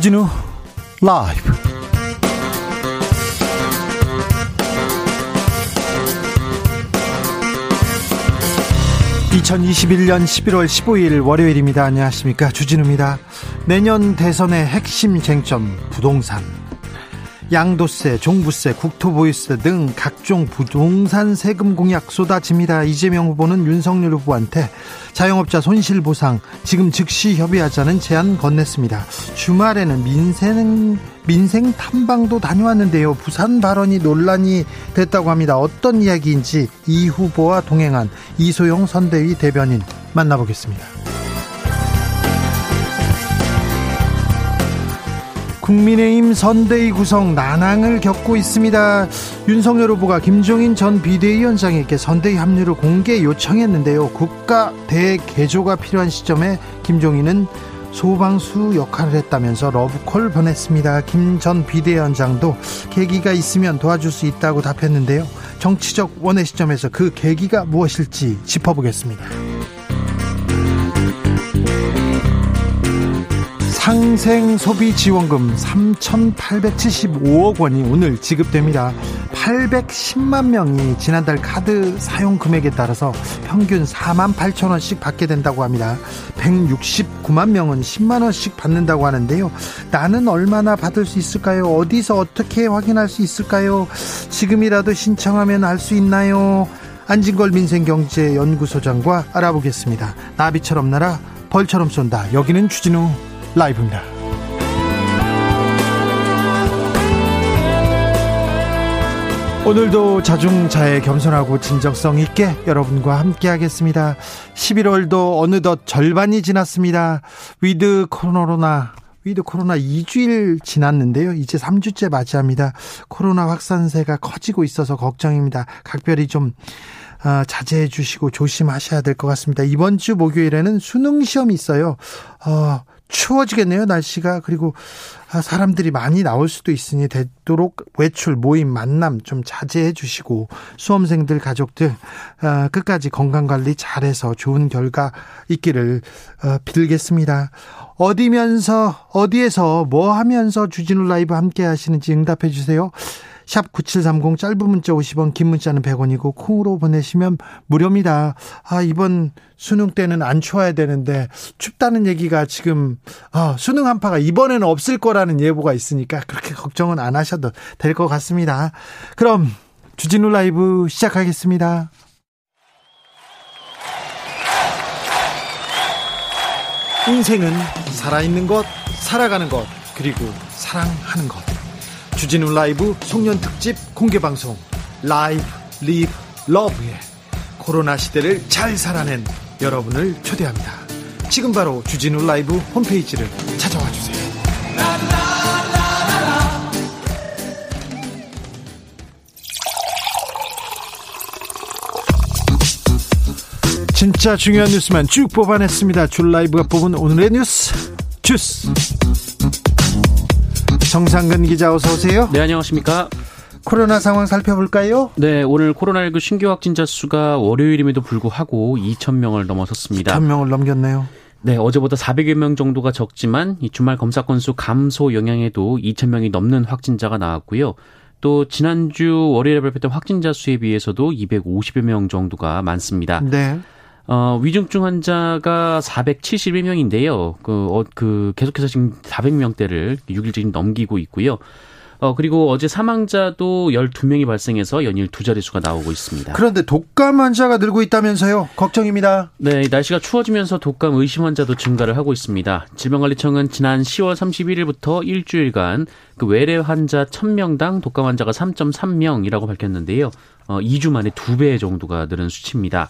주진우 라이브. (2021년 11월 15일) 월요일입니다. 안녕하십니까. 주진우입니다. 내년 대선의 핵심 쟁점 부동산 양도세, 종부세, 국토보유세 등 각종 부동산 세금 공약 쏟아집니다. 이재명 후보는 윤석열 후보한테 자영업자 손실보상 지금 즉시 협의하자는 제안 건넸습니다. 주말에는 민생 민생 탐방도 다녀왔는데요. 부산 발언이 논란이 됐다고 합니다. 어떤 이야기인지 이 후보와 동행한 이소영 선대위 대변인 만나보겠습니다. 국민의힘 선대위 구성 난항을 겪고 있습니다. 윤석열 후보가 김종인 전 비대위원장에게 선대위 합류를 공개 요청했는데요. 국가 대개조가 필요한 시점에 김종인은 소방수 역할을 했다면서 러브콜 보냈습니다. 김 전 비대위원장도 계기가 있으면 도와줄 수 있다고 답했는데요. 정치적 원의 시점에서 그 계기가 무엇일지 짚어보겠습니다. 상생소비지원금 3,875억 원이 오늘 지급됩니다. 810만 명이 지난달 카드 사용 금액에 따라서 평균 4만 8천 원씩 받게 된다고 합니다. 169만 명은 10만 원씩 받는다고 하는데요. 나는 얼마나 받을 수 있을까요? 어디서 어떻게 확인할 수 있을까요? 지금이라도 신청하면 알 수 있나요? 안진걸 민생경제연구소장과 알아보겠습니다. 나비처럼 날아 벌처럼 쏜다. 여기는 추진우 라이브입니다. 오늘도 자중자애 겸손하고 진정성 있게 여러분과 함께 하겠습니다. 11월도 어느덧 절반이 지났습니다. 위드 코로나 위드 코로나 2주일 지났는데요. 이제 3주째 맞이합니다. 코로나 확산세가 커지고 있어서 걱정입니다. 각별히 좀 어, 자제해 주시고 조심하셔야 될 것 같습니다. 이번 주 목요일에는 수능 시험이 있어요. 어, 추워지겠네요, 날씨가. 그리고 아, 사람들이 많이 나올 수도 있으니 되도록 외출, 모임, 만남 좀 자제해 주시고 수험생들 가족들 아, 끝까지 건강 관리 잘해서 좋은 결과 있기를 어, 빌겠습니다. 어디면서 어디에서 뭐 하면서 주진우 라이브 함께 하시는지 응답해 주세요. 샵 9730 짧은 문자 50원 긴 문자는 100원이고 콩으로 보내시면 무료입니다. 아 이번 수능 때는 안 추워야 되는데 춥다는 얘기가 지금 아, 수능 한파가 이번에는 없을 거라는 예보가 있으니까 그렇게 걱정은 안 하셔도 될 것 같습니다. 그럼 주진우 라이브 시작하겠습니다. 인생은 살아있는 것, 살아가는 것, 그리고 사랑하는 것. 주진우 라이브 송년 특집 공개 방송 Live Live Love에 코로나 시대를 잘 살아낸 여러분을 초대합니다. 지금 바로 주진우 라이브 홈페이지를 찾아와 주세요. 진짜 중요한 뉴스만 쭉 뽑아냈습니다. 줄 라이브가 뽑은 오늘의 뉴스 주스. 정상근 기자 어서 오세요. 네, 안녕하십니까? 코로나 상황 살펴볼까요? 네, 오늘 코로나19 신규 확진자 수가 월요일임에도 불구하고 2천 명을 넘어섰습니다. 2천 명을 넘겼네요. 네, 어제보다 400여 명 정도가 적지만 이 주말 검사 건수 감소 영향에도 2천 명이 넘는 확진자가 나왔고요. 또 지난주 월요일에 발표된 확진자 수에 비해서도 250여 명 정도가 많습니다. 네. 어, 위중증 환자가 471명인데요. 그, 어, 그, 계속해서 지금 400명대를 6일째 넘기고 있고요. 어, 그리고 어제 사망자도 12명이 발생해서 연일 두 자릿수가 나오고 있습니다. 그런데 독감 환자가 늘고 있다면서요? 걱정입니다. 네, 날씨가 추워지면서 독감 의심 환자도 증가를 하고 있습니다. 질병관리청은 지난 10월 31일부터 일주일간 그 외래 환자 1000명당 독감 환자가 3.3명이라고 밝혔는데요. 어, 2주 만에 2배 정도가 늘은 수치입니다.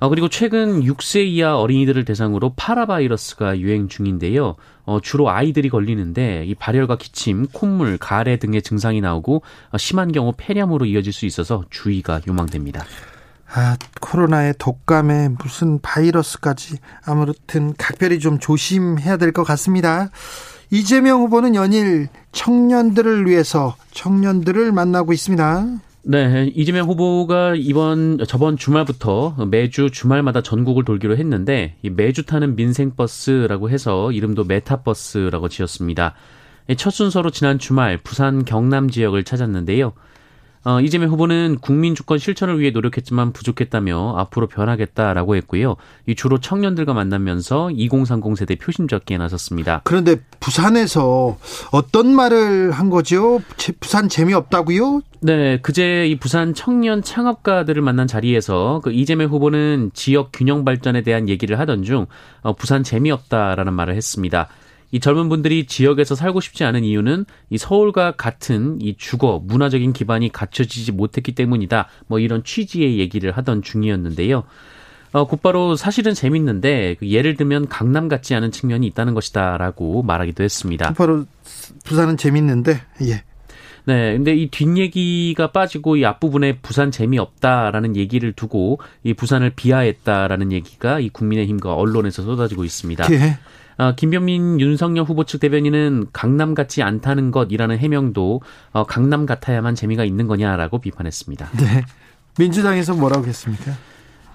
어, 그리고 최근 6세 이하 어린이들을 대상으로 파라바이러스가 유행 중인데요. 어, 주로 아이들이 걸리는데 이 발열과 기침, 콧물, 가래 등의 증상이 나오고 어, 심한 경우 폐렴으로 이어질 수 있어서 주의가 요망됩니다. 아, 코로나에 독감에 무슨 바이러스까지 아무튼 각별히 좀 조심해야 될 것 같습니다. 이재명 후보는 연일 청년들을 위해서 청년들을 만나고 있습니다. 네, 이재명 후보가 이번 저번 주말부터 매주 주말마다 전국을 돌기로 했는데 매주 타는 민생 버스라고 해서 이름도 메타버스라고 지었습니다. 첫 순서로 지난 주말 부산 경남 지역을 찾았는데요. 어, 이재명 후보는 국민 주권 실천을 위해 노력했지만 부족했다며 앞으로 변하겠다라고 했고요. 이 주로 청년들과 만나면서 2030 세대 표심 적기에 나섰습니다. 그런데 부산에서 어떤 말을 한 거죠? 부산 재미없다고요? 네, 그제 이 부산 청년 창업가들을 만난 자리에서 그 이재명 후보는 지역 균형 발전에 대한 얘기를 하던 중 어, 부산 재미없다라는 말을 했습니다. 이 젊은 분들이 지역에서 살고 싶지 않은 이유는 이 서울과 같은 이 주거 문화적인 기반이 갖춰지지 못했기 때문이다. 뭐 이런 취지의 얘기를 하던 중이었는데요. 어, 곧바로 사실은 재밌는데 그 예를 들면 강남 같지 않은 측면이 있다는 것이다라고 말하기도 했습니다. 곧바로 부산은 재밌는데 예. 네, 근데 이 뒷얘기가 빠지고 이 앞부분에 부산 재미없다라는 얘기를 두고 이 부산을 비하했다라는 얘기가 이 국민의힘과 언론에서 쏟아지고 있습니다. 예. 어, 김병민 윤석열 후보 측 대변인은 강남 같지 않다는 것이라는 해명도 어, 강남 같아야만 재미가 있는 거냐라고 비판했습니다. 네. 민주당에서 뭐라고 했습니까?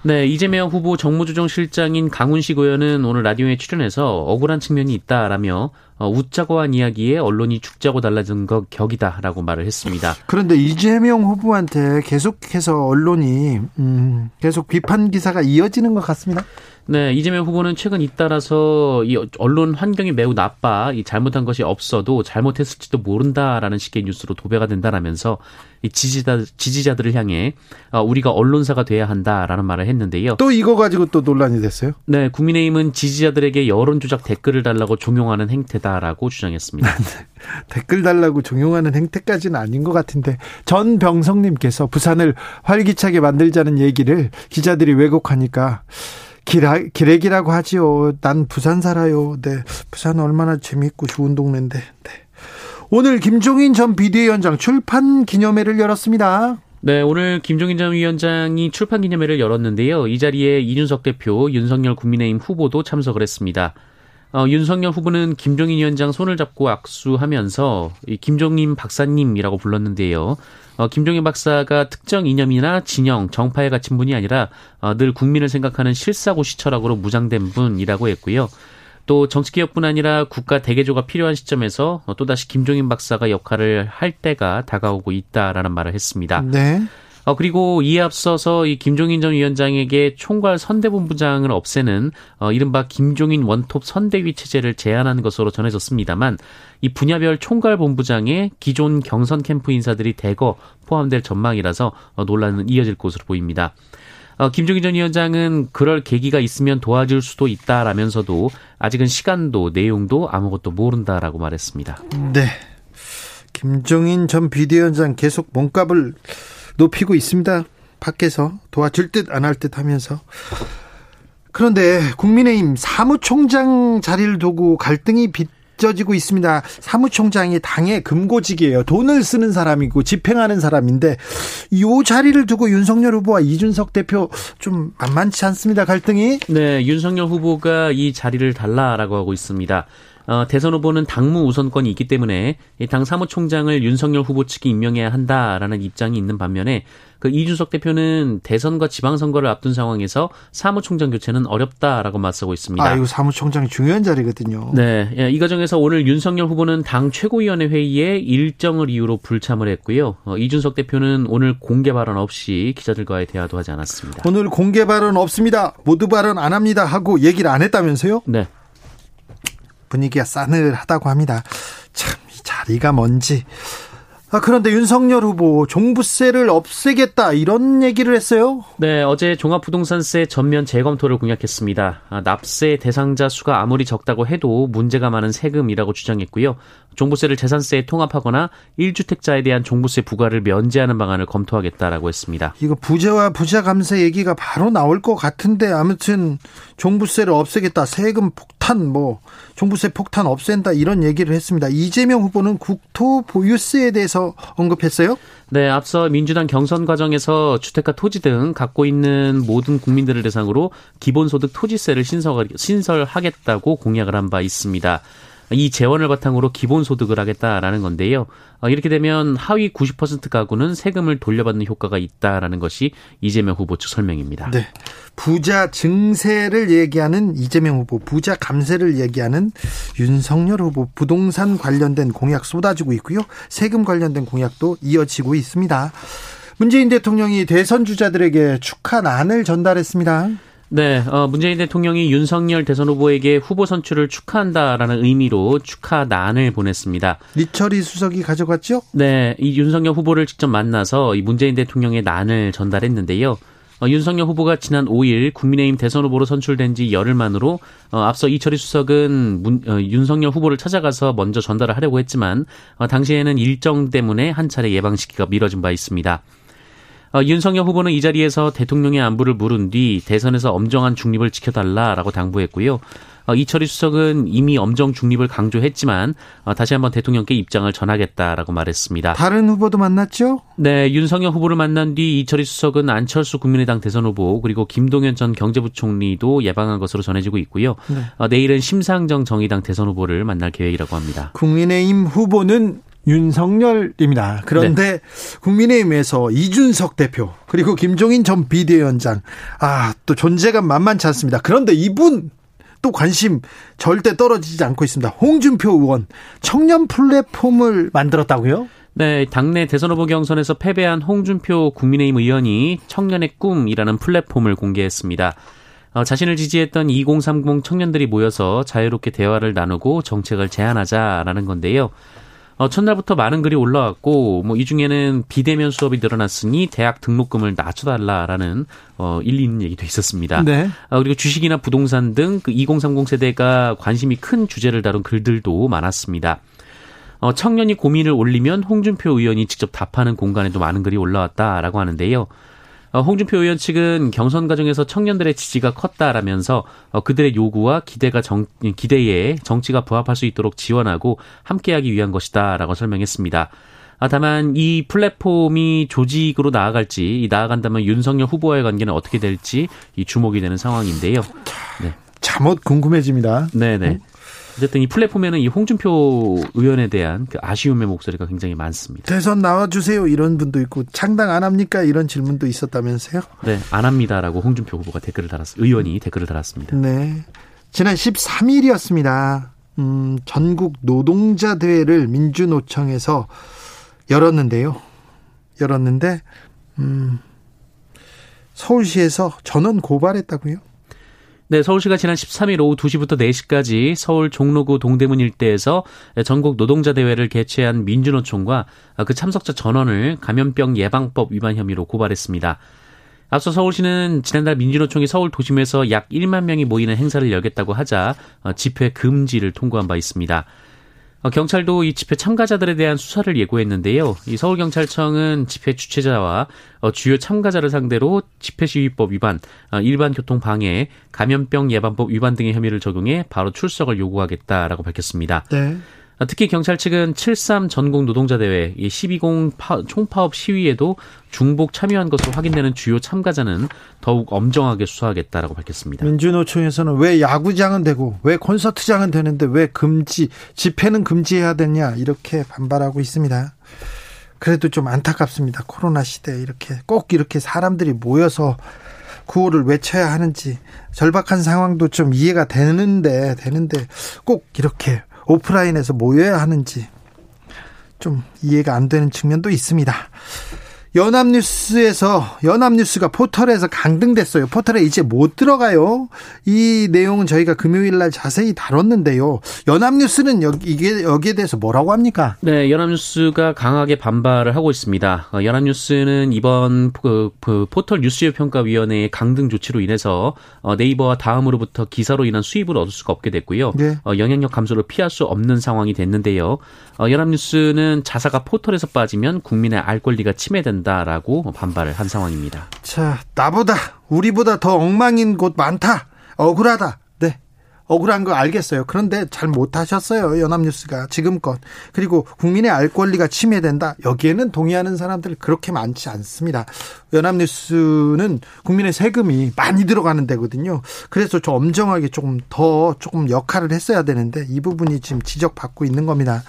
네, 이재명 후보 정무조정실장인 강훈식 의원은 오늘 라디오에 출연해서 억울한 측면이 있다라며 어, 웃자고 한 이야기에 언론이 죽자고 달라진 것 격이다라고 말을 했습니다. 그런데 이재명 후보한테 계속해서 언론이 음, 계속 비판 기사가 이어지는 것 같습니다. 네, 이재명 후보는 최근 잇따라서 이 언론 환경이 매우 나빠, 이 잘못한 것이 없어도 잘못했을지도 모른다라는 식의 뉴스로 도배가 된다라면서 이 지지자 지지자들을 향해 어, 우리가 언론사가 돼야 한다라는 말을 했는데요. 또 이거 가지고 또 논란이 됐어요? 네, 국민의힘은 지지자들에게 여론 조작 댓글을 달라고 종용하는 행태다라고 주장했습니다. 댓글 달라고 종용하는 행태까지는 아닌 것 같은데 전병성님께서 부산을 활기차게 만들자는 얘기를 기자들이 왜곡하니까. 기라, 기레기라고 하지요. 난 부산 살아요. 네. 부산 얼마나 재밌고 좋은 동네인데. 네. 오늘 김종인 전 비대위원장 출판 기념회를 열었습니다. 네, 오늘 김종인 전 위원장이 출판 기념회를 열었는데요. 이 자리에 이준석 대표, 윤석열 국민의힘 후보도 참석을 했습니다. 어, 윤석열 후보는 김종인 위원장 손을 잡고 악수하면서 이 김종인 박사님이라고 불렀는데요. 어, 김종인 박사가 특정 이념이나 진영, 정파에 갇힌 분이 아니라 어, 늘 국민을 생각하는 실사고 시철학으로 무장된 분이라고 했고요. 또 정치개혁뿐 아니라 국가 대개조가 필요한 시점에서 어, 또다시 김종인 박사가 역할을 할 때가 다가오고 있다라는 말을 했습니다. 네. 어, 그리고 이에 앞서서 이 김종인 전 위원장에게 총괄 선대본부장을 없애는 어, 이른바 김종인 원톱 선대위 체제를 제안한 것으로 전해졌습니다만 이 분야별 총괄 본부장에 기존 경선 캠프 인사들이 대거 포함될 전망이라서 어, 논란은 이어질 것으로 보입니다. 어, 김종인 전 위원장은 그럴 계기가 있으면 도와줄 수도 있다라면서도 아직은 시간도 내용도 아무것도 모른다라고 말했습니다. 네. 김종인 전 비대위원장 계속 몸값을 높이고 있습니다. 밖에서 도와줄 듯 안 할 듯 하면서. 그런데 국민의힘 사무총장 자리를 두고 갈등이 빚져지고 있습니다. 사무총장이 당의 금고직이에요. 돈을 쓰는 사람이고 집행하는 사람인데 이 자리를 두고 윤석열 후보와 이준석 대표 좀 만만치 않습니다. 갈등이. 네, 윤석열 후보가 이 자리를 달라라고 하고 있습니다. 어, 대선 후보는 당무 우선권이 있기 때문에 당 사무총장을 윤석열 후보 측이 임명해야 한다라는 입장이 있는 반면에 그 이준석 대표는 대선과 지방선거를 앞둔 상황에서 사무총장 교체는 어렵다라고 맞서고 있습니다. 아, 이거 사무총장이 중요한 자리거든요. 네. 예, 이 과정에서 오늘 윤석열 후보는 당 최고위원회 회의에 일정을 이유로 불참을 했고요. 어, 이준석 대표는 오늘 공개 발언 없이 기자들과의 대화도 하지 않았습니다. 오늘 공개 발언 없습니다. 모두 발언 안 합니다 하고 얘기를 안 했다면서요? 네. 분위기가 싸늘하다고 합니다. 참, 이 자리가 뭔지. 아, 그런데 윤석열 후보 종부세를 없애겠다 이런 얘기를 했어요. 네, 어제 종합부동산세 전면 재검토를 공약했습니다. 아, 납세 대상자 수가 아무리 적다고 해도 문제가 많은 세금이라고 주장했고요. 종부세를 재산세에 통합하거나 1주택자에 대한 종부세 부과를 면제하는 방안을 검토하겠다라고 했습니다. 이거 부재와 부자 감세 얘기가 바로 나올 것 같은데 아무튼 종부세를 없애겠다. 세금 폭탄 뭐 종부세 폭탄 없앤다 이런 얘기를 했습니다. 이재명 후보는 국토 보유세에 대해서 언급했어요? 네, 앞서 민주당 경선 과정에서 주택과 토지 등 갖고 있는 모든 국민들을 대상으로 기본소득 토지세를 신설, 신설하겠다고 공약을 한 바 있습니다. 이 재원을 바탕으로 기본소득을 하겠다라는 건데요. 어, 이렇게 되면 하위 90% 가구는 세금을 돌려받는 효과가 있다라는 것이 이재명 후보 측 설명입니다. 네. 부자 증세를 얘기하는 이재명 후보, 부자 감세를 얘기하는 윤석열 후보, 부동산 관련된 공약 쏟아지고 있고요. 세금 관련된 공약도 이어지고 있습니다. 문재인 대통령이 대선 주자들에게 축하 난을 전달했습니다. 네, 어, 문재인 대통령이 윤석열 대선 후보에게 후보 선출을 축하한다라는 의미로 축하난을 보냈습니다. 리철이 수석이 가져갔죠? 네, 이 윤석열 후보를 직접 만나서 이 문재인 대통령의 난을 전달했는데요. 어, 윤석열 후보가 지난 5일 국민의힘 대선 후보로 선출된 지 열흘 만으로 어, 앞서 이철희 수석은 문, 어, 윤석열 후보를 찾아가서 먼저 전달을 하려고 했지만 어, 당시에는 일정 때문에 한 차례 예방시키가 미뤄진 바 있습니다. 어, 윤석열 후보는 이 자리에서 대통령의 안부를 물은 뒤 대선에서 엄정한 중립을 지켜달라라고 당부했고요. 어, 이철희 수석은 이미 엄정 중립을 강조했지만 어, 다시 한번 대통령께 입장을 전하겠다라고 말했습니다. 다른 후보도 만났죠? 네, 윤석열 후보를 만난 뒤 이철희 수석은 안철수 국민의당 대선 후보 그리고 김동연 전 경제부총리도 예방한 것으로 전해지고 있고요. 네. 어, 내일은 심상정 정의당 대선 후보를 만날 계획이라고 합니다. 국민의힘 후보는 윤석열입니다. 그런데 네. 국민의힘에서 이준석 대표 그리고 김종인 전 비대위원장 아 또 존재감 만만치 않습니다. 그런데 이분 또 관심 절대 떨어지지 않고 있습니다. 홍준표 의원 청년 플랫폼을 만들었다고요? 네, 당내 대선 후보 경선에서 패배한 홍준표 국민의힘 의원이 청년의 꿈이라는 플랫폼을 공개했습니다. 어, 자신을 지지했던 2030 청년들이 모여서 자유롭게 대화를 나누고 정책을 제안하자라는 건데요. 어, 첫날부터 많은 글이 올라왔고 뭐 이 중에는 비대면 수업이 늘어났으니 대학 등록금을 낮춰달라라는 어, 일리 있는 얘기도 있었습니다. 네. 어, 그리고 주식이나 부동산 등 그 2030 세대가 관심이 큰 주제를 다룬 글들도 많았습니다. 어, 청년이 고민을 올리면 홍준표 의원이 직접 답하는 공간에도 많은 글이 올라왔다라고 하는데요. 어, 홍준표 의원 측은 경선 과정에서 청년들의 지지가 컸다라면서 어, 그들의 요구와 기대가 정, 기대에 정치가 부합할 수 있도록 지원하고 함께하기 위한 것이다라고 설명했습니다. 아, 다만 이 플랫폼이 조직으로 나아갈지 나아간다면 윤석열 후보와의 관계는 어떻게 될지 이 주목이 되는 상황인데요. 네. 잠옷 궁금해집니다. 네네. 어쨌든 이 플랫폼에는 이 홍준표 의원에 대한 그 아쉬움의 목소리가 굉장히 많습니다. 대선 나와주세요 이런 분도 있고 창당 안 합니까 이런 질문도 있었다면서요? 네, 안 합니다라고 홍준표 후보가 댓글을 달았 의원이 댓글을 달았습니다. 네, 지난 13일이었습니다. 음, 전국 노동자 대회를 민주노총에서 열었는데요. 열었는데 음, 서울시에서 전원 고발했다고요? 네, 서울시가 지난 13일 오후 2시부터 4시까지 서울 종로구 동대문 일대에서 전국 노동자 대회를 개최한 민주노총과 그 참석자 전원을 감염병 예방법 위반 혐의로 고발했습니다. 앞서 서울시는 지난달 민주노총이 서울 도심에서 약 1만 명이 모이는 행사를 열겠다고 하자 집회 금지를 통고한 바 있습니다. 어, 경찰도 이 집회 참가자들에 대한 수사를 예고했는데요. 이 서울경찰청은 집회 주최자와 어, 주요 참가자를 상대로 집회시위법 위반, 어, 일반 교통 방해, 감염병 예방법 위반 등의 혐의를 적용해 바로 출석을 요구하겠다라고 밝혔습니다. 네. 아, 특히 경찰 측은 7.3 전국 노동자 대회, 12공 총파업 시위에도 중복 참여한 것으로 확인되는 주요 참가자는 더욱 엄정하게 수사하겠다라고 밝혔습니다. 민주노총에서는 왜 야구장은 되고 왜 콘서트장은 되는데 왜 금지 집회는 금지해야 되냐 이렇게 반발하고 있습니다. 그래도 좀 안타깝습니다. 코로나 시대에 이렇게 꼭 이렇게 사람들이 모여서 구호를 외쳐야 하는지 절박한 상황도 좀 이해가 되는데 되는데 꼭 이렇게 오프라인에서 모여야 하는지 좀 이해가 안 되는 측면도 있습니다. 연합뉴스에서 연합뉴스가 포털에서 강등됐어요. 포털에 이제 못 들어가요. 이 내용은 저희가 금요일 날 자세히 다뤘는데요. 연합뉴스는 여기 이게 여기에 대해서 뭐라고 합니까? 네, 연합뉴스가 강하게 반발을 하고 있습니다. 어, 연합뉴스는 이번 그, 그 포털 뉴스의 평가위원회의 강등 조치로 인해서 어, 네이버와 다음으로부터 기사로 인한 수입을 얻을 수가 없게 됐고요. 네. 어, 영향력 감소를 피할 수 없는 상황이 됐는데요. 연합뉴스는 자사가 포털에서 빠지면 국민의 알 권리가 침해된다. 된다라고 반발을 한 상황입니다. 자, 나보다 우리보다 더 엉망인 곳 많다. 억울하다. 네. 억울한 거 알겠어요. 그런데 잘 못하셨어요. 연합뉴스가 지금껏. 그리고 국민의 알 권리가 침해된다. 여기에는 동의하는 사람들 그렇게 많지 않습니다. 연합뉴스는 국민의 세금이 많이 들어가는 데거든요. 그래서 좀 엄정하게 조금 더 조금 역할을 했어야 되는데 이 부분이 지금 지적받고 있는 겁니다.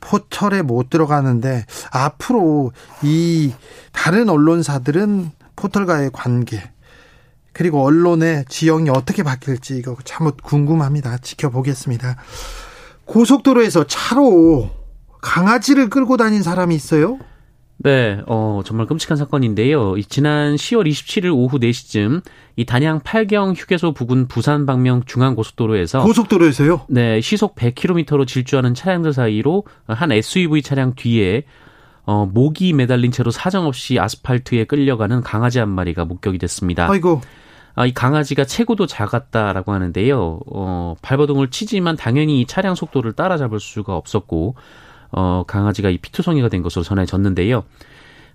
포털에 못 들어가는데 앞으로 이 다른 언론사들은 포털과의 관계 그리고 언론의 지형이 어떻게 바뀔지 이거 참 궁금합니다. 지켜보겠습니다. 고속도로에서 차로 강아지를 끌고 다닌 사람이 있어요? 네, 어, 정말 끔찍한 사건인데요. 지난 10월 27일 오후 4시쯤 이 단양 팔경 휴게소 부근 부산 방면 중앙 고속도로에서 고속도로에서요? 네, 시속 100km로 질주하는 차량들 사이로 한 SUV 차량 뒤에 어, 목이 매달린 채로 사정없이 아스팔트에 끌려가는 강아지 한 마리가 목격이 됐습니다. 아이고. 아, 이 강아지가 체구도 작았다라고 하는데요. 어, 발버둥을 치지만 당연히 이 차량 속도를 따라잡을 수가 없었고, 어, 강아지가 이 피투성이가 된 것으로 전해졌는데요.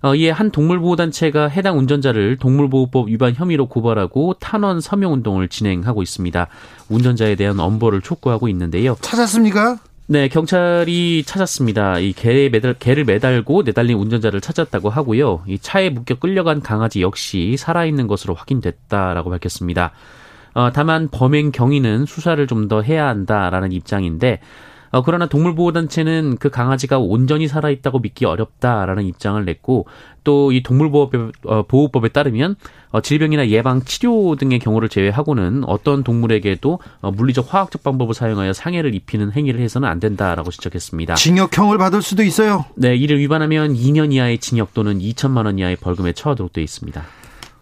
어, 이에 한 동물보호단체가 해당 운전자를 동물보호법 위반 혐의로 고발하고 탄원 서명 운동을 진행하고 있습니다. 운전자에 대한 엄벌을 촉구하고 있는데요. 찾았습니까? 네, 경찰이 찾았습니다. 이 개에 매달, 개를 매달고 내달린 운전자를 찾았다고 하고요. 이 차에 묶여 끌려간 강아지 역시 살아있는 것으로 확인됐다라고 밝혔습니다. 어, 다만 범행 경위는 수사를 좀 더 해야 한다라는 입장인데 어, 그러나 동물보호단체는 그 강아지가 온전히 살아있다고 믿기 어렵다라는 입장을 냈고 또 이 동물보호법에 어, 따르면 어, 질병이나 예방, 치료 등의 경우를 제외하고는 어떤 동물에게도 어, 물리적, 화학적 방법을 사용하여 상해를 입히는 행위를 해서는 안 된다라고 지적했습니다. 징역형을 받을 수도 있어요. 네, 이를 위반하면 2년 이하의 징역 또는 2천만 원 이하의 벌금에 처하도록 되어 있습니다.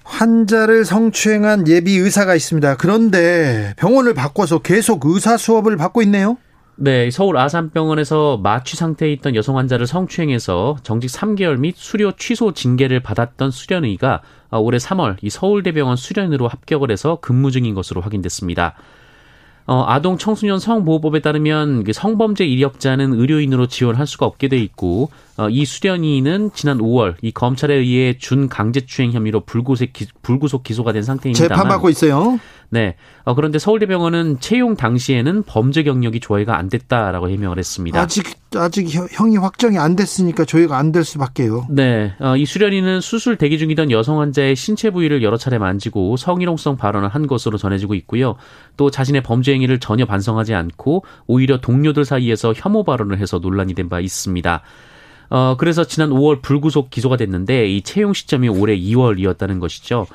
환자를 성추행한 예비 의사가 있습니다. 그런데 병원을 바꿔서 계속 의사 수업을 받고 있네요. 네, 서울 아산병원에서 마취 상태에 있던 여성 환자를 성추행해서 정직 3개월 및 수료 취소 징계를 받았던 수련의가 올해 3월 이 서울대병원 수련으로 합격을 해서 근무 중인 것으로 확인됐습니다. 어, 아동 청소년 성보호법에 따르면 그 성범죄 이력자는 의료인으로 지원할 수가 없게 돼 있고 어, 이 수련이는 지난 5월 이 검찰에 의해 준 강제추행 혐의로 불구속, 기, 불구속 기소가 된 상태입니다. 재판받고 있어요. 네. 어, 그런데 서울대병원은 채용 당시에는 범죄 경력이 조회가 안 됐다라고 해명을 했습니다. 아직 아직 형이 확정이 안 됐으니까 조회가 안 될 수밖에요. 네. 어, 이 수련이는 수술 대기 중이던 여성 환자의 신체 부위를 여러 차례 만지고 성희롱성 발언을 한 것으로 전해지고 있고요. 또 자신의 범죄 행위를 전혀 반성하지 않고 오히려 동료들 사이에서 혐오 발언을 해서 논란이 된 바 있습니다. 어, 그래서 지난 5월 불구속 기소가 됐는데 이 채용 시점이 올해 2월이었다는 것이죠.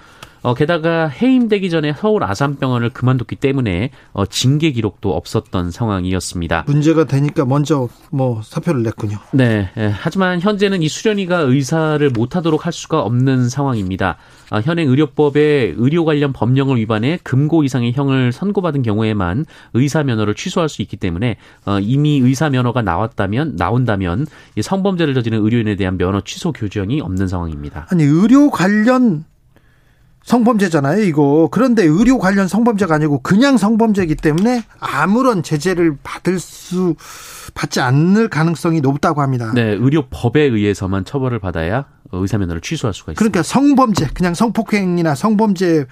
어, 게다가 해임되기 전에 서울 아산병원을 그만뒀기 때문에 어, 징계 기록도 없었던 상황이었습니다. 문제가 되니까 먼저 뭐 사표를 냈군요. 네. 예, 하지만 현재는 이 수련이가 의사를 못하도록 할 수가 없는 상황입니다. 아, 현행 의료법에 의료 관련 법령을 위반해 금고 이상의 형을 선고받은 경우에만 의사 면허를 취소할 수 있기 때문에 어, 이미 의사 면허가 나왔다면 나온다면 성범죄를 저지른 의료인에 대한 면허 취소 교정이 없는 상황입니다. 아니 의료 관련 성범죄잖아요, 이거. 그런데 의료 관련 성범죄가 아니고 그냥 성범죄이기 때문에 아무런 제재를 받을 수 받지 않을 가능성이 높다고 합니다. 네, 의료법에 의해서만 처벌을 받아야 의사 면허를 취소할 수가 있습니다. 그러니까 성범죄, 그냥 성폭행이나 성범죄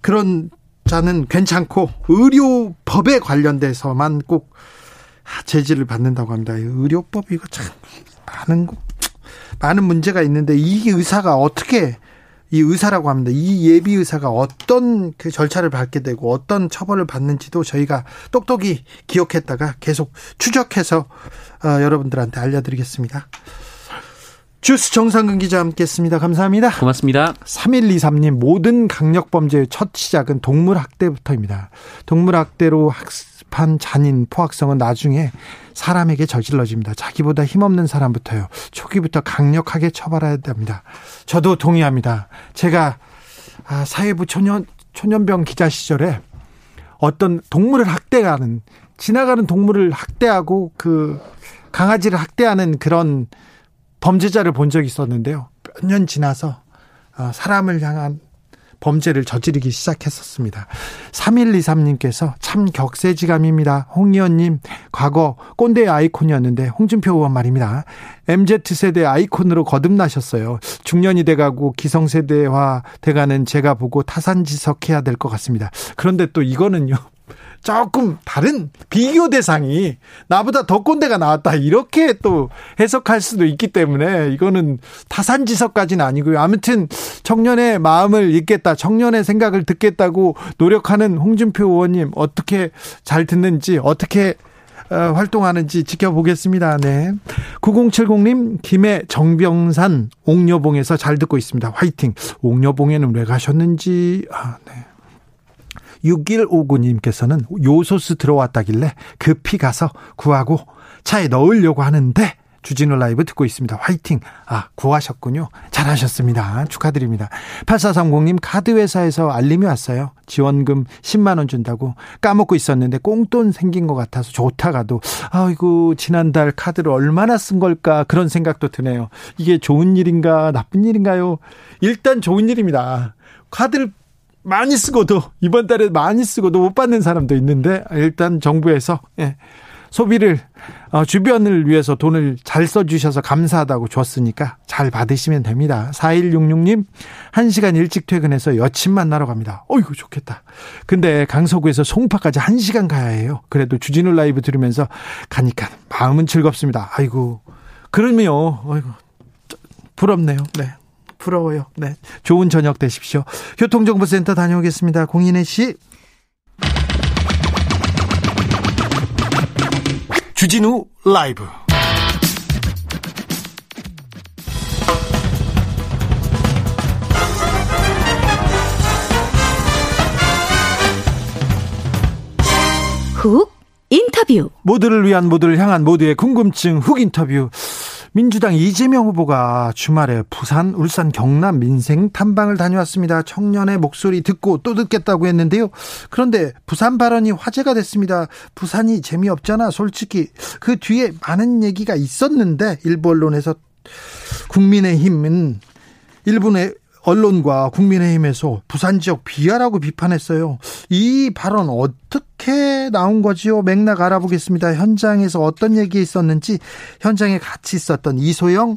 그런 자는 괜찮고 의료법에 관련돼서만 꼭 제지를 받는다고 합니다. 의료법 이거 참 많은 많은 문제가 있는데 이 의사가 어떻게 이 의사라고 합니다. 이 예비 의사가 어떤 그 절차를 밟게 되고 어떤 처벌을 받는지도 저희가 똑똑히 기억했다가 계속 추적해서 어, 여러분들한테 알려드리겠습니다. 주스 정상근 기자 함께했습니다. 감사합니다. 고맙습니다. 3123님 모든 강력 범죄의 첫 시작은 동물 학대부터입니다. 동물 학대로 학습 한 잔인 포악성은 나중에 사람에게 저질러집니다. 자기보다 힘없는 사람부터요. 초기부터 강력하게 처벌해야 됩니다. 저도 동의합니다. 제가 아, 사회부 초년 초년병 기자 시절에 어떤 동물을 학대하는 지나가는 동물을 학대하고 그 강아지를 학대하는 그런 범죄자를 본 적이 있었는데요. 몇 년 지나서 어, 사람을 향한 범죄를 저지르기 시작했었습니다. 3123님께서 참 격세지감입니다. 홍 의원님, 과거 꼰대 아이콘이었는데 홍준표 의원 말입니다. MZ세대 아이콘으로 거듭나셨어요. 중년이 돼가고 기성세대화 돼가는 제가 보고 타산지석해야 될 것 같습니다. 그런데 또 이거는요. 조금 다른 비교 대상이 나보다 더 꼰대가 나왔다 이렇게 또 해석할 수도 있기 때문에 이거는 타산지석까지는 아니고요. 아무튼 청년의 마음을 읽겠다, 청년의 생각을 듣겠다고 노력하는 홍준표 의원님 어떻게 잘 듣는지 어떻게 어, 활동하는지 지켜보겠습니다. 네. 9070님, 김해 정병산 옥녀봉에서 잘 듣고 있습니다. 화이팅. 옥녀봉에는 왜 가셨는지, 아, 네. 6159님께서는 요소수 들어왔다길래 급히 가서 구하고 차에 넣으려고 하는데 주진우 라이브 듣고 있습니다. 화이팅! 아, 구하셨군요. 잘하셨습니다. 축하드립니다. 8430님, 카드회사에서 알림이 왔어요. 지원금 10만원 준다고 까먹고 있었는데 꽁돈 생긴 것 같아서 좋다가도, 아이고, 지난달 카드를 얼마나 쓴 걸까 그런 생각도 드네요. 이게 좋은 일인가, 나쁜 일인가요? 일단 좋은 일입니다. 카드를 많이 쓰고도 이번 달에 많이 쓰고도 못 받는 사람도 있는데 일단 정부에서 예, 소비를 어, 주변을 위해서 돈을 잘 써주셔서 감사하다고 줬으니까 잘 받으시면 됩니다. 4166님 1시간 일찍 퇴근해서 여친 만나러 갑니다. 어이구 좋겠다. 근데 강서구에서 송파까지 1시간 가야 해요. 그래도 주진우 라이브 들으면서 가니까 마음은 즐겁습니다. 아이고 그러면요. 어이구 부럽네요. 네. 부러워요. 네. 좋은 저녁 되십시오. 교통정보센터 다녀오겠습니다. 공인혜 씨. 주진우 라이브. 훅 인터뷰. 모두를 위한 모두를 향한 모두의 궁금증 훅 인터뷰. 민주당 이재명 후보가 주말에 부산, 울산, 경남 민생 탐방을 다녀왔습니다. 청년의 목소리 듣고 또 듣겠다고 했는데요. 그런데 부산 발언이 화제가 됐습니다. 부산이 재미없잖아. 솔직히 그 뒤에 많은 얘기가 있었는데 일부 언론에서 국민의힘은 일본의 언론과 국민의힘에서 부산 지역 비하라고 비판했어요. 이 발언 어떻게 나온 거지요? 맥락 알아보겠습니다. 현장에서 어떤 얘기 있었는지 현장에 같이 있었던 이소영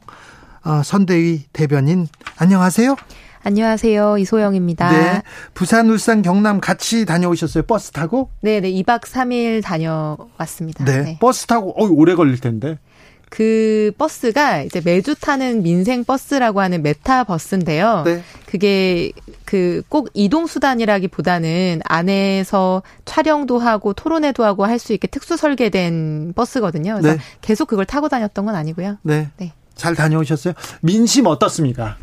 어, 선대위 대변인 안녕하세요. 안녕하세요. 이소영입니다. 네. 부산, 울산, 경남 같이 다녀오셨어요? 버스 타고? 네, 네. 2박 3일 다녀왔습니다. 네. 네. 버스 타고 어 오래 걸릴 텐데. 그 버스가 이제 매주 타는 민생 버스라고 하는 매타버스인데요. 네. 그게 그 꼭 이동 수단이라기보다는 안에서 촬영도 하고 토론회도 하고 할 수 있게 특수 설계된 버스거든요. 그래서 네. 계속 그걸 타고 다녔던 건 아니고요. 네. 네. 잘 다녀오셨어요? 민심 어떻습니까?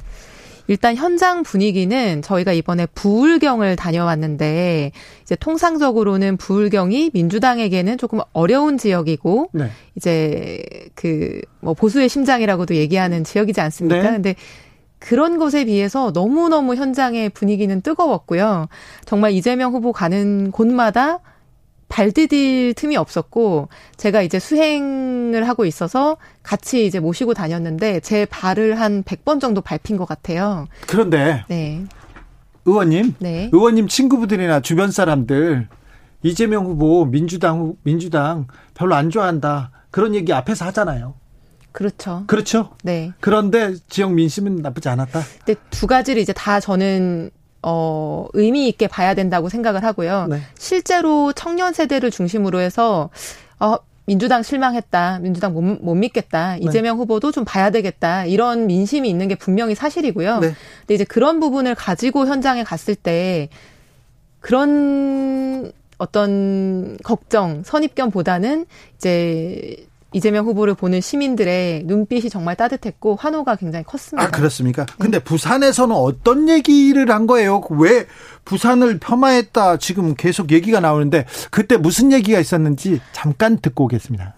일단 현장 분위기는 저희가 이번에 부울경을 다녀왔는데 이제 통상적으로는 부울경이 민주당에게는 조금 어려운 지역이고 네. 이제 그 뭐 보수의 심장이라고도 얘기하는 지역이지 않습니까? 네. 근데 그런 것에 비해서 너무너무 현장의 분위기는 뜨거웠고요. 정말 이재명 후보 가는 곳마다 발 디딜 틈이 없었고 제가 이제 수행을 하고 있어서 같이 이제 모시고 다녔는데 제 발을 한 100번 정도 밟힌 것 같아요. 그런데 네. 의원님, 네. 의원님 친구분들이나 주변 사람들 이재명 후보 민주당 민주당 별로 안 좋아한다. 그런 얘기 앞에서 하잖아요. 그렇죠. 그렇죠. 네. 그런데 지역 민심은 나쁘지 않았다. 근데 두 가지를 이제 다 저는 어, 의미 있게 봐야 된다고 생각을 하고요. 네. 실제로 청년 세대를 중심으로 해서, 어, 민주당 실망했다. 민주당 못, 못 믿겠다. 네. 이재명 후보도 좀 봐야 되겠다. 이런 민심이 있는 게 분명히 사실이고요. 네. 근데 이제 그런 부분을 가지고 현장에 갔을 때 그런 어떤 걱정, 선입견보다는 이제 이재명 후보를 보는 시민들의 눈빛이 정말 따뜻했고 환호가 굉장히 컸습니다. 아 그렇습니까? 근데 네. 부산에서는 어떤 얘기를 한 거예요? 왜 부산을 폄하했다 지금 계속 얘기가 나오는데 그때 무슨 얘기가 있었는지 잠깐 듣고 오겠습니다.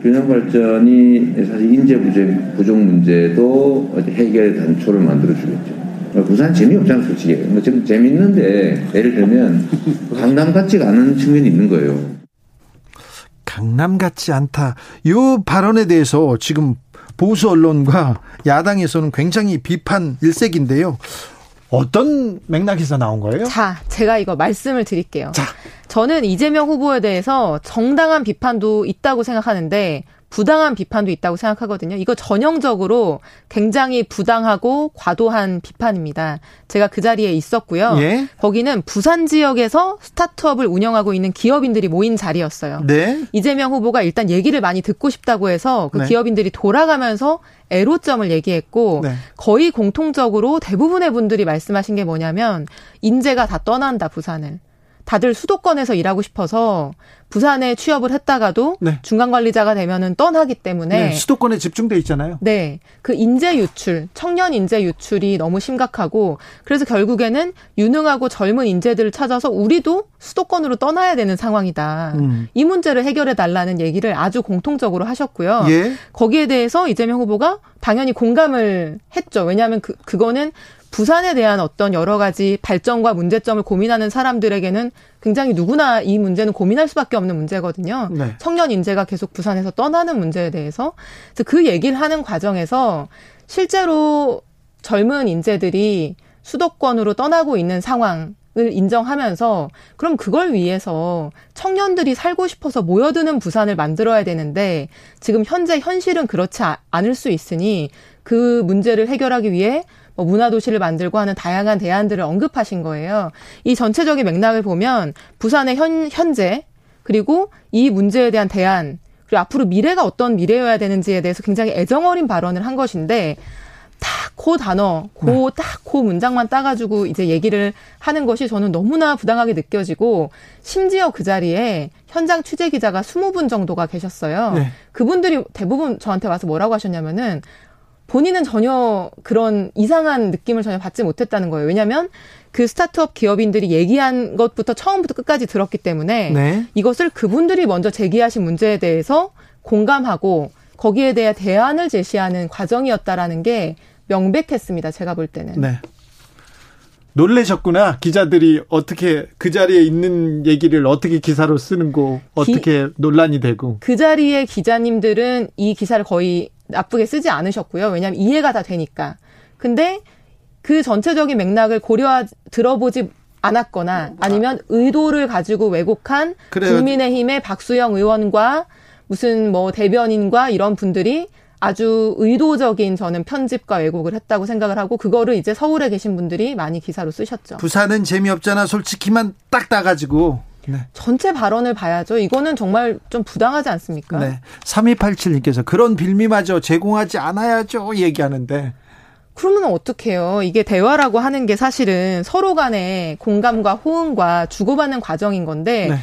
균형 발전이 사실 인재 부족 문제도 해결 단초를 만들어 주겠죠. 부산 재미없잖아 솔직히. 뭐 지금 재밌는데 예를 들면 강남 같지가 않은 측면이 있는 거예요. 강남 같지 않다. 이 발언에 대해서 지금 보수 언론과 야당에서는 굉장히 비판 일색인데요. 어떤 맥락에서 나온 거예요? 자, 제가 이거 말씀을 드릴게요. 자. 저는 이재명 후보에 대해서 정당한 비판도 있다고 생각하는데 부당한 비판도 있다고 생각하거든요. 이거 전형적으로 굉장히 부당하고 과도한 비판입니다. 제가 그 자리에 있었고요. 예? 거기는 부산 지역에서 스타트업을 운영하고 있는 기업인들이 모인 자리였어요. 네. 이재명 후보가 일단 얘기를 많이 듣고 싶다고 해서 그 네. 기업인들이 돌아가면서 애로점을 얘기했고 네. 거의 공통적으로 대부분의 분들이 말씀하신 게 뭐냐면 인재가 다 떠난다 부산을. 다들 수도권에서 일하고 싶어서 부산에 취업을 했다가도 네. 중간 관리자가 되면은 떠나기 때문에 네, 수도권에 집중돼 있잖아요. 네. 그 인재 유출, 청년 인재 유출이 너무 심각하고 그래서 결국에는 유능하고 젊은 인재들을 찾아서 우리도 수도권으로 떠나야 되는 상황이다. 음. 이 문제를 해결해 달라는 얘기를 아주 공통적으로 하셨고요. 예. 거기에 대해서 이재명 후보가 당연히 공감을 했죠. 왜냐하면 그 그거는 부산에 대한 어떤 여러 가지 발전과 문제점을 고민하는 사람들에게는 굉장히 누구나 이 문제는 고민할 수밖에 없는 문제거든요. 네. 청년 인재가 계속 부산에서 떠나는 문제에 대해서 그래서 그 얘기를 하는 과정에서 실제로 젊은 인재들이 수도권으로 떠나고 있는 상황 을 인정하면서 그럼 그걸 위해서 청년들이 살고 싶어서 모여드는 부산을 만들어야 되는데 지금 현재 현실은 그렇지 않을 수 있으니 그 문제를 해결하기 위해 뭐 문화도시를 만들고 하는 다양한 대안들을 언급하신 거예요. 이 전체적인 맥락을 보면 부산의 현, 현재 그리고 이 문제에 대한 대안 그리고 앞으로 미래가 어떤 미래여야 되는지에 대해서 굉장히 애정어린 발언을 한 것인데 딱그 단어, 그 딱그 네. 문장만 따가지고 이제 얘기를 하는 것이 저는 너무나 부당하게 느껴지고 심지어 그 자리에 현장 취재 기자가 20분 정도가 계셨어요. 네. 그분들이 대부분 저한테 와서 뭐라고 하셨냐면은 본인은 전혀 그런 이상한 느낌을 전혀 받지 못했다는 거예요. 왜냐하면 그 스타트업 기업인들이 얘기한 것부터 처음부터 끝까지 들었기 때문에 네. 이것을 그분들이 먼저 제기하신 문제에 대해서 공감하고 거기에 대해 대안을 제시하는 과정이었다라는 게 명백했습니다. 제가 볼 때는. 네. 놀래셨구나. 기자들이 어떻게 그 자리에 있는 얘기를 어떻게 기사로 쓰는 거 어떻게 기, 논란이 되고. 그 자리에 기자님들은 이 기사를 거의 나쁘게 쓰지 않으셨고요. 왜냐하면 이해가 다 되니까. 근데 그 전체적인 맥락을 고려 들어보지 않았거나 아니면 의도를 가지고 왜곡한 그래요. 국민의힘의 박수영 의원과 무슨 뭐 대변인과 이런 분들이 아주 의도적인 저는 편집과 왜곡을 했다고 생각을 하고 그거를 이제 서울에 계신 분들이 많이 기사로 쓰셨죠. 부산은 재미없잖아 솔직히만 딱 따가지고 네. 전체 발언을 봐야죠. 이거는 정말 좀 부당하지 않습니까? 네. 3287님께서 그런 빌미마저 제공하지 않아야죠. 얘기하는데. 그러면 어떡해요. 이게 대화라고 하는 게 사실은 서로 간의 공감과 호응과 주고받는 과정인 건데, 네.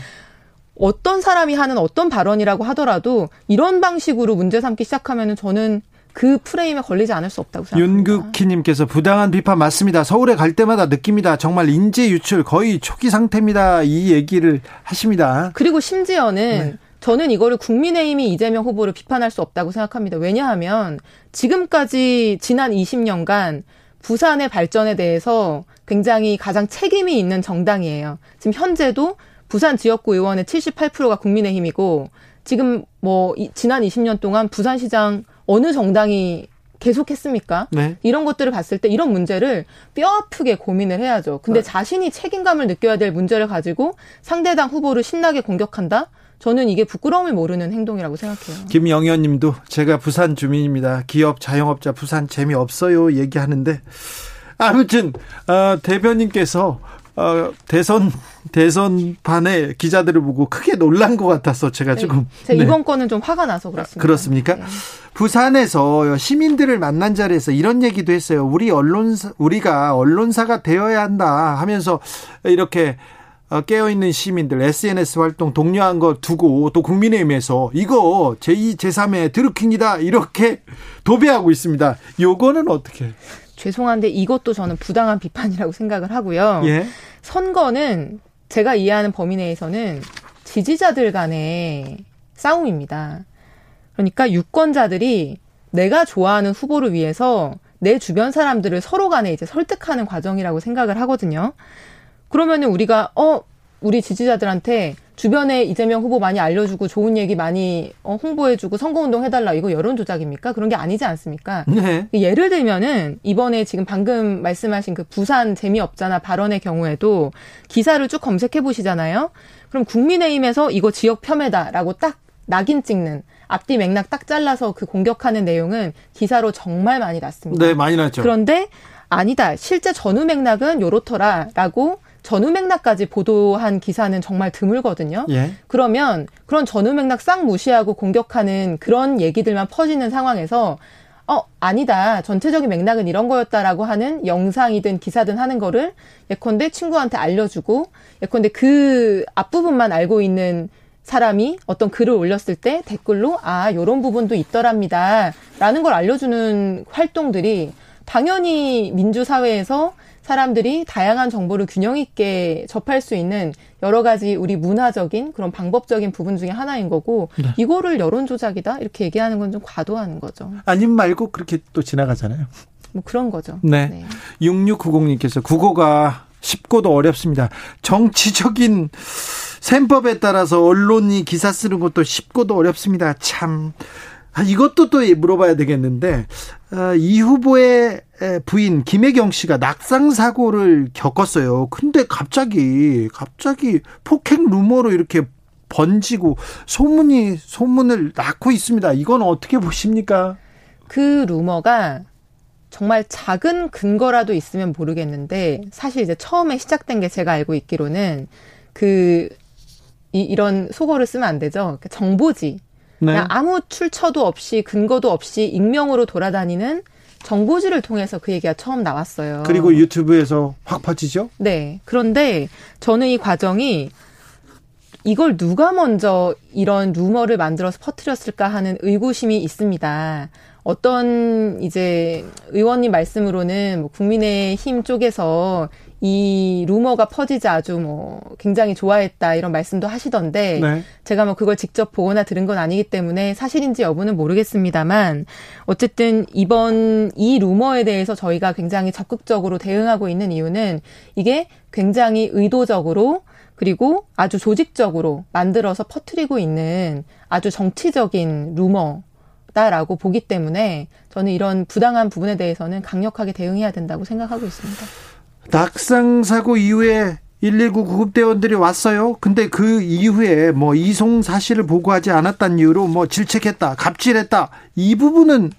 어떤 사람이 하는 어떤 발언이라고 하더라도 이런 방식으로 문제 삼기 시작하면은 저는 그 프레임에 걸리지 않을 수 없다고 생각합니다. 윤극희님께서 부당한 비판 맞습니다. 서울에 갈 때마다 느낍니다. 정말 인재 유출 거의 초기 상태입니다. 이 얘기를 하십니다. 그리고 심지어는 네. 저는 이거를 국민의힘이 이재명 후보를 비판할 수 없다고 생각합니다. 왜냐하면 지금까지 지난 20년간 부산의 발전에 대해서 굉장히 가장 책임이 있는 정당이에요. 지금 현재도 부산 지역구 의원의 78%가 국민의힘이고 지금 뭐 지난 20년 동안 부산시장 어느 정당이 계속했습니까? 네. 이런 것들을 봤을 때 이런 문제를 뼈 아프게 고민을 해야죠. 근데 네. 자신이 책임감을 느껴야 될 문제를 가지고 상대당 후보를 신나게 공격한다? 저는 이게 부끄러움을 모르는 행동이라고 생각해요. 김영현 님도 제가 부산 주민입니다. 기업 자영업자 부산 재미없어요 얘기하는데 아무튼 어, 대변인께서 어, 대선 대선 반에 기자들을 보고 크게 놀란 것 같아서 제가 네. 조금 네. 이번 건은 좀 화가 나서 그렇습니다. 그렇습니까? 네. 부산에서 시민들을 만난 자리에서 이런 얘기도 했어요. 우리 언론사 우리가 언론사가 되어야 한다 하면서 이렇게 어, 깨어있는 시민들 SNS 활동 독려한 거 두고 또 국민의힘에서 이거 제2, 제3의 드루킹이다 이렇게 도배하고 있습니다. 요거는 어떻게? 죄송한데 이것도 저는 부당한 비판이라고 생각을 하고요. 예? 선거는 제가 이해하는 범위 내에서는 지지자들 간의 싸움입니다. 그러니까 유권자들이 내가 좋아하는 후보를 위해서 내 주변 사람들을 서로 간에 이제 설득하는 과정이라고 생각을 하거든요. 그러면은 우리가 어 우리 지지자들한테 주변에 이재명 후보 많이 알려주고 좋은 얘기 많이 어, 홍보해주고 선거운동 해달라 이거 여론 조작입니까? 그런 게 아니지 않습니까? 네. 예를 들면은 이번에 지금 방금 말씀하신 그 부산 재미없잖아 발언의 경우에도 기사를 쭉 검색해 보시잖아요. 그럼 국민의힘에서 이거 지역 폄훼다라고 딱 낙인 찍는 앞뒤 맥락 딱 잘라서 그 공격하는 내용은 기사로 정말 많이 났습니다. 네, 많이 났죠. 그런데 아니다. 실제 전후 맥락은 요렇더라라고 전후 맥락까지 보도한 기사는 정말 드물거든요. 예. 그러면 그런 전후 맥락 싹 무시하고 공격하는 그런 얘기들만 퍼지는 상황에서 어, 아니다. 전체적인 맥락은 이런 거였다라고 하는 영상이든 기사든 하는 거를 예컨대 친구한테 알려주고 예컨대 그 앞부분만 알고 있는 사람이 어떤 글을 올렸을 때 댓글로 아, 요런 부분도 있더랍니다. 라는 걸 알려주는 활동들이 당연히 민주사회에서 사람들이 다양한 정보를 균형 있게 접할 수 있는 여러 가지 우리 문화적인 그런 방법적인 부분 중에 하나인 거고 네. 이거를 여론 조작이다 이렇게 얘기하는 건 좀 과도한 거죠. 아님 말고 그렇게 또 지나가잖아요. 뭐 그런 거죠. 네. 네. 6690님께서 국어가 쉽고도 어렵습니다. 정치적인 셈법에 따라서 언론이 기사 쓰는 것도 쉽고도 어렵습니다. 참 아, 이것도 또 물어봐야 되겠는데 어, 이 후보의 부인 김혜경 씨가 낙상 사고를 겪었어요. 근데 갑자기 갑자기 폭행 루머로 이렇게 번지고 소문이 소문을 낳고 있습니다. 이건 어떻게 보십니까? 그 루머가 정말 작은 근거라도 있으면 모르겠는데 사실 이제 처음에 시작된 게 제가 알고 있기로는 그 이, 이런 속어를 쓰면 안 되죠. 그러니까 정보지 네. 그냥 아무 출처도 없이 근거도 없이 익명으로 돌아다니는 정보지를 통해서 그 얘기가 처음 나왔어요. 그리고 유튜브에서 확 퍼지죠? 네. 그런데 저는 이 과정이 이걸 누가 먼저 이런 루머를 만들어서 퍼뜨렸을까 하는 의구심이 있습니다. 어떤 이제 의원님 말씀으로는 뭐 국민의힘 쪽에서 이 루머가 퍼지자 아주 뭐 굉장히 좋아했다 이런 말씀도 하시던데 네. 제가 뭐 그걸 직접 보거나 들은 건 아니기 때문에 사실인지 여부는 모르겠습니다만 어쨌든 이번 이 루머에 대해서 저희가 굉장히 적극적으로 대응하고 있는 이유는 이게 굉장히 의도적으로 그리고 아주 조직적으로 만들어서 퍼뜨리고 있는 아주 정치적인 루머 다라고 보기 때문에 저는 이런 부당한 부분에 대해서는 강력하게 대응해야 된다고 생각하고 있습니다. 낙상 사고 이후에 119 구급대원들이 왔어요. 근데 그 이후에 뭐 이송 사실을 보고하지 않았다는 이유로 뭐 질책했다, 갑질했다. 이 부분은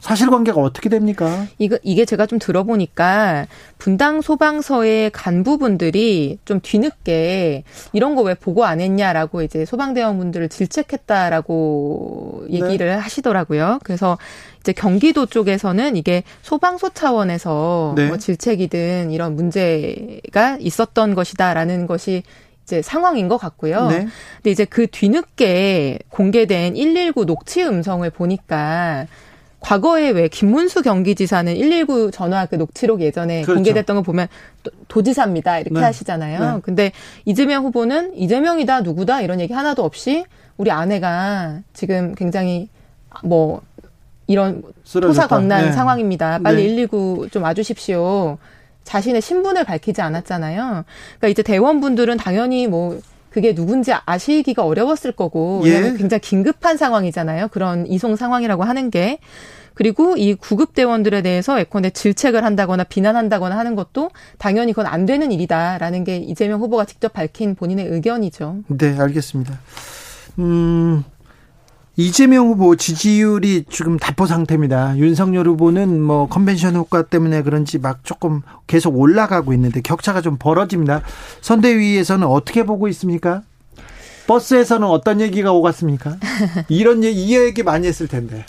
사실관계가 어떻게 됩니까? 이거 이게 제가 좀 들어보니까 분당 소방서의 간부분들이 좀 뒤늦게 이런 거 왜 보고 안 했냐라고 이제 소방대원분들을 질책했다라고 얘기를 네. 하시더라고요. 그래서 이제 경기도 쪽에서는 이게 소방서 차원에서 네. 뭐 질책이든 이런 문제가 있었던 것이다라는 것이 이제 상황인 것 같고요. 네. 근데 이제 그 뒤늦게 공개된 119 녹취 음성을 보니까 과거에 왜 김문수 경기지사는 119 전화 그 녹취록 예전에 그렇죠. 공개됐던 거 보면 도 지사입니다 이렇게 네. 하시잖아요. 네. 근데 이재명 후보는 이재명이다 누구다 이런 얘기 하나도 없이 우리 아내가 지금 굉장히 뭐 이런 토사광난 네. 상황입니다. 빨리 네. 119 좀 와주십시오. 자신의 신분을 밝히지 않았잖아요. 그러니까 이제 대원분들은 당연히 뭐 그게 누군지 아시기가 어려웠을 거고 예. 굉장히 긴급한 상황이잖아요. 그런 이송 상황이라고 하는 게. 그리고 이 구급 대원들에 대해서 예컨대 질책을 한다거나 비난한다거나 하는 것도 당연히 그건 안 되는 일이다라는 게 이재명 후보가 직접 밝힌 본인의 의견이죠. 네, 알겠습니다. 음, 이재명 후보 지지율이 지금 답보 상태입니다. 윤석열 후보는 뭐 컨벤션 효과 때문에 그런지 막 조금 계속 올라가고 있는데 격차가 좀 벌어집니다. 선대위에서는 어떻게 보고 있습니까? 버스에서는 어떤 얘기가 오갔습니까? 이런 얘기, 이 얘기 많이 했을 텐데.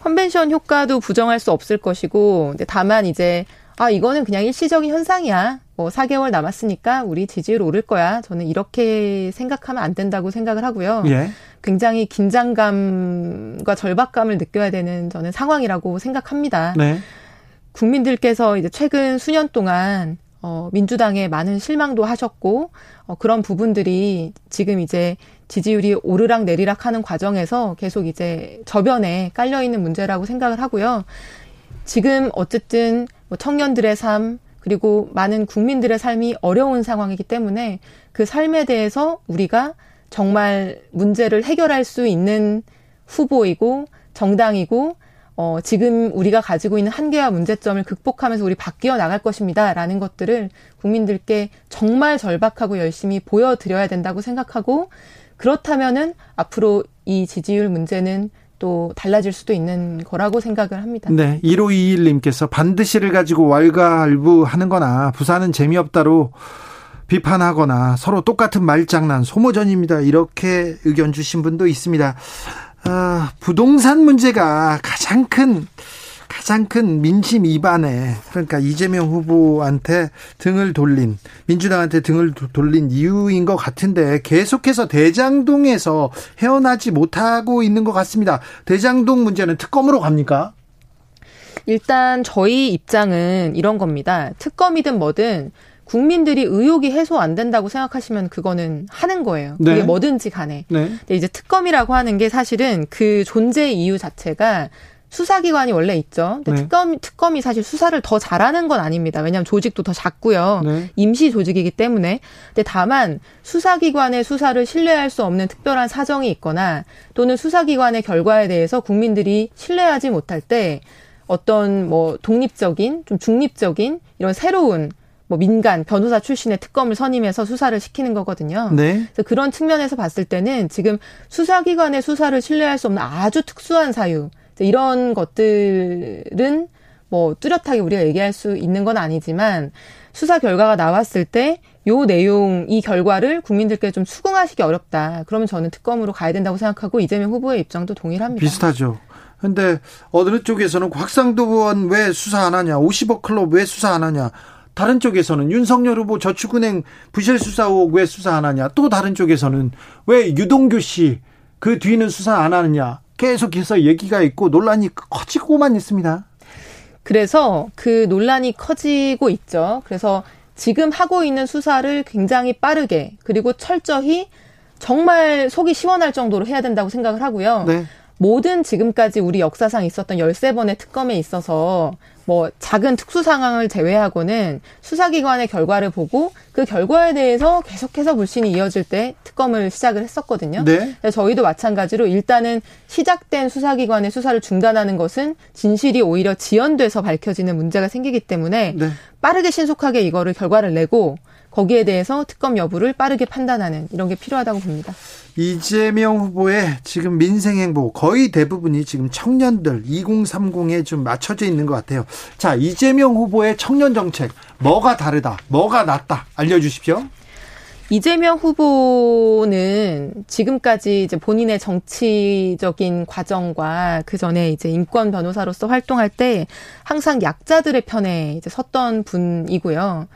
컨벤션 효과도 부정할 수 없을 것이고, 근데 다만 이제 아, 이거는 그냥 일시적인 현상이야. 뭐 4개월 남았으니까 우리 지지율 오를 거야. 저는 이렇게 생각하면 안 된다고 생각을 하고요. 예. 굉장히 긴장감과 절박감을 느껴야 되는 저는 상황이라고 생각합니다. 네. 국민들께서 이제 최근 수년 동안 어, 민주당에 많은 실망도 하셨고, 어, 그런 부분들이 지금 이제 지지율이 오르락 내리락 하는 과정에서 계속 이제 저변에 깔려있는 문제라고 생각을 하고요. 지금 어쨌든 뭐 청년들의 삶, 그리고 많은 국민들의 삶이 어려운 상황이기 때문에 그 삶에 대해서 우리가 정말 문제를 해결할 수 있는 후보이고 정당이고 어, 지금 우리가 가지고 있는 한계와 문제점을 극복하면서 우리 바뀌어 나갈 것입니다. 라는 것들을 국민들께 정말 절박하고 열심히 보여드려야 된다고 생각하고 그렇다면은 앞으로 이 지지율 문제는 또 달라질 수도 있는 거라고 생각을 합니다. 네. 1521님께서 반드시를 가지고 왈가왈부 하는 거나 부산은 재미없다로 비판하거나 서로 똑같은 말장난 소모전입니다. 이렇게 의견 주신 분도 있습니다. 아, 부동산 문제가 가장 큰 가장 큰 민심 위반에 그러니까 이재명 후보한테 등을 돌린 민주당한테 등을 돌린 이유인 것 같은데 계속해서 대장동에서 헤어나지 못하고 있는 것 같습니다. 대장동 문제는 특검으로 갑니까? 일단 저희 입장은 이런 겁니다. 특검이든 뭐든 국민들이 의혹이 해소 안 된다고 생각하시면 그거는 하는 거예요. 그게 네. 뭐든지 간에. 네. 근데 이제 특검이라고 하는 게 사실은 그 존재 이유 자체가 수사기관이 원래 있죠. 근데 네. 특검, 특검이 사실 수사를 더 잘하는 건 아닙니다. 왜냐하면 조직도 더 작고요. 네. 임시 조직이기 때문에. 근데 다만 수사기관의 수사를 신뢰할 수 없는 특별한 사정이 있거나 또는 수사기관의 결과에 대해서 국민들이 신뢰하지 못할 때 어떤 뭐 독립적인 좀 중립적인 이런 새로운 뭐 민간 변호사 출신의 특검을 선임해서 수사를 시키는 거거든요. 네. 그래서 그런 측면에서 봤을 때는 지금 수사기관의 수사를 신뢰할 수 없는 아주 특수한 사유 이런 것들은 뭐 뚜렷하게 우리가 얘기할 수 있는 건 아니지만 수사 결과가 나왔을 때 요 내용 이 결과를 국민들께 좀 수긍하시기 어렵다. 그러면 저는 특검으로 가야 된다고 생각하고 이재명 후보의 입장도 동일합니다. 비슷하죠. 근데 어느 쪽에서는 곽상도 의원 왜 수사 안 하냐, 50억 클럽 왜 수사 안 하냐, 다른 쪽에서는 윤석열 후보 저축은행 부실 수사 의혹 왜 수사 안 하냐? 또 다른 쪽에서는 왜 유동규 씨 그 뒤는 수사 안 하느냐? 계속해서 얘기가 있고 논란이 커지고만 있습니다. 그래서 그 논란이 커지고 있죠. 그래서 지금 하고 있는 수사를 굉장히 빠르게 그리고 철저히 정말 속이 시원할 정도로 해야 된다고 생각을 하고요. 네. 모든 지금까지 우리 역사상 있었던 13번의 특검에 있어서 뭐 작은 특수 상황을 제외하고는 수사기관의 결과를 보고 그 결과에 대해서 계속해서 불신이 이어질 때 특검을 시작을 했었거든요. 네. 저희도 마찬가지로 일단은 시작된 수사기관의 수사를 중단하는 것은 진실이 오히려 지연돼서 밝혀지는 문제가 생기기 때문에 네. 빠르게 신속하게 이거를 결과를 내고 거기에 대해서 특검 여부를 빠르게 판단하는 이런 게 필요하다고 봅니다. 이재명 후보의 지금 민생 행보 거의 대부분이 지금 청년들 2030에 좀 맞춰져 있는 것 같아요. 자, 이재명 후보의 청년 정책 뭐가 다르다, 뭐가 낫다 알려주십시오. 이재명 후보는 지금까지 이제 본인의 정치적인 과정과 그 전에 이제 인권 변호사로서 활동할 때 항상 약자들의 편에 이제 섰던 분이고요.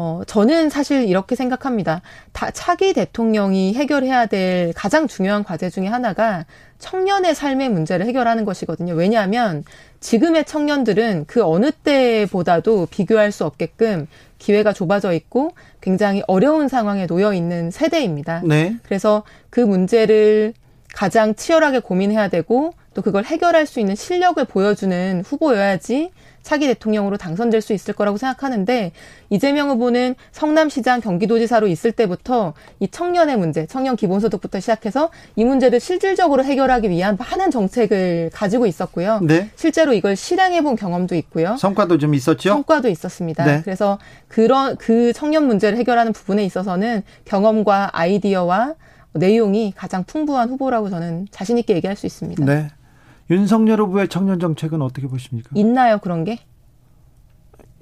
어, 저는 사실 이렇게 생각합니다. 다 차기 대통령이 해결해야 될 가장 중요한 과제 중에 하나가 청년의 삶의 문제를 해결하는 것이거든요. 왜냐하면 지금의 청년들은 그 어느 때보다도 비교할 수 없게끔 기회가 좁아져 있고 굉장히 어려운 상황에 놓여 있는 세대입니다. 네. 그래서 그 문제를 가장 치열하게 고민해야 되고 또 그걸 해결할 수 있는 실력을 보여주는 후보여야지 차기 대통령으로 당선될 수 있을 거라고 생각하는데 이재명 후보는 성남시장 경기도지사로 있을 때부터 이 청년의 문제, 청년 기본소득부터 시작해서 이 문제를 실질적으로 해결하기 위한 많은 정책을 가지고 있었고요. 네. 실제로 이걸 실행해 본 경험도 있고요. 성과도 좀 있었죠? 성과도 있었습니다. 네. 그래서 그런 그 청년 문제를 해결하는 부분에 있어서는 경험과 아이디어와 내용이 가장 풍부한 후보라고 저는 자신 있게 얘기할 수 있습니다. 네. 윤석열 후보의 청년 정책은 어떻게 보십니까? 있나요 그런 게?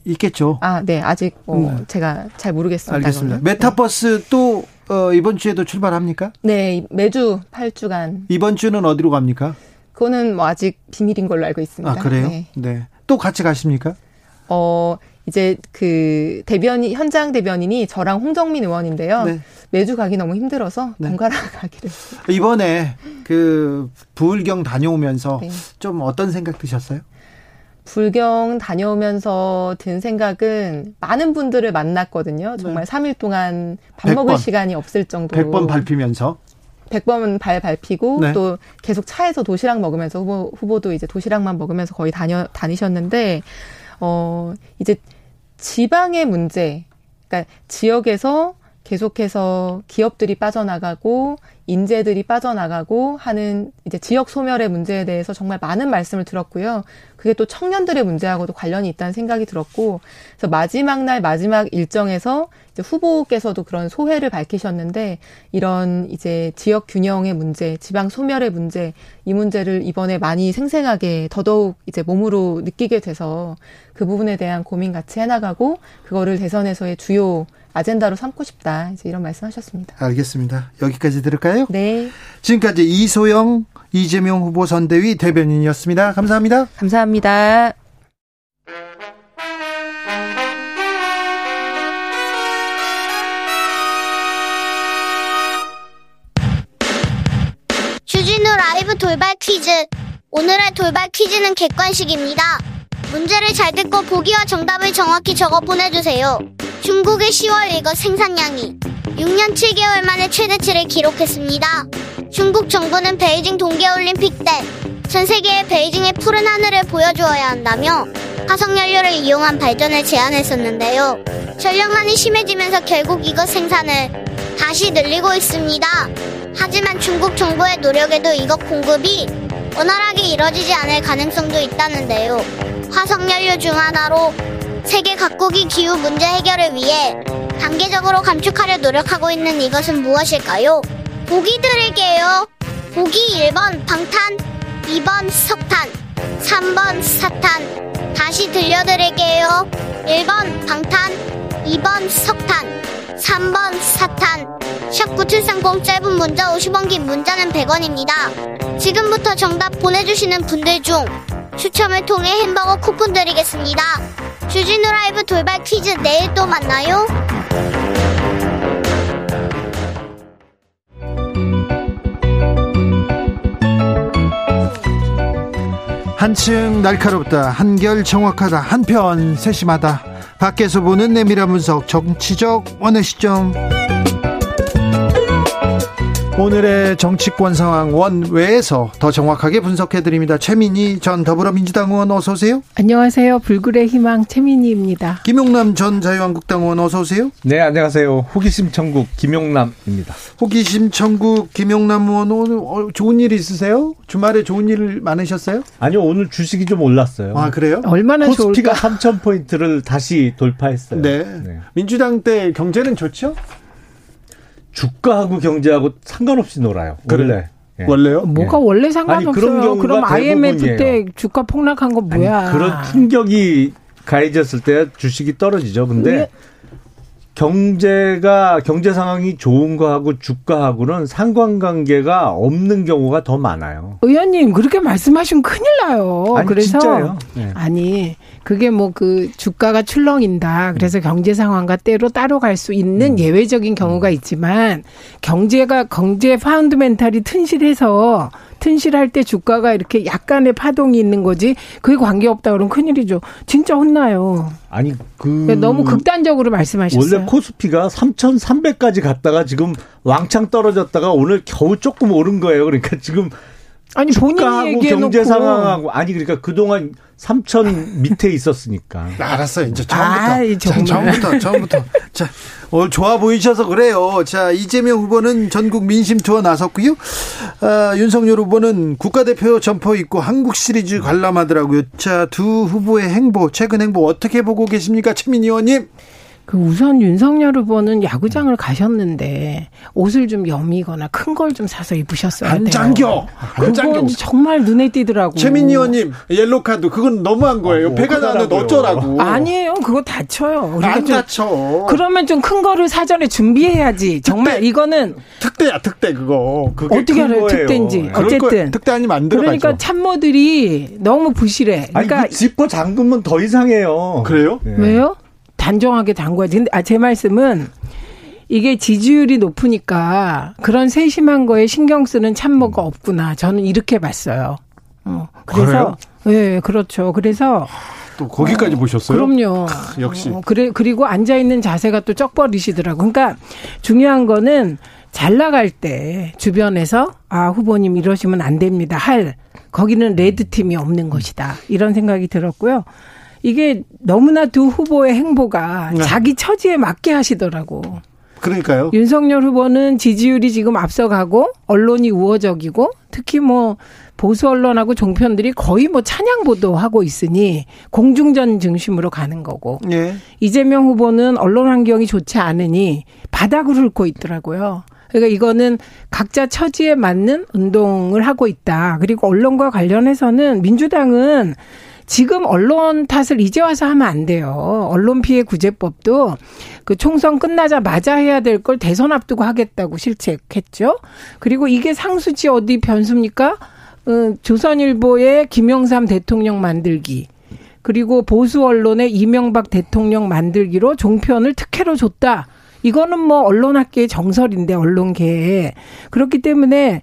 있겠죠. 아, 네. 아직 뭐 음. 제가 잘 모르겠습니다. 알겠습니다. 그러면. 메타버스 네. 또 어, 이번 주에도 출발합니까? 네, 매주 8주간. 이번 주는 어디로 갑니까? 그거는 뭐 아직 비밀인 걸로 알고 있습니다. 아, 그래요? 네. 네. 또 같이 가십니까? 어, 이제 그 대변인 현장 대변인이 저랑 홍정민 의원인데요. 네. 매주 가기 너무 힘들어서 네. 번갈아 가기를. 이번에 그 부울경 다녀오면서 네. 좀 어떤 생각 드셨어요? 불경 다녀오면서 든 생각은 많은 분들을 만났거든요. 정말 네. 3일 동안 밥 100번. 먹을 시간이 없을 정도로. 100번 밟히면서. 100번 발 밟히고 네. 또 계속 차에서 도시락 먹으면서 후보, 후보도 이제 도시락만 먹으면서 거의 다녀, 다니셨는데, 어, 이제 지방의 문제, 그러니까 지역에서 계속해서 기업들이 빠져나가고 인재들이 빠져나가고 하는 이제 지역 소멸의 문제에 대해서 정말 많은 말씀을 들었고요. 그게 또 청년들의 문제하고도 관련이 있다는 생각이 들었고, 그래서 마지막 날 마지막 일정에서 이제 후보께서도 그런 소회를 밝히셨는데 이런 이제 지역 균형의 문제, 지방 소멸의 문제 이 문제를 이번에 많이 생생하게 더더욱 이제 몸으로 느끼게 돼서 그 부분에 대한 고민 같이 해나가고 그거를 대선에서의 주요 아젠다로 삼고 싶다. 이제 이런 말씀하셨습니다. 알겠습니다. 여기까지 들을까요? 네. 지금까지 이소영 이재명 후보 선대위 대변인이었습니다. 감사합니다. 감사합니다. 주진우 라이브 돌발 퀴즈. 오늘의 돌발 퀴즈는 객관식입니다. 문제를 잘 듣고 보기와 정답을 정확히 적어 보내주세요. 중국의 10월 일거 생산량이 6년 7개월 만에 최대치를 기록했습니다. 중국 정부는 베이징 동계올림픽 때 전 세계의 베이징의 푸른 하늘을 보여주어야 한다며 화석연료를 이용한 발전을 제안했었는데요. 전력난이 심해지면서 결국 이것 생산을 다시 늘리고 있습니다. 하지만 중국 정부의 노력에도 이것 공급이 원활하게 이뤄지지 않을 가능성도 있다는데요. 화석연료 중 하나로 세계 각국이 기후 문제 해결을 위해 단계적으로 감축하려 노력하고 있는 이것은 무엇일까요? 보기 드릴게요. 보기 1번 방탄, 2번 석탄, 3번 사탄. 다시 들려드릴게요. 1번 방탄, 2번 석탄, 3번 사탄. 샵9730 짧은 문자 50원 긴 문자는 100원입니다. 지금부터 정답 보내주시는 분들 중 추첨을 통해 햄버거 쿠폰 드리겠습니다. 주진우 라이브 돌발 퀴즈 내일 또 만나요. 한층 날카롭다 한결 정확하다 한편 세심하다 밖에서 보는 내밀한 분석 정치적 원의 시점 오늘의 정치권 상황 원외에서 더 정확하게 분석해 드립니다. 최민희 전 더불어민주당 의원 어서 오세요. 안녕하세요. 불굴의 희망 최민희입니다. 김용남 전 자유한국당 의원 어서 오세요. 네, 안녕하세요. 호기심 천국 김용남입니다. 호기심 천국 김용남 의원 오늘 어, 좋은 일 있으세요? 주말에 좋은 일 많으셨어요? 아니요, 오늘 주식이 좀 올랐어요. 아, 그래요? 얼마나 코스피가 좋을까? 3,000포인트를 다시 돌파했어요. 네. 네. 민주당 때 경제는 좋죠? 주가하고 경제하고 상관없이 놀아요. 원래. 예. 원래요? 뭐가 원래 상관없어요. 아니, 그럼 IMF 때 대부분이에요. 주가 폭락한 거 아니, 뭐야? 그런 충격이 가해졌을 때 주식이 떨어지죠. 근데 왜? 경제가 경제 상황이 좋은 거하고 주가하고는 상관관계가 없는 경우가 더 많아요. 의원님 그렇게 말씀하시면 큰일 나요. 아니, 그래서. 네. 아니 그게 뭐 그 주가가 출렁인다. 그래서 경제 상황과 때로 따라갈 수 있는 음. 예외적인 경우가 있지만 경제가 경제 파운드멘탈이 튼실해서 튼실할 때 주가가 이렇게 약간의 파동이 있는 거지 그게 관계 없다 그러면 큰일이죠. 진짜 혼나요. 아니 그 너무 극단적으로 말씀하셨어요. 원래 코스피가 3,300까지 갔다가 지금 왕창 떨어졌다가 오늘 겨우 조금 오른 거예요. 그러니까 지금 아니 본인이 경제 상황하고 아니 그러니까 그동안 3천 밑에 있었으니까. 알았어요. 이제 처음부터. 아이, 자. 처음부터, 처음부터. 자, 오늘 좋아 보이셔서 그래요. 자, 이재명 후보는 전국 민심 투어 나섰고요. 아, 윤석열 후보는 국가대표 점퍼 입고 한국 시리즈 관람하더라고요. 자, 두 후보의 행보, 최근 행보 어떻게 보고 계십니까? 최민희 의원님. 그 우선 윤석열 후보는 야구장을 가셨는데 옷을 좀 여미거나 큰 걸 좀 사서 입으셨어야 돼요. 안 잠겨. 안 잠겨. 정말 눈에 띄더라고. 최민희 의원님, 옐로 카드, 그건 너무한 거예요. 아, 뭐 배가 나는 어떡하라고요. 어쩌라고. 아니에요. 그거 다쳐요. 우리가 안좀 다쳐. 그러면 좀 큰 거를 사전에 준비해야지. 정말 특대. 이거는 특대야, 특대, 그거. 그게 어떻게 큰 알아요? 거예요. 특대인지. 어쨌든. 특대 아니면 안 들어가죠. 그러니까 참모들이 너무 부실해. 아니 그러니까 그 지퍼 잠그면 더 이상해요. 그래요? 네. 왜요? 단정하게 담궈야지. 근데 아, 제 말씀은 이게 지지율이 높으니까 그런 세심한 거에 신경 쓰는 참모가 없구나. 저는 이렇게 봤어요. 어, 그래서 예, 그렇죠. 그래서 또 거기까지 보셨어요? 그럼요. 역시. 어, 그래 그리고 앉아 있는 자세가 또 쩍버리시더라고. 그러니까 중요한 거는 잘 나갈 때 주변에서 아 후보님 이러시면 안 됩니다. 할 거기는 레드 팀이 없는 것이다. 이런 생각이 들었고요. 이게 너무나 두 후보의 행보가 네. 자기 처지에 맞게 하시더라고. 그러니까요. 윤석열 후보는 지지율이 지금 앞서가고 언론이 우호적이고 특히 뭐 보수 언론하고 종편들이 거의 뭐 찬양 보도하고 있으니 공중전 중심으로 가는 거고. 예. 이재명 후보는 언론 환경이 좋지 않으니 바닥을 훑고 있더라고요. 그러니까 이거는 각자 처지에 맞는 운동을 하고 있다. 그리고 언론과 관련해서는 민주당은 지금 언론 탓을 이제 와서 하면 안 돼요. 언론 피해 구제법도 그 총선 끝나자마자 해야 될 걸 대선 앞두고 하겠다고 실책했죠. 그리고 이게 상수지 어디 변수입니까? 어, 조선일보의 김영삼 대통령 만들기. 그리고 보수 언론의 이명박 대통령 만들기로 종편을 특혜로 줬다. 이거는 뭐 언론학계의 정설인데 언론계에 그렇기 때문에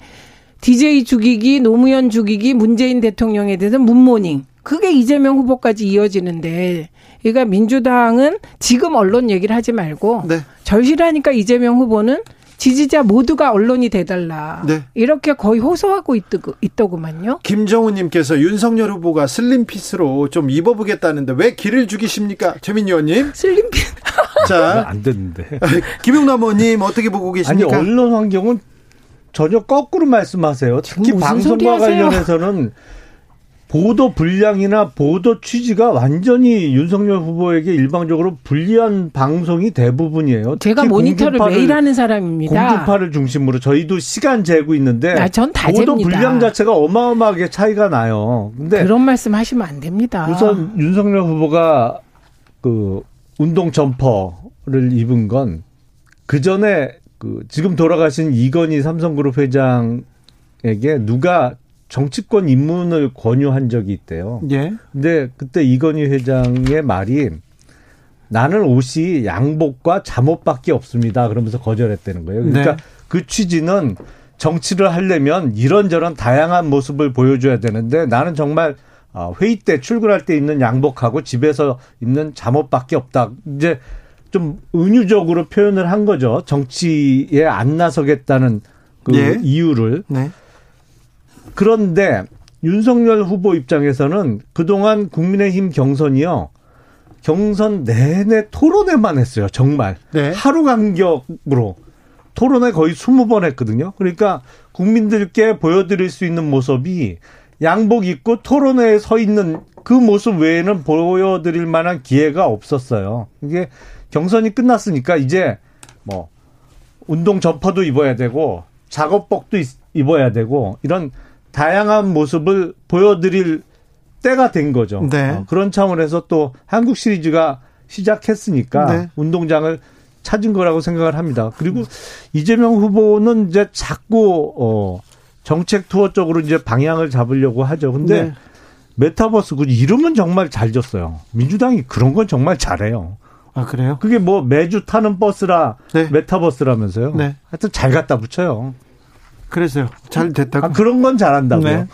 DJ 죽이기, 노무현 죽이기, 문재인 대통령에 대해서 문모닝. 그게 이재명 후보까지 이어지는데, 그러니까 민주당은 지금 언론 얘기를 하지 말고 네. 절실하니까 이재명 후보는 지지자 모두가 언론이 돼달라. 네. 이렇게 거의 호소하고 있더, 구만요 김정우님께서 윤석열 후보가 슬림피스로 좀 입어보겠다는데 왜 길을 죽이십니까? 최민희 의원님. 슬림피스. 자. 안 됐는데. 김용남 의원님 어떻게 보고 계십니까? 아니, 언론 환경은 전혀 거꾸로 말씀하세요. 특히 방송과 관련해서는 보도 분량이나 보도 취지가 완전히 윤석열 후보에게 일방적으로 불리한 방송이 대부분이에요. 제가 모니터를 매일 하는 사람입니다. 공중파를 중심으로 저희도 시간 재고 있는데 아, 전다 보도 분량 자체가 어마어마하게 차이가 나요. 근데 그런 말씀 하시면 안 됩니다. 우선 윤석열 후보가 그 운동 점퍼를 입은 건 그 전에 그 지금 돌아가신 이건희 삼성그룹 회장에게 누가 정치권 입문을 권유한 적이 있대요. 예. 근데 그때 이건희 회장의 말이 나는 옷이 양복과 잠옷밖에 없습니다. 그러면서 거절했다는 거예요. 그러니까 네. 그 취지는 정치를 하려면 이런저런 다양한 모습을 보여줘야 되는데 나는 정말 아, 회의 때 출근할 때 입는 양복하고 집에서 입는 잠옷밖에 없다. 이제 좀 은유적으로 표현을 한 거죠. 정치에 안 나서겠다는 그 예. 이유를. 네. 그런데 윤석열 후보 입장에서는 그동안 국민의힘 경선이요. 경선 내내 토론회만 했어요. 정말. 네. 하루 간격으로. 토론회 거의 20번 했거든요. 그러니까 국민들께 보여드릴 수 있는 모습이 양복 입고 토론회에 서 있는 그 모습 외에는 보여드릴 만한 기회가 없었어요. 이게 경선이 끝났으니까 이제 뭐 운동 점퍼도 입어야 되고 작업복도 입어야 되고 이런 다양한 모습을 보여드릴 때가 된 거죠. 네. 어, 그런 차원에서 또 한국 시리즈가 시작했으니까 네. 운동장을 찾은 거라고 생각을 합니다. 그리고 이재명 후보는 이제 자꾸 어 정책 투어 쪽으로 이제 방향을 잡으려고 하죠. 근데 네. 메타버스 그 이름은 정말 잘 졌어요. 민주당이 그런 건 정말 잘해요. 아 그래요? 그게 뭐 매주 타는 버스라 네. 메타버스라면서요. 네. 하여튼 잘 갖다 붙여요. 그래서요. 잘 됐다고. 아, 그런 건 잘한다고요. 네.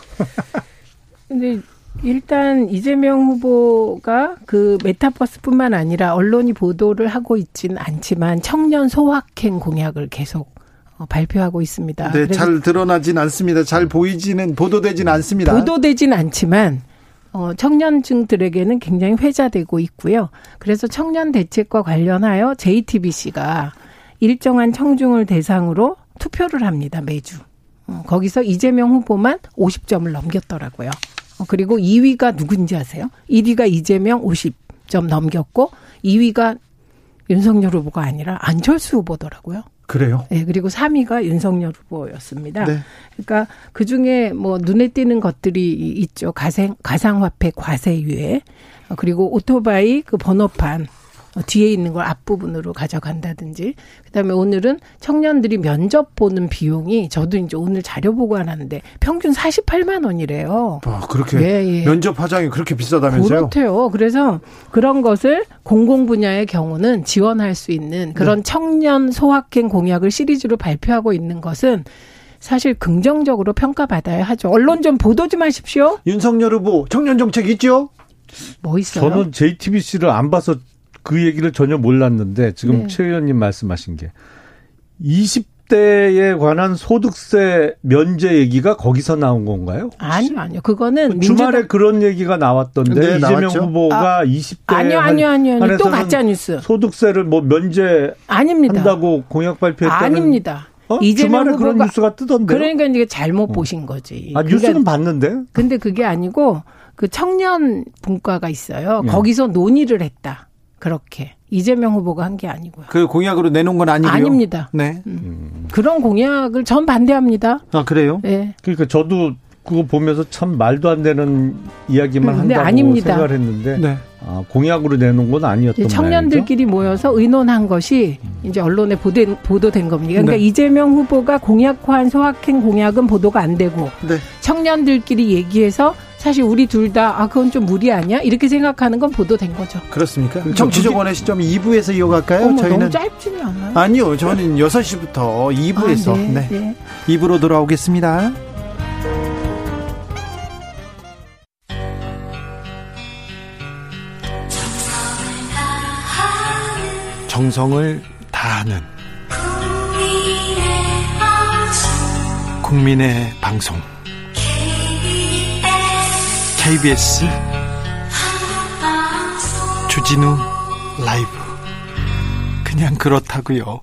근데 일단 이재명 후보가 그 메타버스뿐만 아니라 언론이 보도를 하고 있지는 않지만 청년 소확행 공약을 계속 어, 발표하고 있습니다. 네, 잘 드러나진 않습니다. 잘 보이지는 보도되진 않습니다. 보도되진 않지만 어, 청년층들에게는 굉장히 회자되고 있고요. 그래서 청년 대책과 관련하여 JTBC가 일정한 청중을 대상으로 투표를 합니다, 매주. 어, 거기서 이재명 후보만 50점을 넘겼더라고요. 어, 그리고 2위가 누군지 아세요? 1위가 이재명 50점 넘겼고 2위가 윤석열 후보가 아니라 안철수 후보더라고요. 그래요? 네, 그리고 3위가 윤석열 후보였습니다. 네. 그러니까 그 중에 뭐 눈에 띄는 것들이 있죠. 가상, 가상화폐 과세 유예, 어, 그리고 오토바이 그 번호판, 어, 뒤에 있는 걸 앞부분으로 가져간다든지 그다음에 오늘은 청년들이 면접 보는 비용이 저도 이제 오늘 자료 보고하는데 평균 48만 원이래요. 아, 그렇게 예, 예. 면접 화장이 그렇게 비싸다면서요? 그렇대요. 그래서 그런 것을 공공 분야의 경우는 지원할 수 있는 그런 네. 청년 소확행 공약을 시리즈로 발표하고 있는 것은 사실 긍정적으로 평가받아야 하죠. 언론 좀 보도 좀 하십시오. 윤석열 후보 청년 정책 있죠? 뭐 있어요? 저는 JTBC를 안 봐서 그 얘기를 전혀 몰랐는데 지금 네. 최 의원님 말씀하신 게20 20대에 관한 소득세 면제 얘기가 거기서 나온 건가요? 아니요, 아니요. 그거는 주말에 민주당... 그런 얘기가 나왔던데 네, 이재명 나왔죠? 후보가 아, 20대 아니요, 아니요, 아니요. 아니요. 또 가짜 뉴스. 소득세를 뭐 면제 아닙니다. 한다고 공약 발표했다는 아닙니다. 어? 이재명 주말에 그런 후보가 뉴스가 뜨던데. 그러니까 이제 잘못 보신 거지. 아, 뉴스는 봤는데. 근데 그게 아니고 그 청년 분과가 있어요. 네. 거기서 논의를 했다. 그렇게 이재명 후보가 한 게 아니고요. 그 공약으로 내놓은 건 아니고요. 아닙니다. 네. 그런 공약을 전 반대합니다. 아 그래요? 네. 그러니까 저도 그거 보면서 참 말도 안 되는 이야기만 음, 네, 한다고 아닙니다. 생각을 했는데 네. 아, 공약으로 내놓은 건 아니었던 이제 청년들끼리 모여서 의논한 것이 이제 언론에 보도, 보도된 겁니다. 그러니까 네. 이재명 후보가 공약화한 소확행 공약은 보도가 안 되고 네. 청년들끼리 얘기해서 사실 우리 둘 다 아 그건 좀 무리 아니야 이렇게 생각하는 건 보도된 거죠. 그렇습니까? 정치적 원의 시점 2부에서 이어갈까요? 어머, 저희는 너무 짧지는 않아요. 아니요. 저는 6시부터 2부에서 아, 네, 네. 네. 2부로 돌아오겠습니다. 정성을 다하는 국민의 방송 KBS 주진우 라이브 그냥 그렇다고요.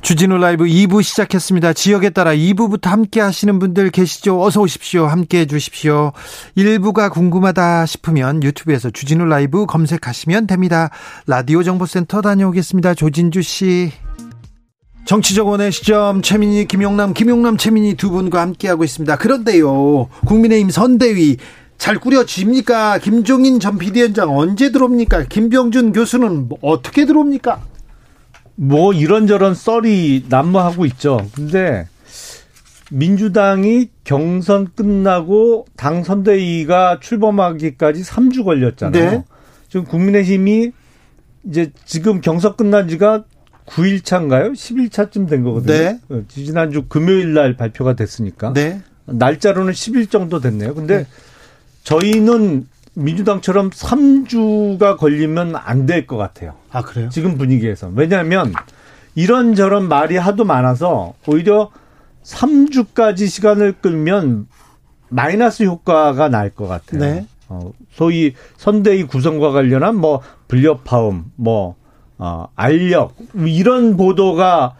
주진우 라이브 2부 시작했습니다. 지역에 따라 2부부터 함께 하시는 분들 계시죠? 어서 오십시오. 함께 해 주십시오. 1부가 궁금하다 싶으면 유튜브에서 주진우 라이브 검색하시면 됩니다. 라디오 정보센터 다녀오겠습니다. 조진주 씨. 정치적 원의 시점 최민희 김용남 김용남 최민희 두 분과 함께하고 있습니다. 그런데요. 국민의힘 선대위 잘 꾸려집니까? 김종인 전 비대위원장 언제 들어옵니까? 김병준 교수는 뭐 어떻게 들어옵니까? 뭐 이런저런 썰이 난무하고 있죠. 근데 민주당이 경선 끝나고 당 선대위가 출범하기까지 3주 걸렸잖아요. 네. 지금 국민의힘이 이제 지금 경선 끝난 지가 9일차인가요? 10일차쯤 된 거거든요. 네. 어, 지난주 금요일 날 발표가 됐으니까. 네. 날짜로는 10일 정도 됐네요. 근데 저희는 민주당처럼 3주가 걸리면 안 될 것 같아요. 아, 그래요? 지금 분위기에서. 왜냐하면 이런저런 말이 하도 많아서 오히려 3주까지 시간을 끌면 마이너스 효과가 날 것 같아요. 네. 어, 소위 선대위 구성과 관련한 뭐 불협화음, 뭐 어, 알력 이런 보도가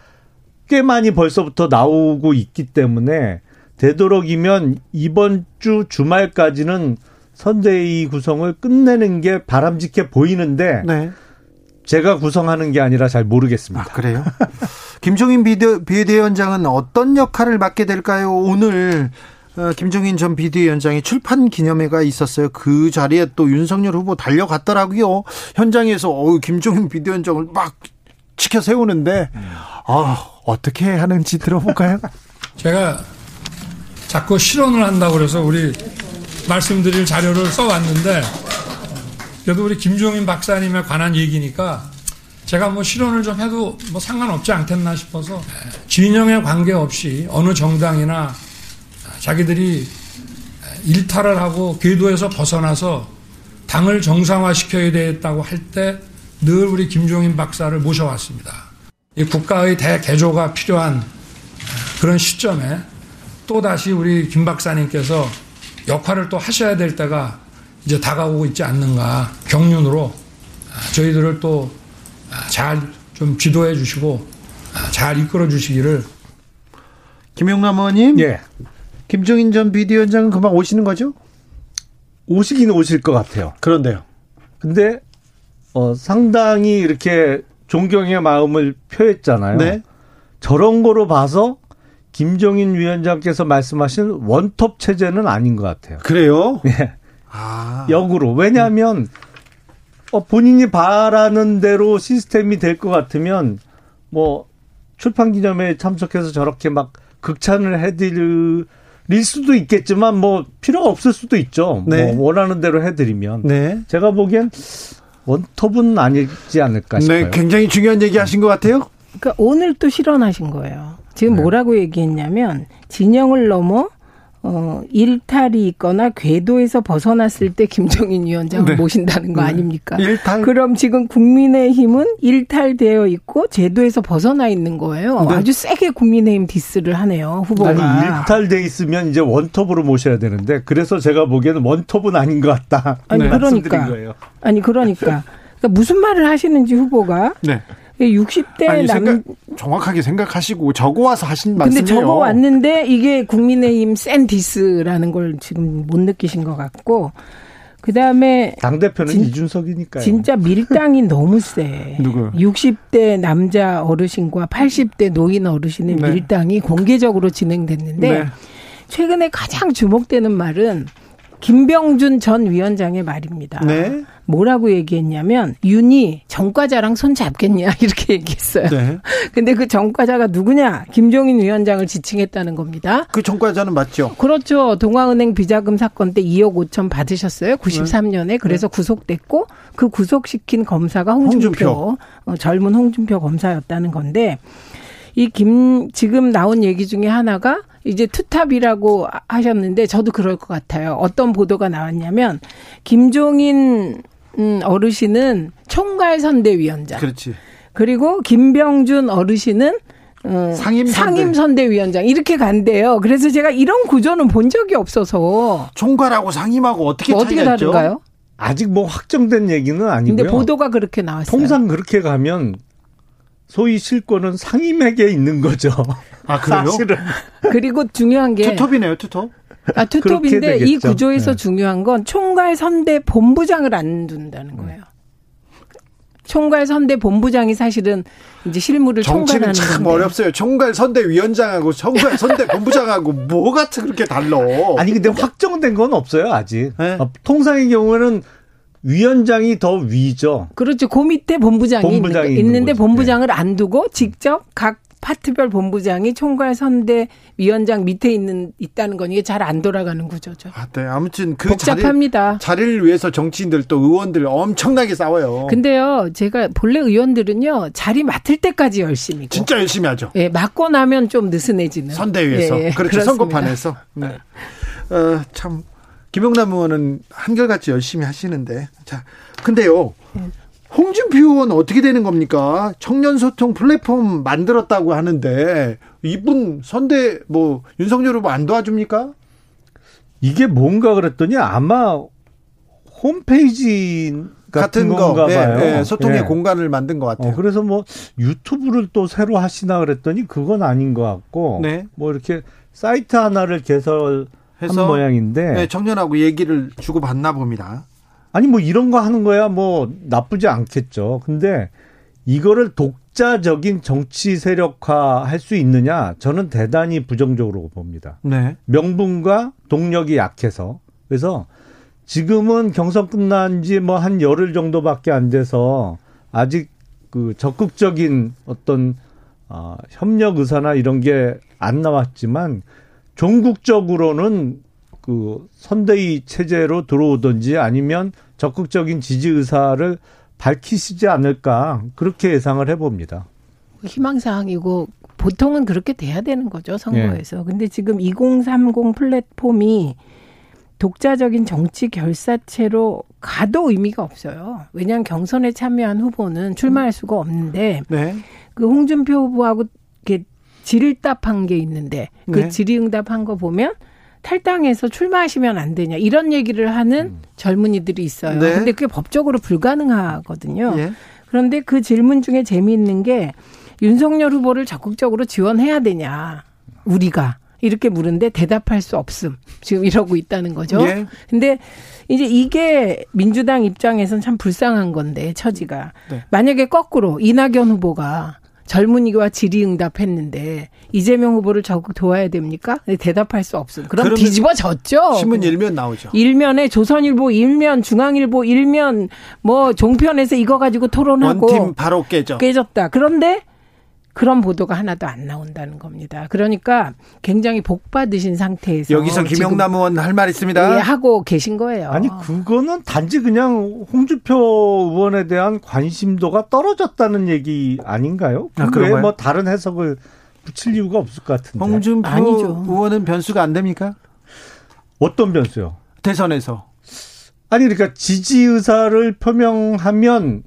꽤 많이 벌써부터 나오고 있기 때문에 되도록이면 이번 주 주말까지는 선대위 구성을 끝내는 게 바람직해 보이는데 네. 제가 구성하는 게 아니라 잘 모르겠습니다. 아, 그래요? 김종인 비대, 비대위원장은 어떤 역할을 맡게 될까요? 오늘 어, 김종인 전 비대위원장이 출판 기념회가 있었어요. 그 자리에 또 윤석열 후보 달려갔더라고요. 현장에서 어, 김종인 비대위원장을 막 지켜 세우는데 아, 어떻게 하는지 들어볼까요? 제가 자꾸 실언을 한다고 그래서 우리 말씀드릴 자료를 써왔는데 그래도 우리 김종인 박사님에 관한 얘기니까 제가 뭐 실언을 좀 해도 뭐 상관없지 않겠나 싶어서 진영에 관계없이 어느 정당이나 자기들이 일탈을 하고 궤도에서 벗어나서 당을 정상화시켜야 되겠다고 할 때 늘 우리 김종인 박사를 모셔왔습니다. 이 국가의 대개조가 필요한 그런 시점에 또 다시 우리 김 박사님께서 역할을 또 하셔야 될 때가 이제 다가오고 있지 않는가 경륜으로 저희들을 또 잘 좀 지도해 주시고 잘 이끌어 주시기를 김용남 의원님, 예. 김종인 전 비대위원장은 금방 오시는 거죠? 오시긴 오실 것 같아요. 그런데요. 근데 어, 상당히 이렇게 존경의 마음을 표했잖아요. 네. 저런 거로 봐서 김종인 위원장께서 말씀하신 원톱 체제는 아닌 것 같아요. 그래요? 예. 아. 역으로. 왜냐하면 어, 본인이 바라는 대로 시스템이 될 것 같으면 뭐 출판 기념회에 참석해서 저렇게 막 극찬을 해드릴 수도 있겠지만 뭐 필요가 없을 수도 있죠. 네. 뭐 원하는 대로 해드리면. 네. 제가 보기엔 원톱은 아니지 않을까 싶어요. 네, 굉장히 중요한 얘기 하신 것 같아요. 그러니까 오늘 또 실언하신 거예요. 지금 네. 뭐라고 얘기했냐면 진영을 넘어 어, 일탈이 있거나 궤도에서 벗어났을 때 김정인 위원장을 네. 모신다는 거 네. 아닙니까? 일탈. 그럼 지금 국민의힘은 일탈되어 있고 제도에서 벗어나 있는 거예요. 네. 아주 세게 국민의힘 디스를 하네요. 후보가. 아니, 일탈돼 있으면 이제 원톱으로 모셔야 되는데 그래서 제가 보기에는 원톱은 아닌 것 같다. 아니, 네. 그러니까. 아니, 그러니까. 그러니까 무슨 말을 하시는지 후보가. 네. 60대 아니, 남 생각, 정확하게 생각하시고 적어 와서 하신 말씀이에요. 근데 적어 왔는데 이게 국민의힘 센 diss라는 걸 지금 못 느끼신 것 같고 그다음에 당 대표는 이준석이니까요. 진짜 밀당이 너무 세. 누구? 60대 남자 어르신과 80대 노인 어르신의 네. 밀당이 공개적으로 진행됐는데 네. 최근에 가장 주목되는 말은 김병준 전 위원장의 말입니다. 네. 뭐라고 얘기했냐면 윤이 정과자랑 손 잡겠냐 이렇게 얘기했어요. 네. 근데 그 정과자가 누구냐? 김종인 위원장을 지칭했다는 겁니다. 그 정과자는 맞죠? 그렇죠. 동아은행 비자금 사건 때 2억 5천 받으셨어요. 93년에 네. 그래서 네. 구속됐고 그 구속시킨 검사가 홍준표, 홍준표. 어, 젊은 홍준표 검사였다는 건데 이 김 지금 나온 얘기 중에 하나가 이제 투탑이라고 하셨는데 저도 그럴 것 같아요. 어떤 보도가 나왔냐면 김종인 음, 어르신은 총괄 선대위원장. 그렇지. 그리고 김병준 어르신은 어, 상임, 상임 선대위원장 이렇게 간대요. 그래서 제가 이런 구조는 본 적이 없어서 총괄하고 상임하고 어떻게 뭐 어떻게 다른가요? 아직 뭐 확정된 얘기는 아니고요. 근데 보도가 그렇게 나왔어요. 통상 그렇게 가면 소위 실권은 상임에게 있는 거죠. 아 그래요? 사실은. 그리고 중요한 게 투톱이네요, 투톱. 아 투톱인데 이 구조에서 네. 중요한 건 총괄 선대 본부장을 안 둔다는 거예요. 총괄 선대 본부장이 사실은 이제 실무를 정치는 참 건데. 어렵어요. 총괄 선대 위원장하고 총괄 선대 본부장하고 뭐가 그렇게 달라? 아니 근데 확정된 건 없어요 아직. 네? 통상의 경우에는 위원장이 더 위죠. 그렇죠. 그 밑에 본부장이, 본부장이 있는데 본부장을 네. 안 두고 직접 각 파트별 본부장이 총괄 선대 위원장 밑에 있는 있다는 건 이게 잘 안 돌아가는 구조죠. 아, 네. 아무튼 그 복잡합니다. 자리, 를 위해서 정치인들 또 의원들 엄청나게 싸워요. 근데요, 제가 본래 의원들은요 자리 맡을 때까지 열심히. 진짜 열심히 하죠. 예, 맡고 나면 좀 느슨해지는. 선대위에서 예, 예, 그렇죠. 그렇습니다. 선거판에서. 네. 어, 참 김영남 의원은 한결같이 열심히 하시는데 자 근데요 홍준표 의원 어떻게 되는 겁니까 청년 소통 플랫폼 만들었다고 하는데 이분 선대 뭐 윤석열 후보 안 도와줍니까? 이게 뭔가 그랬더니 아마 홈페이지 같은, 같은 거, 예, 봐요. 예, 소통의 예. 공간을 만든 것 같아요. 어, 그래서 뭐 유튜브를 또 새로 하시나 그랬더니 그건 아닌 것 같고, 네. 뭐 이렇게 사이트 하나를 개설 해서 모양인데 네, 청년하고 얘기를 주고 받나 봅니다. 아니 뭐 이런 거 하는 거야 뭐 나쁘지 않겠죠. 근데 이거를 독자적인 정치 세력화 할 수 있느냐 저는 대단히 부정적으로 봅니다. 네. 명분과 동력이 약해서 그래서 지금은 경선 끝난 지 뭐 한 열흘 정도밖에 안 돼서 아직 그 적극적인 어떤 어, 협력 의사나 이런 게 안 나왔지만 종국적으로는 그 선대위 체제로 들어오든지 아니면 적극적인 지지 의사를 밝히시지 않을까 그렇게 예상을 해봅니다. 희망사항이고 보통은 그렇게 돼야 되는 거죠 선거에서. 네. 근데 지금 2030 플랫폼이 독자적인 정치 결사체로 가도 의미가 없어요. 왜냐하면 경선에 참여한 후보는 출마할 수가 없는데 네. 그 홍준표 후보하고 질의응답한 게 있는데 그 네. 질의응답한 거 보면 탈당해서 출마하시면 안 되냐 이런 얘기를 하는 음. 젊은이들이 있어요. 네. 근데 그게 법적으로 불가능하거든요. 예. 그런데 그 질문 중에 재미있는 게 윤석열 후보를 적극적으로 지원해야 되냐 우리가 이렇게 물은데 대답할 수 없음 지금 이러고 있다는 거죠. 예. 근데 이제 이게 민주당 입장에선 참 불쌍한 건데 처지가 네. 만약에 거꾸로 이낙연 후보가 젊은이와 질의응답했는데 이재명 후보를 적극 도와야 됩니까? 대답할 수 없음. 그럼 뒤집어졌죠. 신문 일면 나오죠. 일면에 조선일보 일면, 중앙일보 일면, 뭐 종편에서 이거 가지고 토론하고 원팀 바로 깨져. 깨졌다. 그런데 그런 보도가 하나도 안 나온다는 겁니다. 그러니까 굉장히 복 받으신 상태에서 여기서 김영남 의원 할 말 있습니다. 예, 하고 계신 거예요. 아니 그거는 단지 그냥 홍주표 의원에 대한 관심도가 떨어졌다는 얘기 아닌가요? 아, 그왜 뭐 다른 해석을 붙일 이유가 없을 것 같은데. 홍준표 아니죠. 의원은 변수가 안 됩니까? 어떤 변수요? 대선에서. 아니 그러니까 지지 의사를 표명하면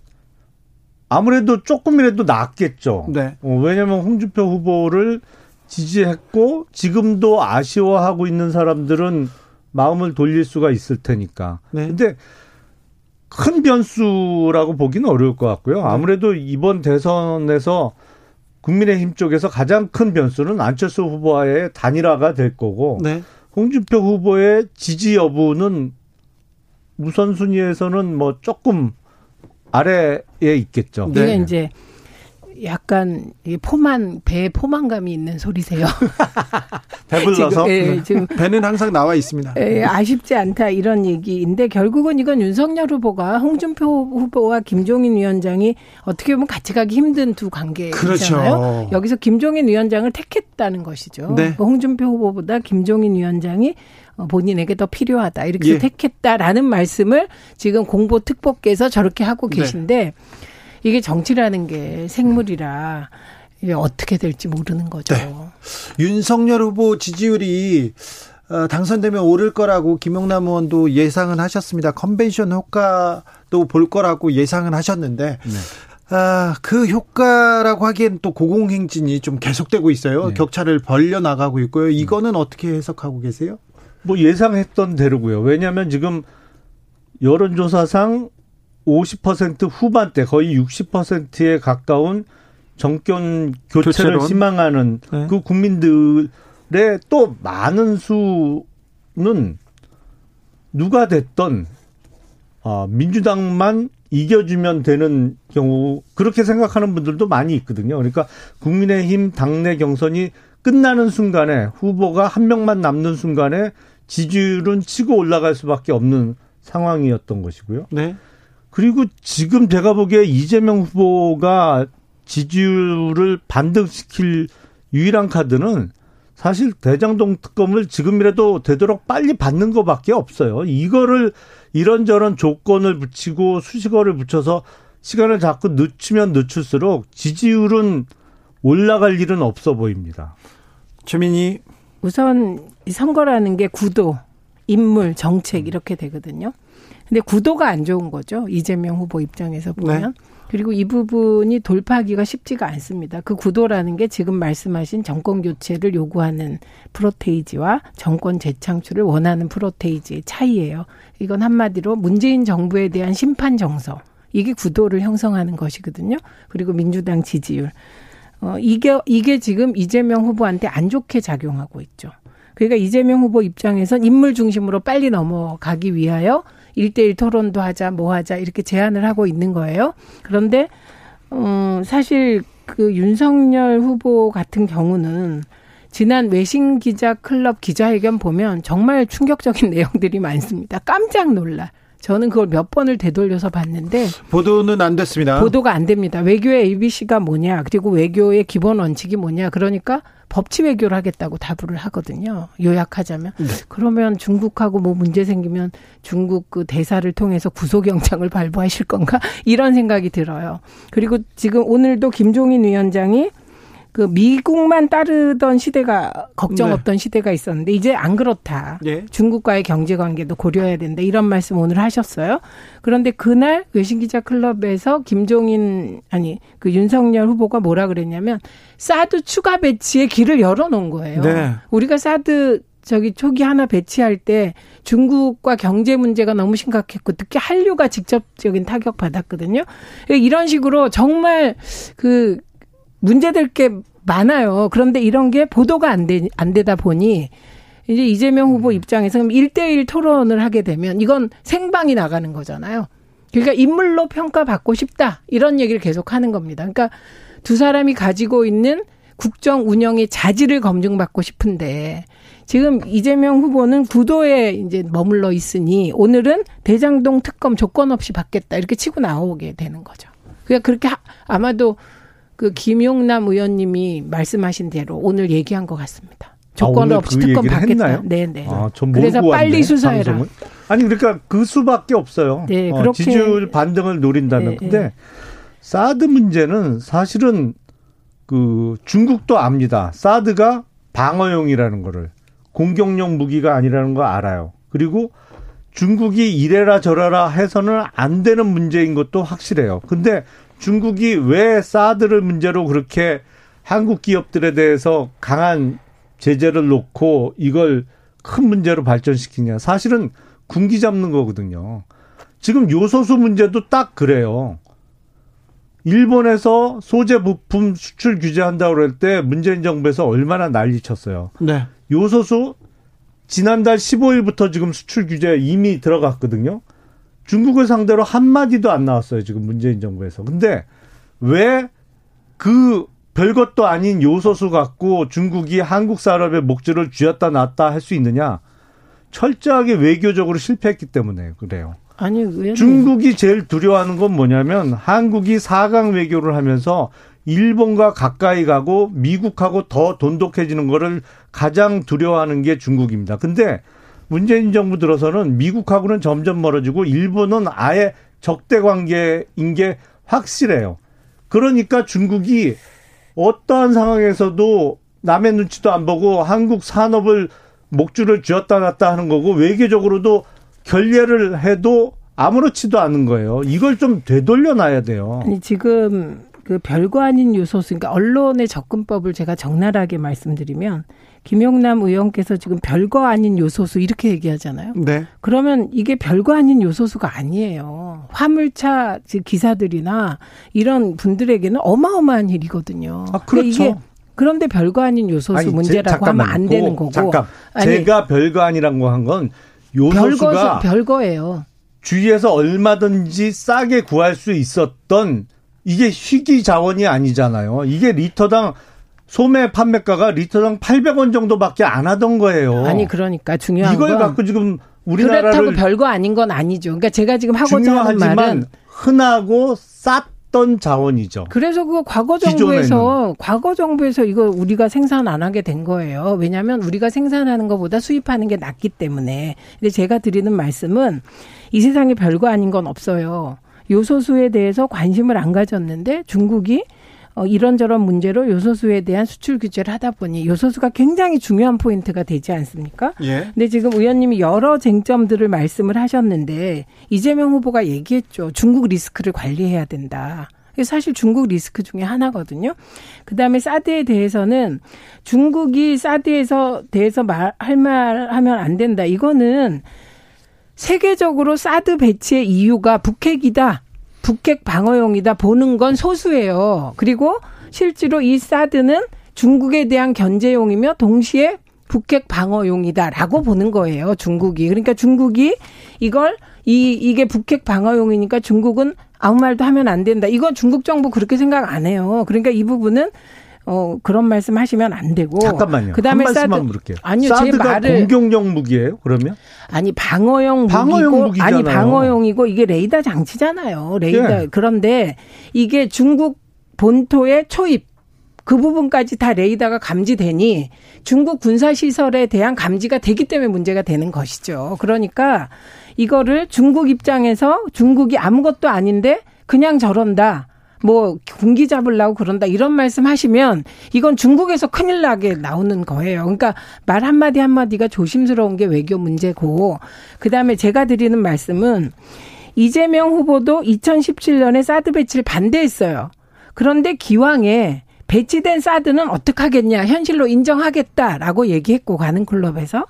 아무래도 조금이라도 낫겠죠. 네. 어, 왜냐하면 홍준표 후보를 지지했고 지금도 아쉬워하고 있는 사람들은 마음을 돌릴 수가 있을 테니까. 네. 근데 큰 변수라고 보기는 어려울 것 같고요. 아무래도 이번 대선에서 국민의힘 쪽에서 가장 큰 변수는 안철수 후보와의 단일화가 될 거고 네. 홍준표 후보의 지지 여부는 우선순위에서는 뭐 조금 아래에 있겠죠. 이게 이제 약간 포만 배에 포만감이 있는 소리세요. 배불러서 지금, 예, 지금 배는 항상 나와 있습니다. 예, 아쉽지 않다 이런 얘기인데 결국은 이건 윤석열 후보가 홍준표 후보와 김종인 위원장이 어떻게 보면 같이 가기 힘든 두 관계잖아요. 그렇죠. 여기서 김종인 위원장을 택했다는 것이죠. 네. 홍준표 후보보다 김종인 위원장이 어, 본인에게 더 필요하다 이렇게 예. 택했다라는 말씀을 지금 공보 특보께서 저렇게 하고 네. 계신데 이게 정치라는 게 생물이라 이게 어떻게 될지 모르는 거죠. 네. 윤석열 후보 지지율이 어, 당선되면 오를 거라고 김용남 의원도 예상은 하셨습니다. 컨벤션 효과도 볼 거라고 예상은 하셨는데 아, 그 효과라고 하기엔 또 고공행진이 좀 계속되고 있어요. 네. 격차를 벌려 나가고 있고요. 이거는 어떻게 해석하고 계세요? 뭐 예상했던 대로고요. 왜냐하면 지금 여론조사상 50% 후반대 거의 60%에 가까운 정권 교체를 교체론. 희망하는 네. 그 국민들의 또 많은 수는 누가 됐던 아, 민주당만 이겨주면 되는 경우 그렇게 생각하는 분들도 많이 있거든요. 그러니까 국민의힘 당내 경선이 끝나는 순간에 후보가 한 명만 남는 순간에 지지율은 치고 올라갈 수밖에 없는 상황이었던 것이고요. 네. 그리고 지금 제가 보기에 이재명 후보가 지지율을 반등시킬 유일한 카드는 사실 대장동 특검을 지금이라도 되도록 빨리 받는 것밖에 없어요. 이거를 이런저런 조건을 붙이고 수식어를 붙여서 시간을 자꾸 늦추면 늦출수록 지지율은 올라갈 일은 없어 보입니다. 주민이 우선 이 선거라는 게 구도, 인물, 정책 이렇게 되거든요. 근데 구도가 안 좋은 거죠. 이재명 후보 입장에서 보면. 그리고 이 부분이 돌파하기가 쉽지가 않습니다. 그 구도라는 게 지금 말씀하신 정권 교체를 요구하는 프로테이지와 정권 재창출을 원하는 프로테이지의 차이예요. 이건 한마디로 문재인 정부에 대한 심판 정서. 이게 구도를 형성하는 것이거든요. 그리고 민주당 지지율. 어, 이게, 이게 지금 이재명 후보한테 안 좋게 작용하고 있죠. 그러니까 이재명 후보 입장에선 인물 중심으로 빨리 넘어가기 위하여 일대일 토론도 하자, 뭐 하자, 이렇게 제안을 하고 있는 거예요. 그런데, 어, 사실 그 윤석열 후보 같은 경우는 지난 외신 기자 클럽 기자회견 보면 정말 충격적인 내용들이 많습니다. 깜짝 놀라. 저는 그걸 몇 번을 되돌려서 봤는데 보도는 안 됐습니다. 보도가 안 됩니다. 외교의 ABC가 뭐냐, 그리고 외교의 기본 원칙이 뭐냐. 그러니까 법치 외교를 하겠다고 답을 하거든요. 요약하자면. 그러면 중국하고 뭐 문제 생기면 중국 그 대사를 통해서 구속영장을 발부하실 건가? 이런 생각이 들어요. 그리고 지금 오늘도 김종인 위원장이 그 미국만 따르던 시대가 걱정 네. 없던 시대가 있었는데 이제 안 그렇다. 예. 중국과의 경제 관계도 고려해야 된다. 이런 말씀 오늘 하셨어요. 그런데 그날 외신 기자 클럽에서 김종인 아니 그 윤석열 후보가 뭐라 그랬냐면 사드 추가 배치의 길을 열어 놓은 거예요. 네. 우리가 사드 저기 초기 하나 배치할 때 중국과 경제 문제가 너무 심각했고 특히 한류가 직접적인 타격 받았거든요. 이런 식으로 정말 그 문제될 게 많아요. 그런데 이런 게 보도가 안, 되, 안 되다 보니 이제 이재명 후보 입장에서 그럼 1대1 토론을 하게 되면 이건 생방이 나가는 거잖아요. 그러니까 인물로 평가받고 싶다. 이런 얘기를 계속 하는 겁니다. 그러니까 두 사람이 가지고 있는 국정 운영의 자질을 검증받고 싶은데 지금 이재명 후보는 구도에 이제 머물러 있으니 오늘은 대장동 특검 조건 없이 받겠다. 이렇게 치고 나오게 되는 거죠. 그러니까 그렇게 하, 아마도 그 김용남 의원님이 말씀하신 대로 오늘 얘기한 것 같습니다. 조건 오늘 없이 그 받겠다. 했나요? 네네. 아, 전 그래서 빨리 수사해라. 방송을. 아니 그러니까 그 수밖에 없어요. 네, 어, 그렇게- 지지율 반등을 노린다면 네, 근데 네. 사드 문제는 사실은 그 중국도 압니다. 사드가 방어용이라는 거를 공격용 무기가 아니라는 거 알아요. 그리고 중국이 이래라 저래라 해서는 안 되는 문제인 것도 확실해요. 근데 중국이 왜 사드를 문제로 그렇게 한국 기업들에 대해서 강한 제재를 놓고 이걸 큰 문제로 발전시키냐. 사실은 군기 잡는 거거든요. 지금 요소수 문제도 딱 그래요. 일본에서 소재 부품 수출 규제한다고 그럴 때 문재인 정부에서 얼마나 난리 쳤어요. 네. 요소수 지난달 15일부터 지금 수출 규제 이미 들어갔거든요. 중국을 상대로 한마디도 안 나왔어요. 지금 문재인 정부에서. 근데 왜 그 별것도 아닌 요소수 갖고 중국이 한국 산업의 목줄을 쥐었다 놨다 할 수 있느냐? 철저하게 외교적으로 실패했기 때문에 그래요. 아니, 왜 중국이 제일 두려워하는 건 뭐냐면 한국이 사강 외교를 하면서 일본과 가까이 가고 미국하고 더 돈독해지는 거를 가장 두려워하는 게 중국입니다. 근데 문재인 정부 들어서는 미국하고는 점점 멀어지고 일본은 아예 적대 관계인 게 확실해요. 그러니까 중국이 어떠한 상황에서도 남의 눈치도 안 보고 한국 산업을 목줄을 쥐었다 놨다 하는 거고 외교적으로도 결례를 해도 아무렇지도 않은 거예요. 이걸 좀 되돌려 놔야 돼요. 아니 지금 그 별거 아닌 요소수, 그러니까 언론의 접근법을 제가 적나라하게 말씀드리면 김용남 의원께서 지금 별거 아닌 요소수 이렇게 얘기하잖아요. 네. 그러면 이게 별거 아닌 요소수가 아니에요. 화물차 기사들이나 이런 분들에게는 어마어마한 일이거든요. 아, 그렇죠. 그런데 별거 아닌 요소수 아니, 문제라고 제, 하면 안 되는 거고. 잠깐. 아니, 제가 별거 아니라고 한 건 요소수가 별거, 별거예요. 주위에서 얼마든지 싸게 구할 수 있었던 이게 희귀 자원이 아니잖아요. 이게 리터당 소매 판매가가 리터당 800원 정도밖에 안 하던 거예요. 아니 그러니까 중요한 이걸 건 갖고 지금 우리나라를 그렇다고 별거 아닌 건 아니죠. 그러니까 제가 지금 하고자 하는 말은 흔하고 쌌던 자원이죠. 그래서 그 과거 정부에서 기존에는. 과거 정부에서 이거 우리가 생산 안 하게 된 거예요. 왜냐하면 우리가 생산하는 것보다 수입하는 게 낫기 때문에. 근데 제가 드리는 말씀은 이 세상에 별거 아닌 건 없어요. 요소수에 대해서 관심을 안 가졌는데 중국이 어, 이런저런 문제로 요소수에 대한 수출 규제를 하다 보니 요소수가 굉장히 중요한 포인트가 되지 않습니까? 예. 근데 지금 의원님이 여러 쟁점들을 말씀을 하셨는데 이재명 후보가 얘기했죠. 중국 리스크를 관리해야 된다. 사실 중국 리스크 중에 하나거든요. 그 다음에 사드에 대해서는 중국이 사드에서 대해서 말 할 말 하면 안 된다. 이거는 세계적으로 사드 배치의 이유가 북핵이다. 북핵 방어용이다 보는 건 소수예요. 그리고 실제로 이 사드는 중국에 대한 견제용이며 동시에 북핵 방어용이다라고 보는 거예요. 중국이. 그러니까 중국이 이걸 이 이게 북핵 방어용이니까 중국은 아무 말도 하면 안 된다. 이건 중국 정부 그렇게 생각 안 해요. 그러니까 이 부분은 어 그런 말씀 하시면 안 되고 잠깐만요. 그다음에 한 말씀만 사드, 물을게요. 아니요, 사드가 제 말을 공격용 무기예요? 그러면? 아니 방어용, 방어용 무기고 아니 방어용이고 이게 레이더 장치잖아요. 레이더 예. 그런데 이게 중국 본토의 초입 그 부분까지 다 레이더가 감지되니 중국 군사 시설에 대한 감지가 되기 때문에 문제가 되는 것이죠. 그러니까 이거를 중국 입장에서 중국이 아무것도 아닌데 그냥 저런다. 뭐 군기 잡으려고 그런다 이런 말씀 하시면 이건 중국에서 큰일 나게 나오는 거예요. 그러니까 말 한마디 한마디가 조심스러운 게 외교 문제고 그다음에 제가 드리는 말씀은 이재명 후보도 2017년에 사드 배치를 반대했어요. 그런데 기왕에 배치된 사드는 어떡하겠냐 현실로 인정하겠다라고 얘기했고 가는 클럽에서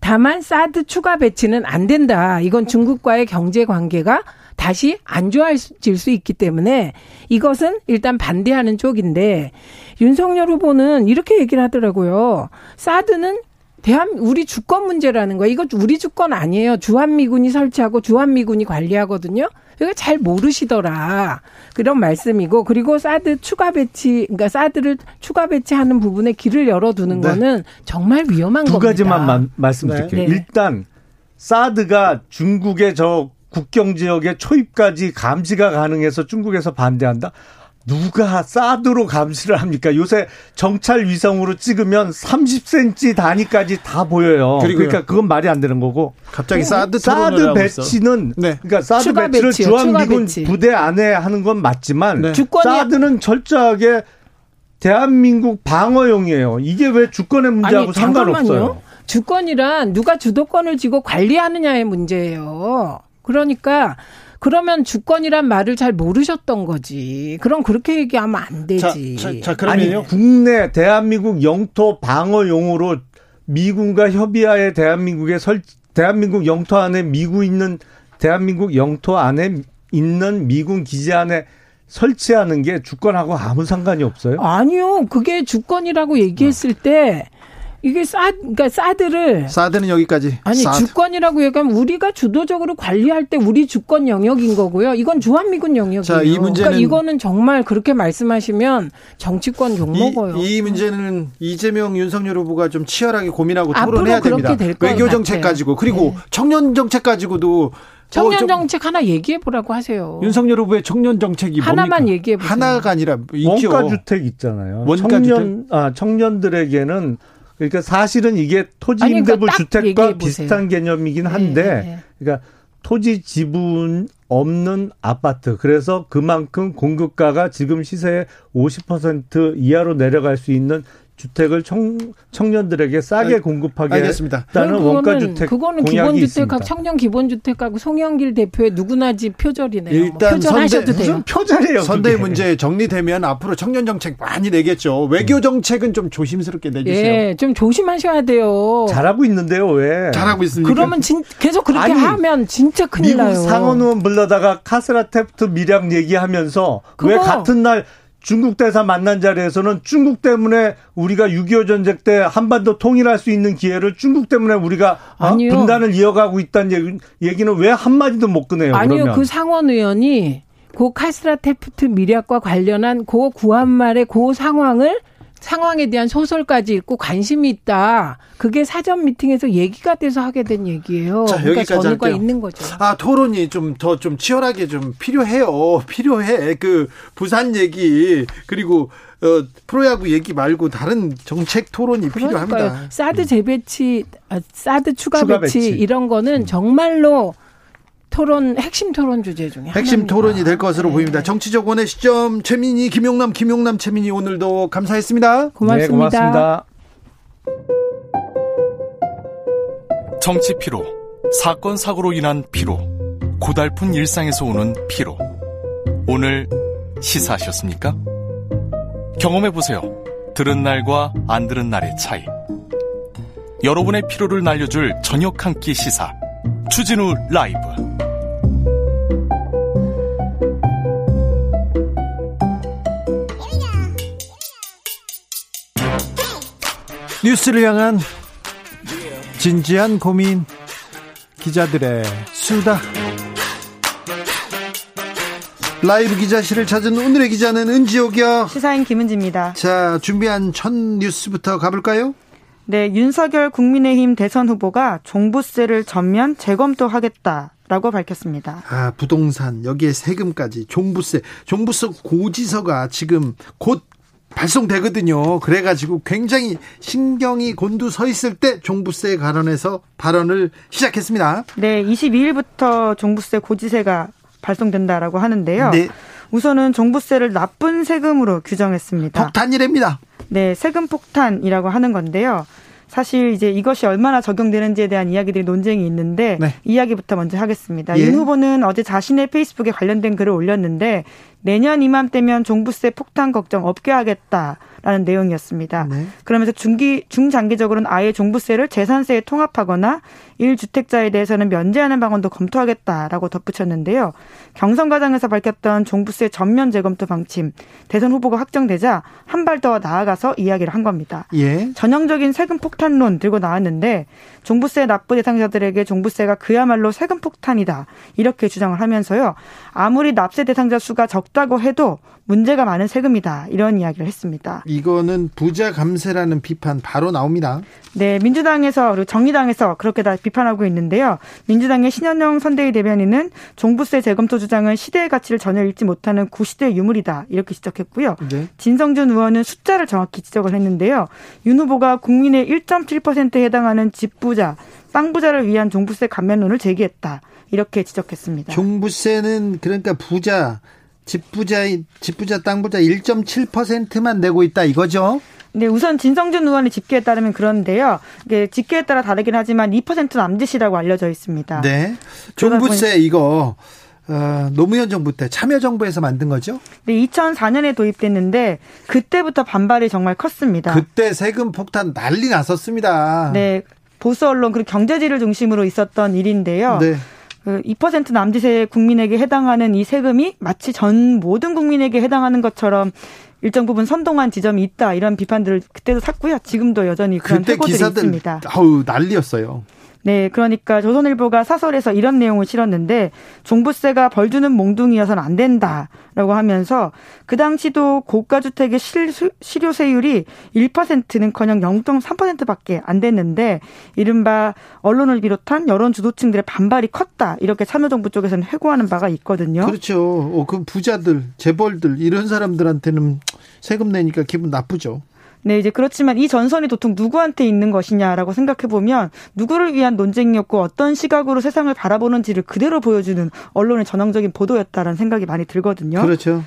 다만 사드 추가 배치는 안 된다. 이건 중국과의 경제 관계가 다시 안 좋아질 수 있기 때문에 이것은 일단 반대하는 쪽인데 윤석열 후보는 이렇게 얘기를 하더라고요. 사드는 대한 우리 주권 문제라는 거예요. 이거 우리 주권 아니에요. 주한미군이 설치하고 주한미군이 관리하거든요. 이거 잘 모르시더라. 그런 말씀이고 그리고 사드 추가 배치 그러니까 사드를 추가 배치하는 부분에 길을 열어두는 네. 거는 정말 위험한 두 겁니다. 두 가지만 마, 말씀드릴게요. 네. 일단 사드가 중국의 저 국경 지역의 초입까지 감시가 가능해서 중국에서 반대한다. 누가 사드로 감시를 합니까? 요새 정찰 위성으로 찍으면 30cm 단위까지 다 보여요. 그러니까 그건 말이 안 되는 거고. 갑자기 사드 사드 배치는 네. 그러니까 사드 배치를 주한 미군 부대 안에 하는 건 맞지만 네. 사드는 철저하게 대한민국 방어용이에요. 이게 왜 주권의 문제하고 아니, 상관없어요? 주권이란 누가 주도권을 쥐고 관리하느냐의 문제예요. 그러니까 그러면 주권이란 말을 잘 모르셨던 거지. 그럼 그렇게 얘기하면 안 되지. 자, 자, 자 그러면요. 아니, 국내 대한민국 영토 방어용으로 미군과 협의하에 대한민국에 설 대한민국 영토 안에 미국 있는 대한민국 영토 안에 있는 미군 기지 안에 설치하는 게 주권하고 아무 상관이 없어요? 아니요. 그게 주권이라고 얘기했을 때 이게 사, 그러니까 사드를 사드는 여기까지. 아니 사드. 주권이라고 얘기하면 우리가 주도적으로 관리할 때 우리 주권 영역인 거고요. 이건 주한미군 영역이에요. 자, 이 문제는 그러니까 이거는 정말 그렇게 말씀하시면 정치권 욕 먹어요. 이, 이, 문제는 이재명 윤석열 후보가 좀 치열하게 고민하고 토론해야 됩니다. 외교 정책 가지고 그리고 네. 청년 정책 가지고도 청년 어, 정책 하나 얘기해 보라고 하세요. 윤석열 후보의 청년 정책이 하나만 뭡니까? 얘기해 보세요. 하나가 아니라 원가 주택 있잖아요. 원가 청년 주택? 아 청년들에게는 그러니까 사실은 이게 토지 아니, 그러니까 임대부 주택과 비슷한 개념이긴 네, 한데 네, 네. 그러니까 토지 지분 없는 아파트. 그래서 그만큼 공급가가 지금 시세의 50% 이하로 내려갈 수 있는 주택을 청, 청년들에게 싸게 알, 공급하게 알겠습니다. 다는 원가 주택 그거는 기본주택하고 청년 기본주택하고 송영길 대표의 누구나 집 표절이네요. 일단 표절하셔도 선대, 돼요. 표절이에요. 선대 문제 정리되면 앞으로 청년 정책 많이 내겠죠. 외교 정책은 좀 조심스럽게 내주세요. 예, 좀 조심하셔야 돼요. 잘하고 있는데요, 왜? 잘하고 있습니까? 그러면 진, 계속 그렇게 아니, 하면 진짜 큰일 미국 나요. 상원 의원 불러다가 카스라 테프트 미량 얘기하면서 왜 같은 날 중국 대사 만난 자리에서는 중국 때문에 우리가 6.25 전쟁 때 한반도 통일할 수 있는 기회를 중국 때문에 우리가 어, 아니요. 분단을 이어가고 있다는 얘기, 는왜 한마디도 못 꺼내요? 아니요. 그러면. 그 상원 의원이 그 가쓰라 태프트 밀약과 관련한 그 구한말의 그 상황을 상황에 대한 소설까지 읽고 관심이 있다. 그게 사전 미팅에서 얘기가 돼서 하게 된 얘기예요. 자, 그러니까 전후가 있는 거죠. 아 토론이 좀 더좀 좀 치열하게 좀 필요해요. 필요해. 그 부산 얘기 그리고 어, 프로야구 얘기 말고 다른 정책 토론이 그러니까요. 필요합니다. 사드 재배치, 아, 사드 추가, 추가 배치, 배치 이런 거는 정말로 토론 핵심 토론 주제 중에 핵심 하나입니다. 토론이 될 것으로 네. 보입니다. 정치적 원의 시점 최민희 김용남 김용남 최민희 오늘도 감사했습니다. 고맙습니다. 네, 고맙습니다. 정치 피로, 사건 사고로 인한 피로, 고달픈 일상에서 오는 피로. 오늘 시사하셨습니까? 경험해 보세요. 들은 날과 안 들은 날의 차이. 여러분의 피로를 날려줄 저녁 한 끼 시사. 추진우 라이브. 뉴스를 향한 진지한 고민 기자들의 수다 라이브 기자실을 찾은 오늘의 기자는 은지옥이요 시사인 김은지입니다 자 준비한 첫 뉴스부터 가볼까요? 네 윤석열 국민의힘 대선 후보가 종부세를 전면 재검토하겠다 라고 밝혔습니다. 아, 부동산, 여기에 세금까지, 종부세, 종부세 고지서가 지금 곧 발송되거든요. 그래가지고 굉장히 신경이 곤두 서 있을 때 종부세 관련해서 발언을 시작했습니다. 네, 22일부터 종부세 고지세가 발송된다라고 하는데요. 네. 우선은 종부세를 나쁜 세금으로 규정했습니다. 폭탄이랍니다. 네, 세금 폭탄이라고 하는 건데요. 사실 이제 이것이 얼마나 적용되는지에 대한 이야기들이 논쟁이 있는데 네. 이야기부터 먼저 하겠습니다. 예. 윤 후보는 어제 자신의 페이스북에 관련된 글을 올렸는데 내년 이맘때면 종부세 폭탄 걱정 없게 하겠다라는 내용이었습니다. 네. 그러면서 중기 중장기적으로는 아예 종부세를 재산세에 통합하거나 1주택자에 대해서는 면제하는 방안도 검토하겠다라고 덧붙였는데요. 경선 과정에서 밝혔던 종부세 전면 재검토 방침 대선 후보가 확정되자 한 발 더 나아가서 이야기를 한 겁니다. 예. 전형적인 세금 폭탄론 들고 나왔는데 종부세 납부 대상자들에게 종부세가 그야말로 세금 폭탄이다 이렇게 주장을 하면서요. 아무리 납세 대상자 수가 적다고 해도 문제가 많은 세금이다. 이런 이야기를 했습니다. 이거는 부자 감세라는 비판 바로 나옵니다. 네, 민주당에서 그리고 정의당에서 그렇게 다 비판하고 있는데요. 민주당의 신현영 선대위 대변인은 종부세 재검토 주장은 시대의 가치를 전혀 읽지 못하는 구시대 유물이다. 이렇게 지적했고요. 네. 진성준 의원은 숫자를 정확히 지적을 했는데요. 윤 후보가 국민의 1.7%에 해당하는 집부 자, 빵부자를 위한 종부세 감면론을 제기했다. 이렇게 지적했습니다. 종부세는 그러니까 부자 집부자 집부자 땅부자 1.7%만 내고 있다 이거죠? 네, 우선 진성준 의원의 집계에 따르면 그런데요. 이게 집계에 따라 다르긴 하지만 2% 남짓이라고 알려져 있습니다. 네. 종부세 이거 어, 노무현 정부 때 참여정부에서 만든 거죠? 네, 2004년에 도입됐는데 그때부터 반발이 정말 컸습니다. 그때 세금 폭탄 난리 났었습니다. 네, 보수 언론 그리고 경제지를 중심으로 있었던 일인데요. 네. 그2% 남짓의 국민에게 해당하는 이 세금이 마치 전 모든 국민에게 해당하는 것처럼 일정 부분 선동한 지점이 있다 이런 비판들을 그때도 샀고요. 지금도 여전히 그런 회고들이 있습니다. 아우 난리였어요. 네, 그러니까 조선일보가 사설에서 이런 내용을 실었는데 종부세가 벌 주는 몽둥이여서는 안 된다라고 하면서 그 당시도 고가 주택의 실, 실효세율이 1%는커녕 0.3%밖에 안 됐는데 이른바 언론을 비롯한 여론 주도층들의 반발이 컸다 이렇게 참여정부 쪽에서는 회고하는 바가 있거든요. 그렇죠. 어, 그 부자들, 재벌들 이런 사람들한테는 세금 내니까 기분 나쁘죠. 네, 이제 그렇지만 이 전선이 도통 누구한테 있는 것이냐라고 생각해 보면 누구를 위한 논쟁이었고 어떤 시각으로 세상을 바라보는지를 그대로 보여주는 언론의 전형적인 보도였다라는 생각이 많이 들거든요. 그렇죠.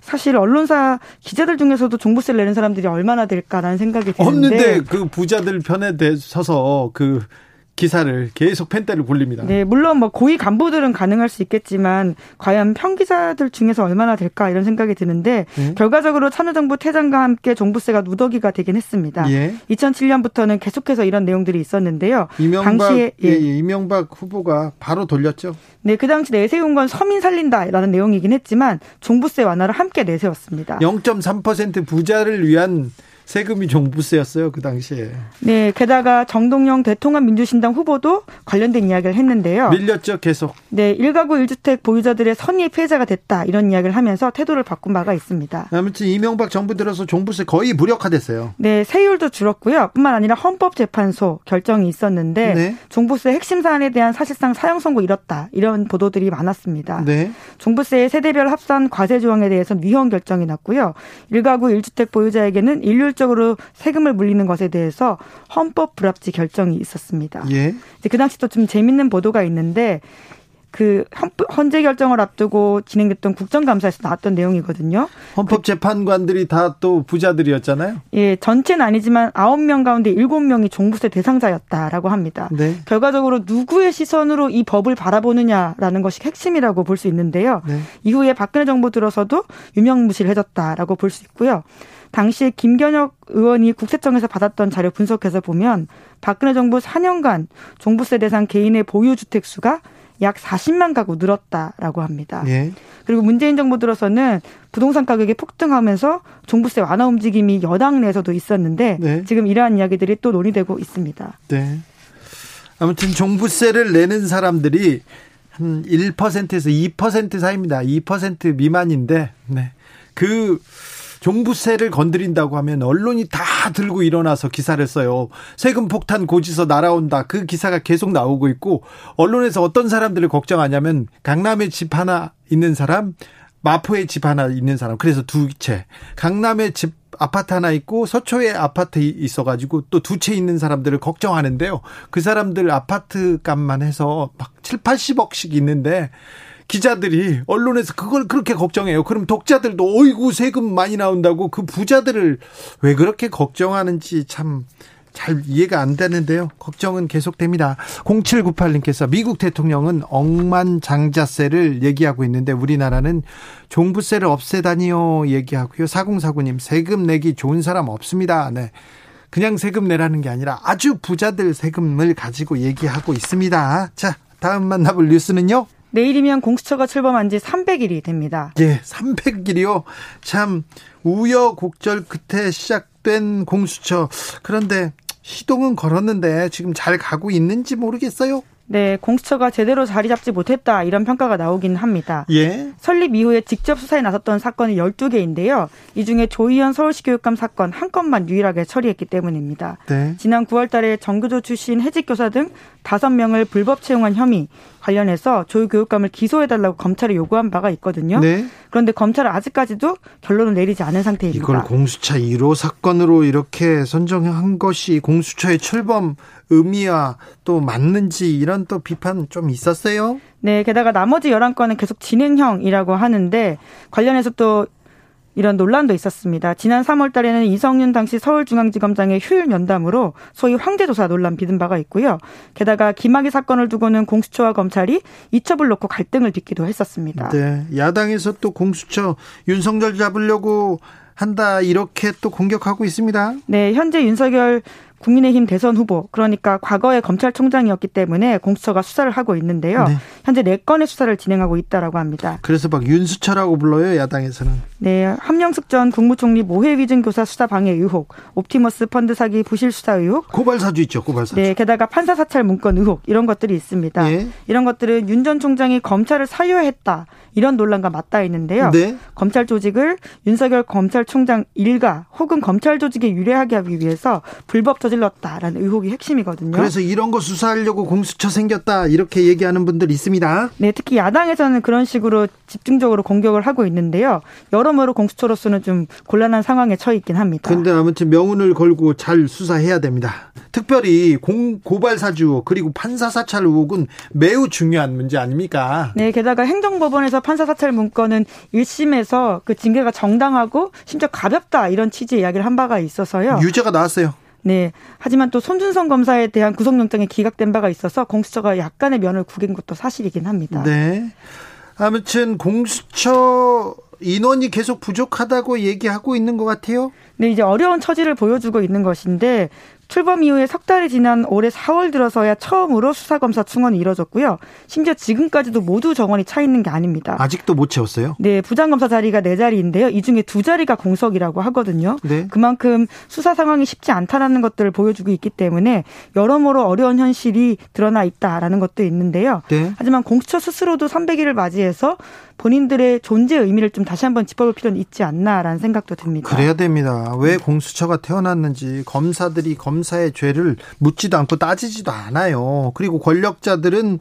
사실 언론사 기자들 중에서도 종부세를 내는 사람들이 얼마나 될까라는 생각이 드는데 없는데 그 부자들 편에 서서 그 기사를 계속 펜대를 굴립니다. 네, 물론 뭐 고위 간부들은 가능할 수 있겠지만 과연 평기자들 중에서 얼마나 될까 이런 생각이 드는데 음? 결과적으로 참여정부 퇴장과 함께 종부세가 누더기가 되긴 했습니다. 예. 2007년부터는 계속해서 이런 내용들이 있었는데요. 이명박, 당시에 예, 예, 이명박 후보가 바로 돌렸죠. 네, 그 당시 내세운 건 서민 살린다라는 내용이긴 했지만 종부세 완화를 함께 내세웠습니다. 0.3% 부자를 위한 세금이 종부세였어요 그 당시에. 네, 게다가 정동영 대통령 민주신당 후보도 관련된 이야기를 했는데요. 밀렸죠 계속. 네, 일가구 일주택 보유자들의 선의 피해자가 됐다 이런 이야기를 하면서 태도를 바꾼 바가 있습니다. 아무튼 이명박 정부 들어서 종부세 거의 무력화됐어요. 네, 세율도 줄었고요. 뿐만 아니라 헌법재판소 결정이 있었는데 네. 종부세 핵심 사안에 대한 사실상 사형 선고 잃었다 이런 보도들이 많았습니다. 네. 종부세의 세대별 합산 과세 조항에 대해서는 위헌 결정이 났고요. 일가구 일주택 보유자에게는 일률 효율적으로 세금을 물리는 것에 대해서 헌법 불합치 결정이 있었습니다. 예. 이제 그 당시 또 좀 재밌는 보도가 있는데 그 헌재 결정을 앞두고 진행됐던 국정감사에서 나왔던 내용이거든요. 헌법재판관들이 다 또 부자들이었잖아요. 예, 전체는 아니지만 9명 가운데 7명이 종부세 대상자였다라고 합니다. 네. 결과적으로 누구의 시선으로 이 법을 바라보느냐라는 것이 핵심이라고 볼 수 있는데요. 네. 이후에 박근혜 정부 들어서도 유명무실해졌다라고 볼 수 있고요. 당시에 김견혁 의원이 국세청에서 받았던 자료 분석해서 보면 박근혜 정부 4년간 종부세 대상 개인의 보유 주택 수가 약 40만 가구 늘었다라고 합니다. 예. 그리고 문재인 정부 들어서는 부동산 가격이 폭등하면서 종부세 완화 움직임이 여당 내에서도 있었는데 네. 지금 이러한 이야기들이 또 논의되고 있습니다. 네. 아무튼 종부세를 내는 사람들이 한 1%에서 2% 사이입니다. 2% 미만인데 네. 그 종부세를 건드린다고 하면 언론이 다 들고 일어나서 기사를 써요. 세금 폭탄 고지서 날아온다. 그 기사가 계속 나오고 있고 언론에서 어떤 사람들을 걱정하냐면 강남에 집 하나 있는 사람, 마포에 집 하나 있는 사람. 그래서 두 채. 강남에 집 아파트 하나 있고 서초에 아파트 있어가지고 또 두 채 있는 사람들을 걱정하는데요. 그 사람들 아파트 값만 해서 막 7, 80억씩 있는데 기자들이 언론에서 그걸 그렇게 걱정해요. 그럼 독자들도 어이구 세금 많이 나온다고 그 부자들을 왜 그렇게 걱정하는지 참 잘 이해가 안 되는데요. 걱정은 계속됩니다. 0798님께서 미국 대통령은 억만장자세를 얘기하고 있는데 우리나라는 종부세를 없애다니요 얘기하고요. 4049님 세금 내기 좋은 사람 없습니다. 네. 그냥 세금 내라는 게 아니라 아주 부자들 세금을 가지고 얘기하고 있습니다. 자, 다음 만나볼 뉴스는요. 내일이면 공수처가 출범한 지 300일이 됩니다. 예, 300일이요. 참 우여곡절 끝에 시작된 공수처. 그런데 시동은 걸었는데 지금 잘 가고 있는지 모르겠어요. 네, 공수처가 제대로 자리 잡지 못했다 이런 평가가 나오긴 합니다. 예. 설립 이후에 직접 수사에 나섰던 사건이 12개인데요. 이 중에 조희연 서울시 교육감 사건 한 건만 유일하게 처리했기 때문입니다. 네. 지난 9월 달에 정교조 출신 해직 교사 등 5명을 불법 채용한 혐의 관련해서 조 교육감을 기소해달라고 검찰에 요구한 바가 있거든요. 네. 그런데 검찰은 아직까지도 결론을 내리지 않은 상태입니다. 이걸 공수처 1호 사건으로 이렇게 선정한 것이 공수처의 출범 의미와 또 맞는지 이런 또 비판 좀 있었어요? 네, 게다가 나머지 11건은 계속 진행형이라고 하는데 관련해서 또 이런 논란도 있었습니다. 지난 3월 달에는 이성윤 당시 서울중앙지검장의 휴일 면담으로 소위 황제조사 논란 빚은 바가 있고요. 게다가 김학의 사건을 두고는 공수처와 검찰이 이첩을 놓고 갈등을 빚기도 했었습니다. 네. 야당에서 또 공수처 윤석열 잡으려고 한다 이렇게 또 공격하고 있습니다. 네, 현재 윤석열 국민의힘 대선 후보 그러니까 과거에 검찰총장이었기 때문에 공수처가 수사를 하고 있는데요. 네. 현재 네 건의 수사를 진행하고 있다라고 합니다. 그래서 막 윤수철하고 불러요 야당에서는. 네, 함영숙 전 국무총리 모해 위증 교사 수사 방해 의혹, 옵티머스 펀드 사기 부실 수사 의혹, 고발 사주 있죠, 고발 사주. 네, 게다가 판사 사찰 문건 의혹 이런 것들이 있습니다. 네. 이런 것들은 윤 전 총장이 검찰을 사유했다. 이런 논란과 맞닿아 있는데요. 네. 검찰 조직을 윤석열 검찰총장 일가 혹은 검찰 조직에 유리하게 하기 위해서 불법 저질렀다라는 의혹이 핵심이거든요. 그래서 이런 거 수사하려고 공수처 생겼다 이렇게 얘기하는 분들 있습니다. 네, 특히 야당에서는 그런 식으로 집중적으로 공격을 하고 있는데요. 여러모로 공수처로서는 좀 곤란한 상황에 처해 있긴 합니다. 그런데 아무튼 명운을 걸고 잘 수사해야 됩니다. 특별히 공, 고발 사주 그리고 판사 사찰 의혹은 매우 중요한 문제 아닙니까? 네, 게다가 행정법원에서 판사 사찰 문건은 1심에서 그 징계가 정당하고 심지어 가볍다 이런 취지의 이야기를 한 바가 있어서요. 유죄가 나왔어요. 네. 하지만 또 손준성 검사에 대한 구속영장이 기각된 바가 있어서 공수처가 약간의 면을 구긴 것도 사실이긴 합니다. 네. 아무튼 공수처 인원이 계속 부족하다고 얘기하고 있는 것 같아요. 네, 이제 어려운 처지를 보여주고 있는 것인데 출범 이후에 석 달이 지난 올해 4월 들어서야 처음으로 수사검사 충원이 이뤄졌고요. 심지어 지금까지도 모두 정원이 차 있는 게 아닙니다. 아직도 못 채웠어요? 네, 부장검사 자리가 네 자리인데요. 이 중에 두 자리가 공석이라고 하거든요. 네. 그만큼 수사 상황이 쉽지 않다라는 것들을 보여주고 있기 때문에 여러모로 어려운 현실이 드러나 있다라는 것도 있는데요. 네. 하지만 공수처 스스로도 300일을 맞이해서 본인들의 존재 의미를 좀 다시 한번 짚어볼 필요는 있지 않나라는 생각도 듭니다. 그래야 됩니다. 왜 공수처가 태어났는지 검사들이 검사의 죄를 묻지도 않고 따지지도 않아요. 그리고 권력자들은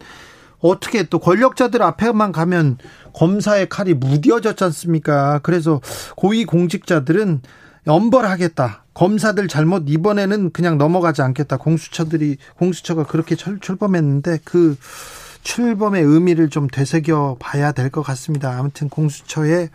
어떻게 또 권력자들 앞에만 가면 검사의 칼이 무뎌졌지 않습니까? 그래서 고위 공직자들은 엄벌하겠다. 검사들 잘못 이번에는 그냥 넘어가지 않겠다. 공수처들이 공수처가 그렇게 출, 출범했는데 그 출범의 의미를 좀 되새겨 봐야 될 것 같습니다. 아무튼 공수처의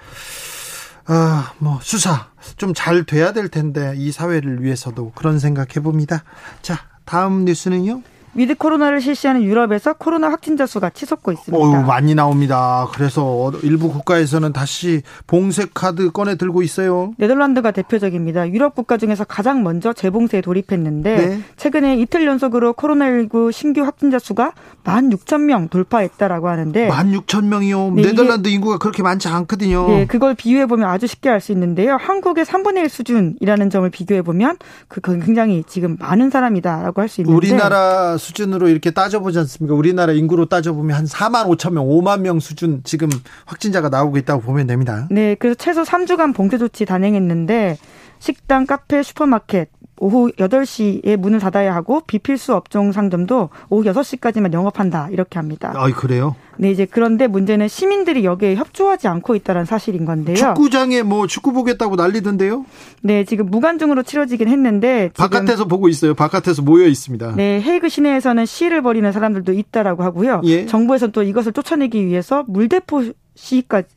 아, 뭐 수사 좀 잘 돼야 될 텐데 이 사회를 위해서도 그런 생각해 봅니다. 자, 다음 뉴스는요. 위드 코로나를 실시하는 유럽에서 코로나 확진자 수가 치솟고 있습니다. 오, 많이 나옵니다. 그래서 일부 국가에서는 다시 봉쇄 카드 꺼내 들고 있어요. 네덜란드가 대표적입니다. 유럽 국가 중에서 가장 먼저 재봉쇄에 돌입했는데 네. 최근에 이틀 연속으로 코로나19 신규 확진자 수가 16,000명 돌파했다라고 하는데 16,000명이요. 네, 네덜란드 인구가 그렇게 많지 않거든요. 네, 그걸 비유해 보면 아주 쉽게 알 수 있는데요. 한국의 3분의 1 수준이라는 점을 비교해 보면 그 굉장히 지금 많은 사람이다라고 할 수 있는데 우리나라 수준으로 이렇게 따져보지 않습니까? 우리나라 인구로 따져보면 한 4만 5천 명, 5만 명 수준 지금 확진자가 나오고 있다고 보면 됩니다. 네, 그래서 최소 3주간 봉쇄 조치 단행했는데 식당, 카페, 슈퍼마켓, 오후 8시에 문을 닫아야 하고 비필수 업종 상점도 오후 6시까지만 영업한다 이렇게 합니다. 아, 그래요? 네, 이제 그런데 문제는 시민들이 여기에 협조하지 않고 있다는 사실인 건데요. 축구장에 뭐 축구 보겠다고 난리던데요? 네, 지금 무관중으로 치러지긴 했는데 바깥에서 보고 있어요. 바깥에서 모여 있습니다. 네, 헤이그 시내에서는 시위를 벌이는 사람들도 있다라고 하고요. 예. 정부에서는 또 이것을 쫓아내기 위해서 물대포 시위까지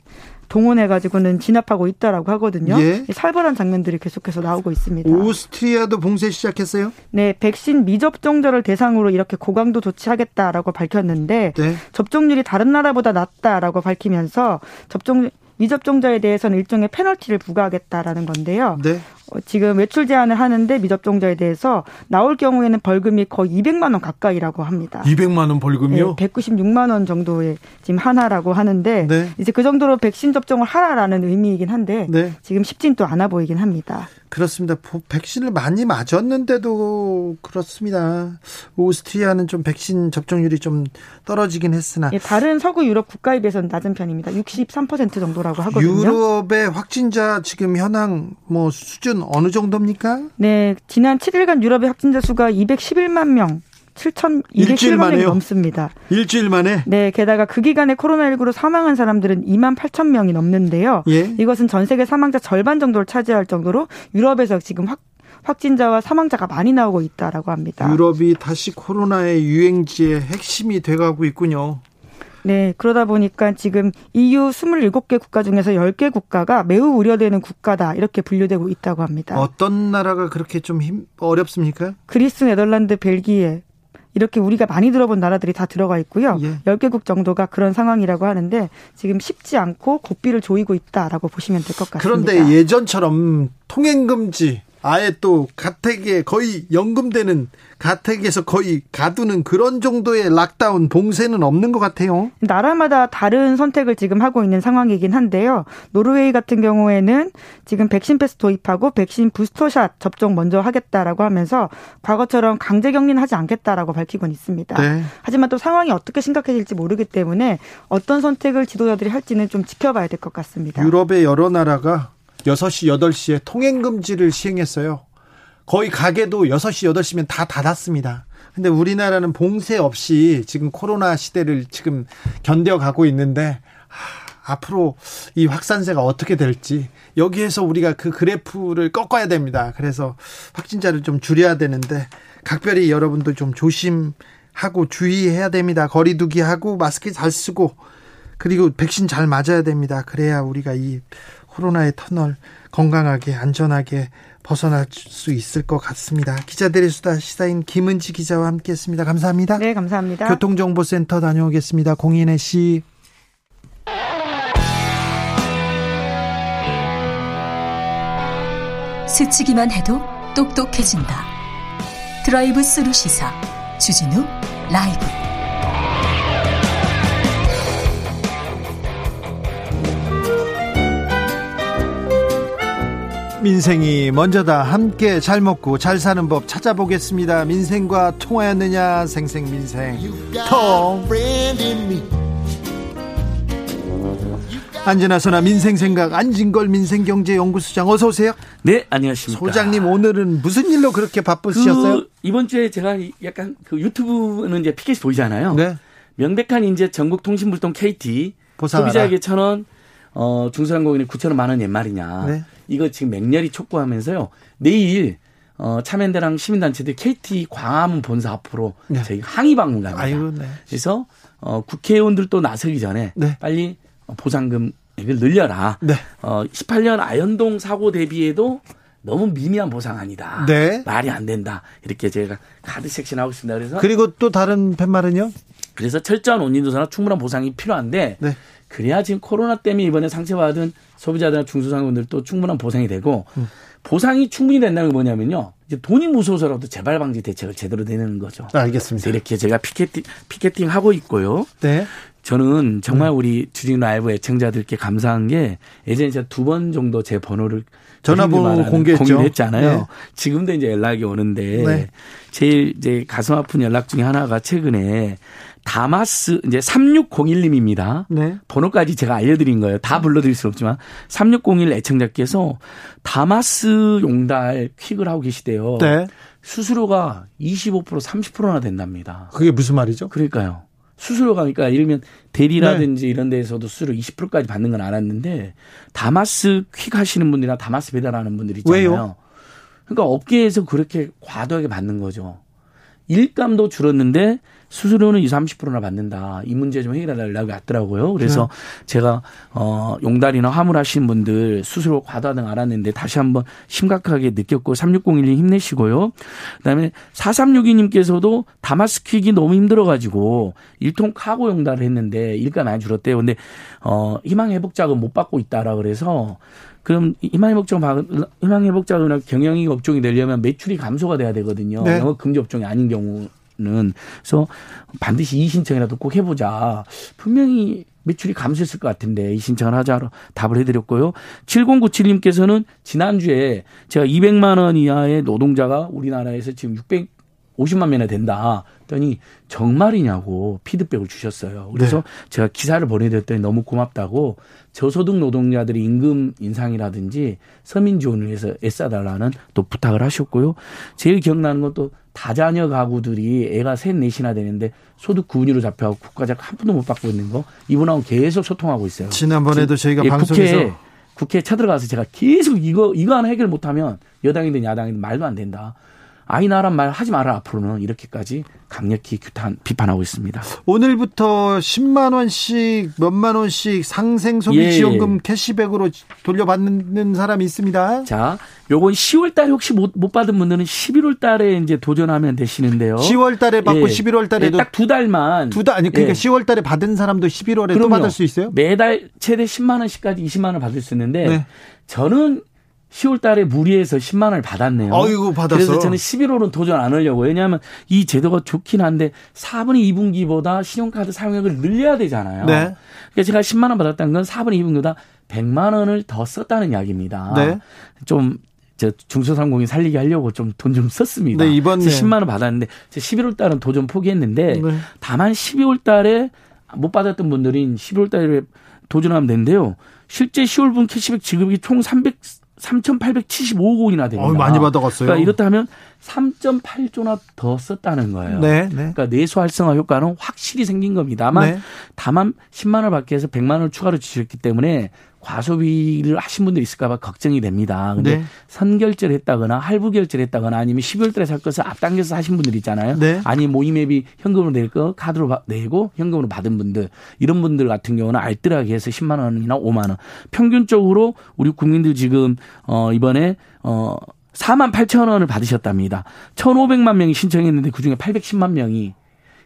동원해가지고는 진압하고 있다라고 하거든요. 예. 살벌한 장면들이 계속해서 나오고 있습니다. 오스트리아도 봉쇄 시작했어요? 네, 백신 미접종자를 대상으로 이렇게 고강도 조치하겠다라고 밝혔는데 네. 접종률이 다른 나라보다 낮다라고 밝히면서 접종 미접종자에 대해서는 일종의 페널티를 부과하겠다라는 건데요. 네. 어, 지금 외출 제한을 하는데 미접종자에 대해서 나올 경우에는 벌금이 거의 200만 원 가까이라고 합니다. 200만 원 벌금이요? 네, 196만 원 정도의 지금 하나라고 하는데 네. 이제 그 정도로 백신 접종을 하라라는 의미이긴 한데 네. 지금 쉽진 또 않아 보이긴 합니다. 그렇습니다. 백신을 많이 맞았는데도 그렇습니다. 오스트리아는 좀 백신 접종률이 좀 떨어지긴 했으나 예, 다른 서구 유럽 국가에 비해서는 낮은 편입니다. 63% 정도라고 하거든요. 유럽의 확진자 지금 현황 뭐 수준 어느 정도입니까? 네, 지난 7일간 유럽의 확진자 수가 211만 명 7,207만 명이 넘습니다. 일주일 만에? 네, 게다가 그 기간에 코로나19로 사망한 사람들은 2만 8천 명이 넘는데요. 예? 이것은 전 세계 사망자 절반 정도를 차지할 정도로 유럽에서 지금 확 확진자와 사망자가 많이 나오고 있다라고 합니다. 유럽이 다시 코로나의 유행지의 핵심이 돼가고 있군요. 네, 그러다 보니까 지금 EU 27개 국가 중에서 10개 국가가 매우 우려되는 국가다 이렇게 분류되고 있다고 합니다. 어떤 나라가 그렇게 좀 힘, 어렵습니까? 그리스, 네덜란드, 벨기에 이렇게 우리가 많이 들어본 나라들이 다 들어가 있고요. 예. 10개국 정도가 그런 상황이라고 하는데 지금 쉽지 않고 고삐를 조이고 있다라고 보시면 될 것 같습니다. 그런데 예전처럼 통행 금지 아예 또 가택에 거의 연금되는 가택에서 거의 가두는 그런 정도의 락다운 봉쇄는 없는 것 같아요. 나라마다 다른 선택을 지금 하고 있는 상황이긴 한데요. 노르웨이 같은 경우에는 지금 백신 패스 도입하고 백신 부스터샷 접종 먼저 하겠다라고 하면서 과거처럼 강제 격리는 하지 않겠다라고 밝히곤 있습니다. 네. 하지만 또 상황이 어떻게 심각해질지 모르기 때문에 어떤 선택을 지도자들이 할지는 좀 지켜봐야 될 것 같습니다. 유럽의 여러 나라가 6시, 8시에 통행금지를 시행했어요. 거의 가게도 6시, 8시면 다 닫았습니다. 근데 우리나라는 봉쇄 없이 지금 코로나 시대를 지금 견뎌가고 있는데, 하, 앞으로 이 확산세가 어떻게 될지, 여기에서 우리가 그 그래프를 꺾어야 됩니다. 그래서 확진자를 좀 줄여야 되는데, 각별히 여러분도 좀 조심하고 주의해야 됩니다. 거리두기 하고, 마스크 잘 쓰고, 그리고 백신 잘 맞아야 됩니다. 그래야 우리가 이 코로나의 터널 건강하게 안전하게 벗어날 수 있을 것 같습니다. 기자들의 수다 시사인 김은지 기자와 함께했습니다. 감사합니다. 네, 감사합니다. 교통정보센터 다녀오겠습니다. 공인혜 씨. 스치기만 해도 똑똑해진다. 드라이브 스루 시사 주진우 라이브. 민생이 먼저다. 함께 잘 먹고 잘 사는 법 찾아보겠습니다. 민생과 통하였느냐? 생생민생. 통. 안진아서나 민생생각 안진걸 민생경제연구소장 어서 오세요. 네, 안녕하십니까. 소장님 오늘은 무슨 일로 그렇게 바쁘셨어요? 그 이번 주에 제가 약간 그 유튜브는 이제 피켓이 보이잖아요. 네. 명백한 이제 전국통신불통 KT 보상하라. 소비자에게 천 원, 어 중소상공인에 구천 원 만원 옛말이냐. 네. 이거 지금 맹렬히 촉구하면서요. 내일 어, 참여연대랑 시민단체들 KT 광화문 본사 앞으로 네. 저희 항의 방문 갑니다. 아이고, 네. 그래서 어, 국회의원들도 나서기 전에 네. 빨리 보상금 액을 늘려라. 네. 어, 18년 아현동 사고 대비에도 너무 미미한 보상 아니다. 네. 말이 안 된다. 이렇게 제가 카드 섹션하고 있습니다. 그래서 그리고 또 다른 팻말은요? 그래서 철저한 온인도사나 충분한 보상이 필요한데 네. 그래야 지금 코로나 때문에 이번에 상처받은 소비자들이나 중소상공인들도 충분한 보상이 되고 음. 보상이 충분히 된다는 게 뭐냐면요. 이제 돈이 무서워서라도 재발 방지 대책을 제대로 내는 거죠. 알겠습니다. 이렇게 제가 피켓팅, 피켓팅 하고 있고요. 네. 저는 정말 음. 우리 주진 라이브 애청자들께 감사한 게 예전에 제가 두 번 정도 제 번호를 전화번호 공개했죠. 공개했잖아요. 네. 지금도 이제 연락이 오는데 네. 제일 이제 가슴 아픈 연락 중에 하나가 최근에 다마스 이제 3601님입니다. 네. 번호까지 제가 알려드린 거예요. 다 불러드릴 수는 없지만 3601 애청자께서 다마스 용달 퀵을 하고 계시대요. 네. 수수료가 25% 30%나 된답니다. 그게 무슨 말이죠? 그러니까요. 수수료가 그러니까 예를 들면 대리라든지 네. 이런 데에서도 수수료 20%까지 받는 건 알았는데 다마스 퀵 하시는 분들이나 다마스 배달하는 분들 있잖아요. 왜요? 그러니까 업계에서 그렇게 과도하게 받는 거죠. 일감도 줄었는데 수수료는 20, 30%나 받는다. 이 문제 좀 해결해달라고 왔더라고요. 그래서 네. 제가 어 용달이나 화물 하시는 분들 수수료 과다 등 알았는데 다시 한번 심각하게 느꼈고 3601님 힘내시고요. 그다음에 4362님께서도 다마스퀵이 너무 힘들어가지고 일통 카고 용달을 했는데 일가 많이 줄었대요. 근데 어 희망 회복 자금 못 받고 있다라 그래서 그럼 희망회복자금 희망회복자금이나 경영이 업종이 되려면 매출이 감소가 돼야 되거든요. 네. 영업 금지 업종이 아닌 경우. 는 그래서 반드시 이 신청이라도 꼭 해보자. 분명히 매출이 감소했을 것 같은데 이 신청을 하자로 답을 해드렸고요. 7097님께서는 지난주에 제가 200만 원 이하의 노동자가 우리나라에서 지금 650만 명이나 된다. 했더니 정말이냐고 피드백을 주셨어요. 그래서 네. 제가 기사를 보내드렸더니 너무 고맙다고 저소득 노동자들이 임금 인상이라든지 서민 지원을 위해서 애써달라는 또 부탁을 하셨고요. 제일 기억나는 것도 다자녀 가구들이 애가 셋 넷이나 되는데 소득 구분위로 잡혀가고 국가적 한 푼도 못 받고 있는 거 이분하고 계속 소통하고 있어요. 지난번에도 저희가 예, 방송에서 국회, 국회에 쳐들어가서 제가 계속 이거 이거 하나 해결 못하면 여당이든 야당이든 말도 안 된다. 아이 나란 말 하지 마라 앞으로는 이렇게까지 강력히 규탄 비판하고 있습니다. 오늘부터 10만 원씩 몇만 원씩 상생 소비 예, 지원금 예. 캐시백으로 돌려받는 사람이 있습니다. 자, 요건 10월 달에 혹시 못, 못 받은 분들은 11월 달에 이제 도전하면 되시는데요. 10월 달에 받고 예. 11월 달에도 딱두 달만 두 달 아니 그러니까 10월 예. 달에 받은 사람도 11월에 그럼요. 또 받을 수 있어요? 매달 최대 10만 원씩까지 20만 원 받을 수 있는데 네. 저는 10월 달에 무리해서 10만 원을 받았네요. 아이고, 받았어. 그래서 저는 11월은 도전 안 하려고. 왜냐하면 이 제도가 좋긴 한데 4분의 2분기보다 신용카드 사용액을 늘려야 되잖아요. 네. 그러니까 제가 10만 원 받았다는 건 4분의 2분기보다 100만 원을 더 썼다는 이야기입니다. 네. 좀저 중소상공인 살리게 하려고 좀 돈좀 좀 썼습니다. 네, 이번 네. 10만 원 받았는데 11월 달은 도전 포기했는데 네. 다만 12월 달에 못 받았던 분들이 11월 달에 도전하면 되는데요. 실제 10월분 캐시백 지급이 총 300, 3,875억 원이나 됩니다. 어, 많이 받아갔어요. 그러니까 이렇다 하면 3.8조나 더 썼다는 거예요. 네, 네. 그러니까 내수 활성화 효과는 확실히 생긴 겁니다. 다만 네. 다만 10만 원을 받기 위해서 100만 원을 추가로 주셨기 때문에 과소비를 하신 분들이 있을까봐 걱정이 됩니다. 근데 네. 선결제를 했다거나 할부 결제를 했다거나 아니면 12월 달에 살 것을 앞당겨서 하신 분들 있잖아요. 네. 아니 모임앱이 현금으로 낼 거 카드로 내고 현금으로 받은 분들 이런 분들 같은 경우는 알뜰하게 해서 10만 원이나 5만 원 평균적으로 우리 국민들 지금 어 이번에 어 4만 8천 원을 받으셨답니다. 1,500만 명이 신청했는데 그중에 810만 명이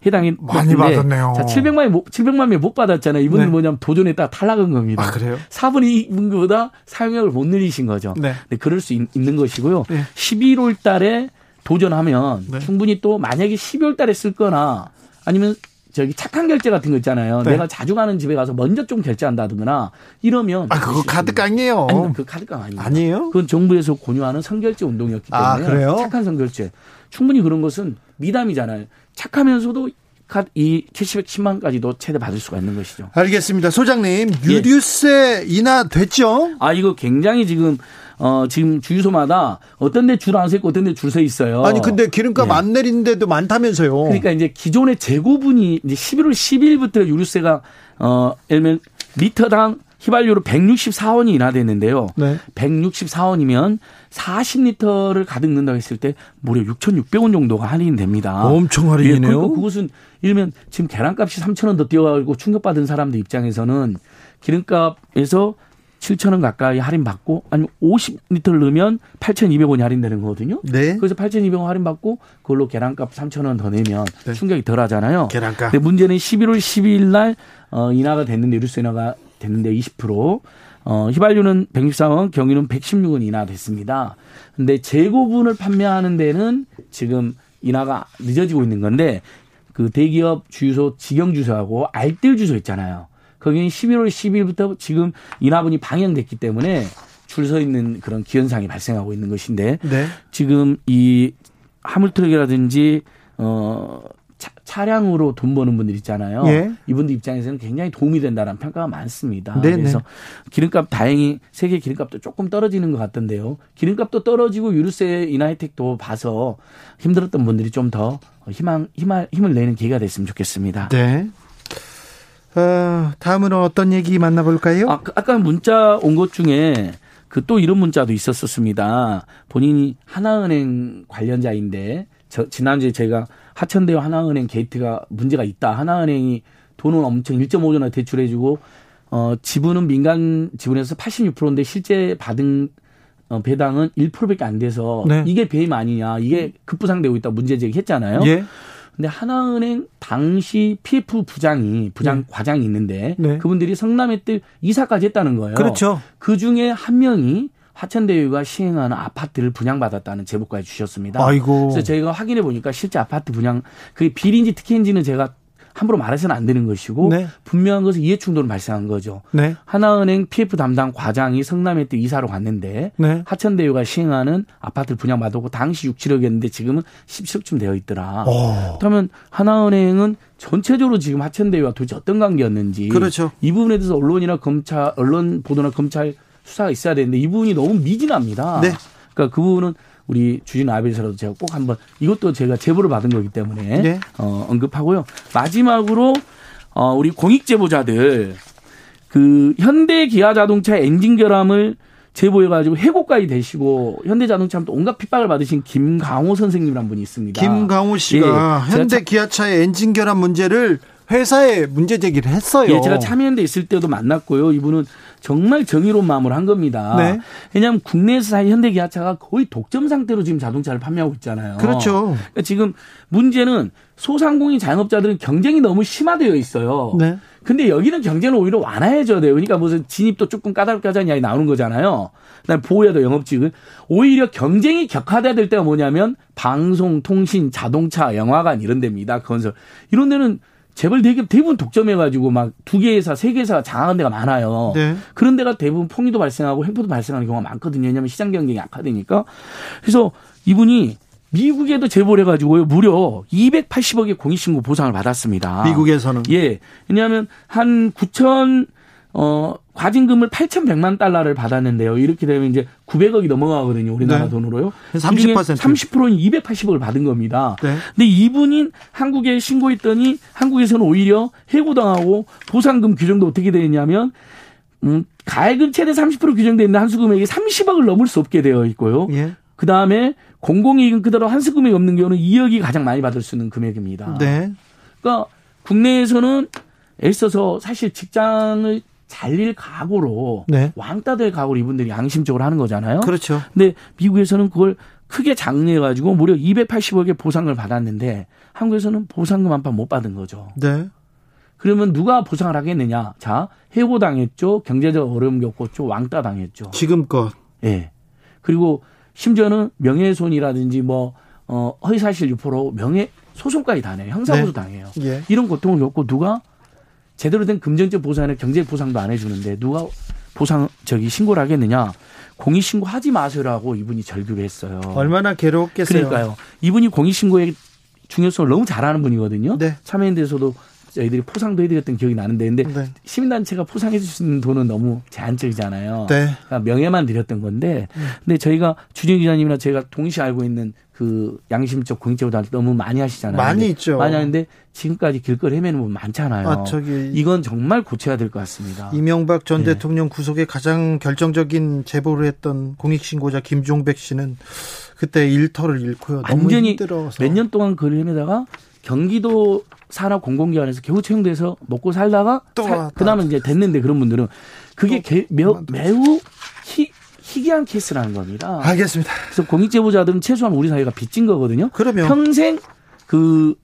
해당이 많이 받았네요. 자, 700만이 못, 700만 명이 못 받았잖아요. 이분들 네. 뭐냐면 도전했다가 탈락한 겁니다. 아, 그래요? 4분의 2분보다 사용량을 못 늘리신 거죠. 네. 네 그럴 수 있, 는 것이고요. 네. 11월 달에 도전하면 네. 충분히 또 만약에 12월 달에 쓸 거나 아니면 저기 착한 결제 같은 거 있잖아요. 네. 내가 자주 가는 집에 가서 먼저 좀 결제한다든가 이러면 아 그거 카드깡이에요. 아니, 그 카드깡 아니에요. 아니에요? 그건 정부에서 권유하는 선결제 운동이었기 때문에 아, 그래요? 착한 선결제. 충분히 그런 것은 미담이잖아요. 착하면서도 이 70억 10만까지도 최대 받을 수가 있는 것이죠. 알겠습니다. 소장님, 예. 유류세 예. 인하 됐죠? 아, 이거 굉장히 지금 어, 지금 주유소마다 어떤 데 줄 안 서 있고 어떤 데 줄 서 있어요. 아니, 근데 기름값 예. 안 내린 데도 많다면서요. 그러니까 이제 기존의 재고분이 이제 11월 10일부터 유류세가 어, 예를 들면 리터당 휘발유로 164원이 인하됐는데요. 네. 164원이면 40리터를 가득 넣는다고 했을 때 무려 6,600원 정도가 할인됩니다. 엄청 할인이네요. 예, 그러니까 그것은 일면 지금 계란값이 3,000원 더 뛰어가고 충격받은 사람들 입장에서는 기름값에서 7,000원 가까이 할인받고 아니면 50리터를 넣으면 8,200원이 할인되는 거거든요. 네. 그래서 8,200원 할인받고 그걸로 계란값 3,000원 더 내면 네. 충격이 덜 하잖아요. 계란값. 근데 문제는 11월 12일 날 어, 인하가 됐는데 유류세 인하가 됐는데 20%. 어, 휘발유는 164원, 경유는 116원 인하됐습니다. 근데 재고분을 판매하는 데는 지금 인하가 늦어지고 있는 건데 그 대기업 주유소 직영 주소하고 알뜰 주소 있잖아요. 거기는 11월 10일부터 지금 인하분이 방영됐기 때문에 줄 서 있는 그런 기현상이 발생하고 있는 것인데 네. 지금 이 화물트럭이라든지 어 차, 량으로돈 버는 분들 있잖아요. 예. 이분들 입장에서는 굉장히 도움이 된다는 평가가 많습니다. 네네. 그래서 기름값 다행히 세계 기름값도 조금 떨어지는 것 같던데요. 기름값도 떨어지고 유류세 인하 혜택도 봐서 힘들었던 분들이 좀 더 희망, 힘을, 힘을 내는 기회가 됐으면 좋겠습니다. 네. 어, 다음으로 어떤 얘기 만나볼까요? 아, 그 아까 문자 온 것 중에 그 또 이런 문자도 있었었습니다. 본인이 하나은행 관련자인데 저, 지난주에 제가 하천대와 하나은행 게이트가 문제가 있다. 하나은행이 돈은 엄청 1.5조나 대출해주고 어 지분은 민간 지분에서 86%인데 실제 받은 어, 배당은 1%밖에 안 돼서 네. 이게 배임 아니냐 이게 급부상되고 있다 문제 제기했잖아요. 예. 근데 하나은행 당시 PF 부장이 부장 네. 과장이 있는데 네. 그분들이 성남에 때 이사까지 했다는 거예요. 그렇죠. 그 중에 한 명이 화천대유가 시행하는 아파트를 분양받았다는 제보까지 주셨습니다. 아이고. 그래서 저희가 확인해 보니까 실제 아파트 분양 그게 비리인지 특혜인지는 제가 함부로 말해서는 안 되는 것이고 네. 분명한 것은 이해 충돌은 발생한 거죠. 네. 하나은행 PF 담당 과장이 성남에 때 이사로 갔는데 네. 하천대유가 시행하는 아파트를 분양받았고 당시 6, 7억이었는데 지금은 17억쯤 되어 있더라. 오. 어. 그러면 하나은행은 전체적으로 지금 하천대유와 도대체 어떤 관계였는지 그렇죠. 이 부분에 대해서 언론이나 검찰 언론 보도나 검찰 수사가 있어야 되는데 이 부분이 너무 미진합니다. 네. 그러니까 그 부분은 우리 주진 아벨서라도 제가 꼭 한번 이것도 제가 제보를 받은 거기 때문에 네. 어, 언급하고요. 마지막으로 어, 우리 공익 제보자들 그 현대 기아 자동차 엔진 결함을 제보해가지고 해고까지 되시고 현대자동차 또 온갖 핍박을 받으신 김강호 선생님이란 분이 있습니다. 김강호 씨가 예, 현대 기아차의 엔진 결함 문제를 회사에 문제 제기를 했어요. 예, 제가 참여연대 있을 때도 만났고요. 이분은 정말 정의로운 마음을 한 겁니다. 네. 왜냐하면 국내에서 현대기아차가 거의 독점 상태로 지금 자동차를 판매하고 있잖아요. 그렇죠. 그러니까 지금 문제는 소상공인 자영업자들은 경쟁이 너무 심화되어 있어요. 네. 근데 여기는 경쟁을 오히려 완화해줘야 돼요. 그러니까 무슨 진입도 조금 까다롭게 하자는 이야기 나오는 거잖아요. 그다음에 보호해야 돼 영업직은. 오히려 경쟁이 격화돼야 될 때가 뭐냐면 방송, 통신, 자동차, 영화관 이런 데입니다. 건설. 이런 데는 재벌 대기업 대부분 독점해가지고 막 두 개 회사, 세 개 회사가 장악한 데가 많아요. 네. 그런 데가 대부분 폭리도 발생하고 횡포도 발생하는 경우가 많거든요. 왜냐하면 시장 경쟁이 약화되니까. 그래서 이분이 미국에도 제보를 해가지고요. 무려 280억의 공익신고 보상을 받았습니다. 미국에서는? 예. 왜냐하면 한 9천 어, 과징금을 8,100만 달러를 받았는데요. 이렇게 되면 이제 900억이 넘어가거든요. 우리나라 네. 돈으로요. 30%. 30%는 280억을 받은 겁니다. 네. 근데 이분인 한국에 신고했더니 한국에서는 오히려 해고당하고 보상금 규정도 어떻게 되냐면 음, 가액은 최대 30% 규정되어 있는 한수금액이 30억을 넘을 수 없게 되어 있고요. 예. 그 다음에 공공이익은 그대로 한수금액이 없는 경우는 2억이 가장 많이 받을 수 있는 금액입니다. 네. 그러니까 국내에서는 애써서 사실 직장을 잘릴 각오로 네. 왕따 될 각오로 이분들이 양심적으로 하는 거잖아요. 그렇죠. 근데 미국에서는 그걸 크게 장려해 가지고 무려 280억의 보상을 받았는데 한국에서는 보상금 한판못 받은 거죠. 네. 그러면 누가 보상을 하겠느냐? 자, 해고 당했죠. 경제적 어려움 겪었죠. 왕따 당했죠. 지금껏. 예. 네. 그리고 심지어는 명예훼손이라든지 뭐, 어, 허위사실 유포로 명예 소송까지 당해요. 형사고소 네. 당해요. 예. 이런 고통을 겪고 누가 제대로 된 금전적 보상이나 경제 보상도 안 해주는데 누가 보상 저기 신고를 하겠느냐? 공익 신고하지 마세요라고 이분이 절규를 했어요. 얼마나 괴롭겠어요. 그러니까요. 이분이 공익 신고의 중요성을 너무 잘 아는 분이거든요. 네. 참여연대에서도 저희들이 포상도 해드렸던 기억이 나는데, 근데 네. 시민단체가 포상해 줄수 있는 돈은 너무 제한적이잖아요. 네. 그러니까 명예만 드렸던 건데, 음. 근데 저희가 주진 기자님이나 제가 동시에 알고 있는 그 양심적 공익제보다 너무 많이 하시잖아요. 많이 있죠. 많이 하는데 지금까지 길거리 헤매는 분 많잖아요. 아, 저기 이건 정말 고쳐야 될 것 같습니다. 이명박 전 네. 대통령 구속에 가장 결정적인 제보를 했던 공익신고자 김종백 씨는 그때 일터를 잃고요. 완전히 몇 년 동안 거리 헤매다가 경기도 산업 공공기관에서 겨우 채용돼서 먹고 살다가 또 그다음에 이제 됐는데 그런 분들은 그게 개, 매, 매우 희, 희귀한 케이스라는 겁니다. 알겠습니다. 그래서 공익제보자들은 최소한 우리 사회가 빚진 거거든요. 그러면 평생 그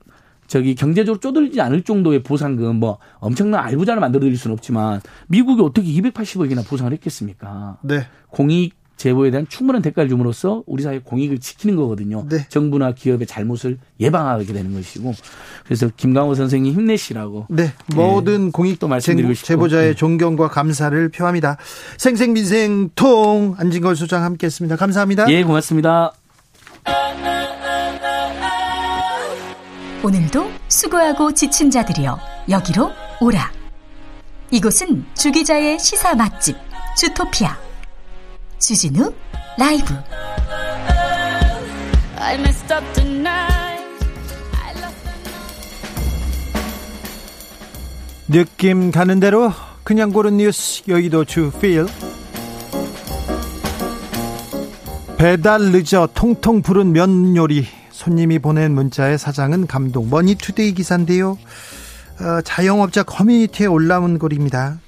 저기 경제적으로 쪼들리지 않을 정도의 보상금 뭐 엄청난 알부자를 만들어 드릴 수는 없지만 미국이 어떻게 280억이나 보상을 했겠습니까? 네. 공익 제보에 대한 충분한 대가를 줌으로써 우리 사회 공익을 지키는 거거든요. 네. 정부나 기업의 잘못을 예방하게 되는 것이고 그래서 김강호 선생님 힘내시라고. 네, 모든 예, 공익 또 말씀드리고 싶고. 제보자의 네. 존경과 감사를 표합니다. 생생민생통 안진걸 소장 함께했습니다. 감사합니다. 예, 고맙습니다. 오늘도 수고하고 지친 자들이여 여기로 오라. 이곳은 주기자의 시사 맛집 주토피아. 주진우 라이브. 느낌 가는 대로 그냥 고른 뉴스 여의도 주필. 배달 늦어 퉁퉁 불은 면 요리. 손님이 보낸 문자에 사장은 감동. 머니투데이 기사인데요. 어, 자영업자 커뮤니티에 올라온 글입니다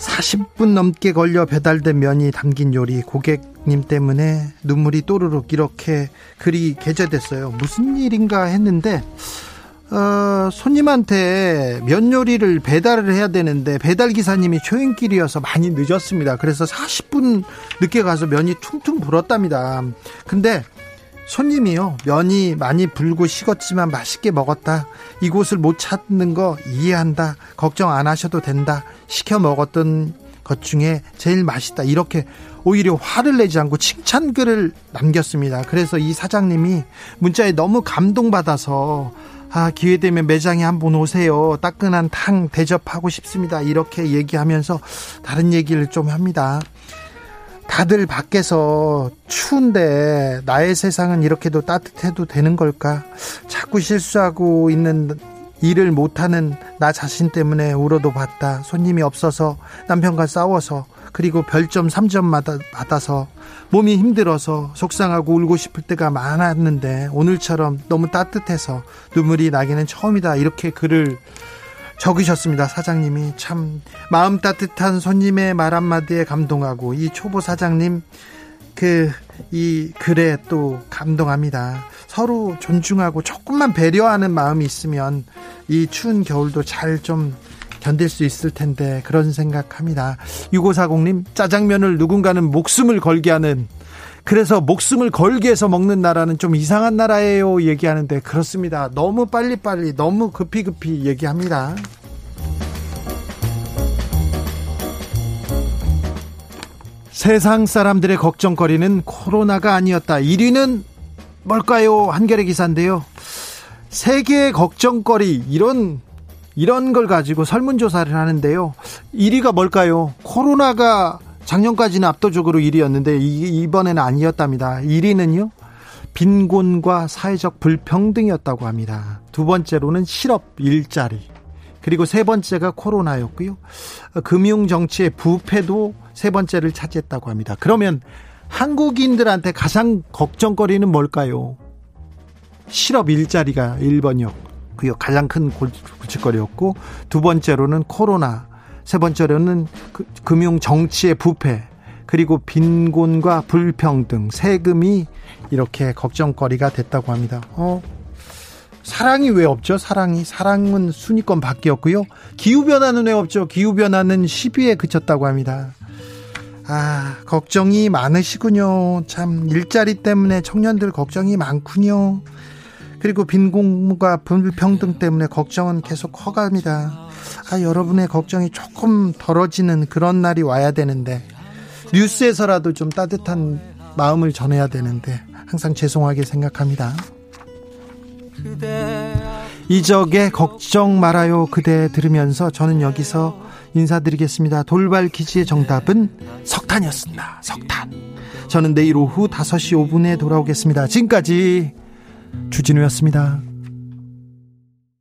40분 넘게 걸려 배달된 면이 담긴 요리 고객님 때문에 눈물이 또르륵 이렇게 글이 게재됐어요. 무슨 일인가 했는데 어, 손님한테 면 요리를 배달을 해야 되는데 배달 기사님이 초행길이어서 많이 늦었습니다. 그래서 40분 늦게 가서 면이 퉁퉁 불었답니다. 근데 손님이요. 면이 많이 불고 식었지만 맛있게 먹었다. 이곳을 못 찾는 거 이해한다. 걱정 안 하셔도 된다. 시켜 먹었던 것 중에 제일 맛있다. 이렇게 오히려 화를 내지 않고 칭찬글을 남겼습니다. 그래서 이 사장님이 문자에 너무 감동받아서 아, 기회 되면 매장에 한번 오세요. 따끈한 탕 대접하고 싶습니다. 이렇게 얘기하면서 다른 얘기를 좀 합니다. 다들 밖에서 추운데 나의 세상은 이렇게도 따뜻해도 되는 걸까? 자꾸 실수하고 있는 일을 못하는 나 자신 때문에 울어도 봤다. 손님이 없어서 남편과 싸워서 그리고 별점 3점 받아서 몸이 힘들어서 속상하고 울고 싶을 때가 많았는데 오늘처럼 너무 따뜻해서 눈물이 나기는 처음이다. 이렇게 글을 적으셨습니다. 사장님이 참 마음 따뜻한 손님의 말 한마디에 감동하고 이 초보 사장님 그 이 글에 또 감동합니다. 서로 존중하고 조금만 배려하는 마음이 있으면 이 추운 겨울도 잘 좀 견딜 수 있을 텐데 그런 생각합니다. 6540님 짜장면을 누군가는 목숨을 걸게 하는 그래서 목숨을 걸게 해서 먹는 나라는 좀 이상한 나라예요 얘기하는데 그렇습니다. 너무 빨리빨리 너무 급히급히 얘기합니다. 세상 사람들의 걱정거리는 코로나가 아니었다. 1위는 뭘까요? 한겨레 기사인데요. 세계의 걱정거리 이런 이런 걸 가지고 설문조사를 하는데요. 1위가 뭘까요? 코로나가 작년까지는 압도적으로 1위였는데 이번에는 아니었답니다. 1위는요. 빈곤과 사회적 불평등이었다고 합니다. 두 번째로는 실업 일자리. 그리고 세 번째가 코로나였고요. 금융 정치의 부패도 세 번째를 차지했다고 합니다. 그러면 한국인들한테 가장 걱정거리는 뭘까요? 실업 일자리가 1번이었고요. 가장 큰 골칫거리였고 두 번째로는 코로나, 세 번째로는 그, 금융 정치의 부패, 그리고 빈곤과 불평등, 세금이 이렇게 걱정거리가 됐다고 합니다. 어, 사랑이 왜 없죠? 사랑이 사랑은 순위권 바뀌었고요. 기후 변화는 왜 없죠? 기후 변화는 10위에 그쳤다고 합니다. 아, 걱정이 많으시군요. 참 일자리 때문에 청년들 걱정이 많군요. 그리고 빈곤과 불평등 때문에 걱정은 계속 커갑니다. 아, 여러분의 걱정이 조금 덜어지는 그런 날이 와야 되는데 뉴스에서라도 좀 따뜻한 마음을 전해야 되는데 항상 죄송하게 생각합니다. 이적의 걱정 말아요 그대 들으면서 저는 여기서 인사드리겠습니다. 돌발 퀴즈의 정답은 석탄이었습니다. 석탄. 저는 내일 오후 5시 5분에 돌아오겠습니다. 지금까지 주진우였습니다.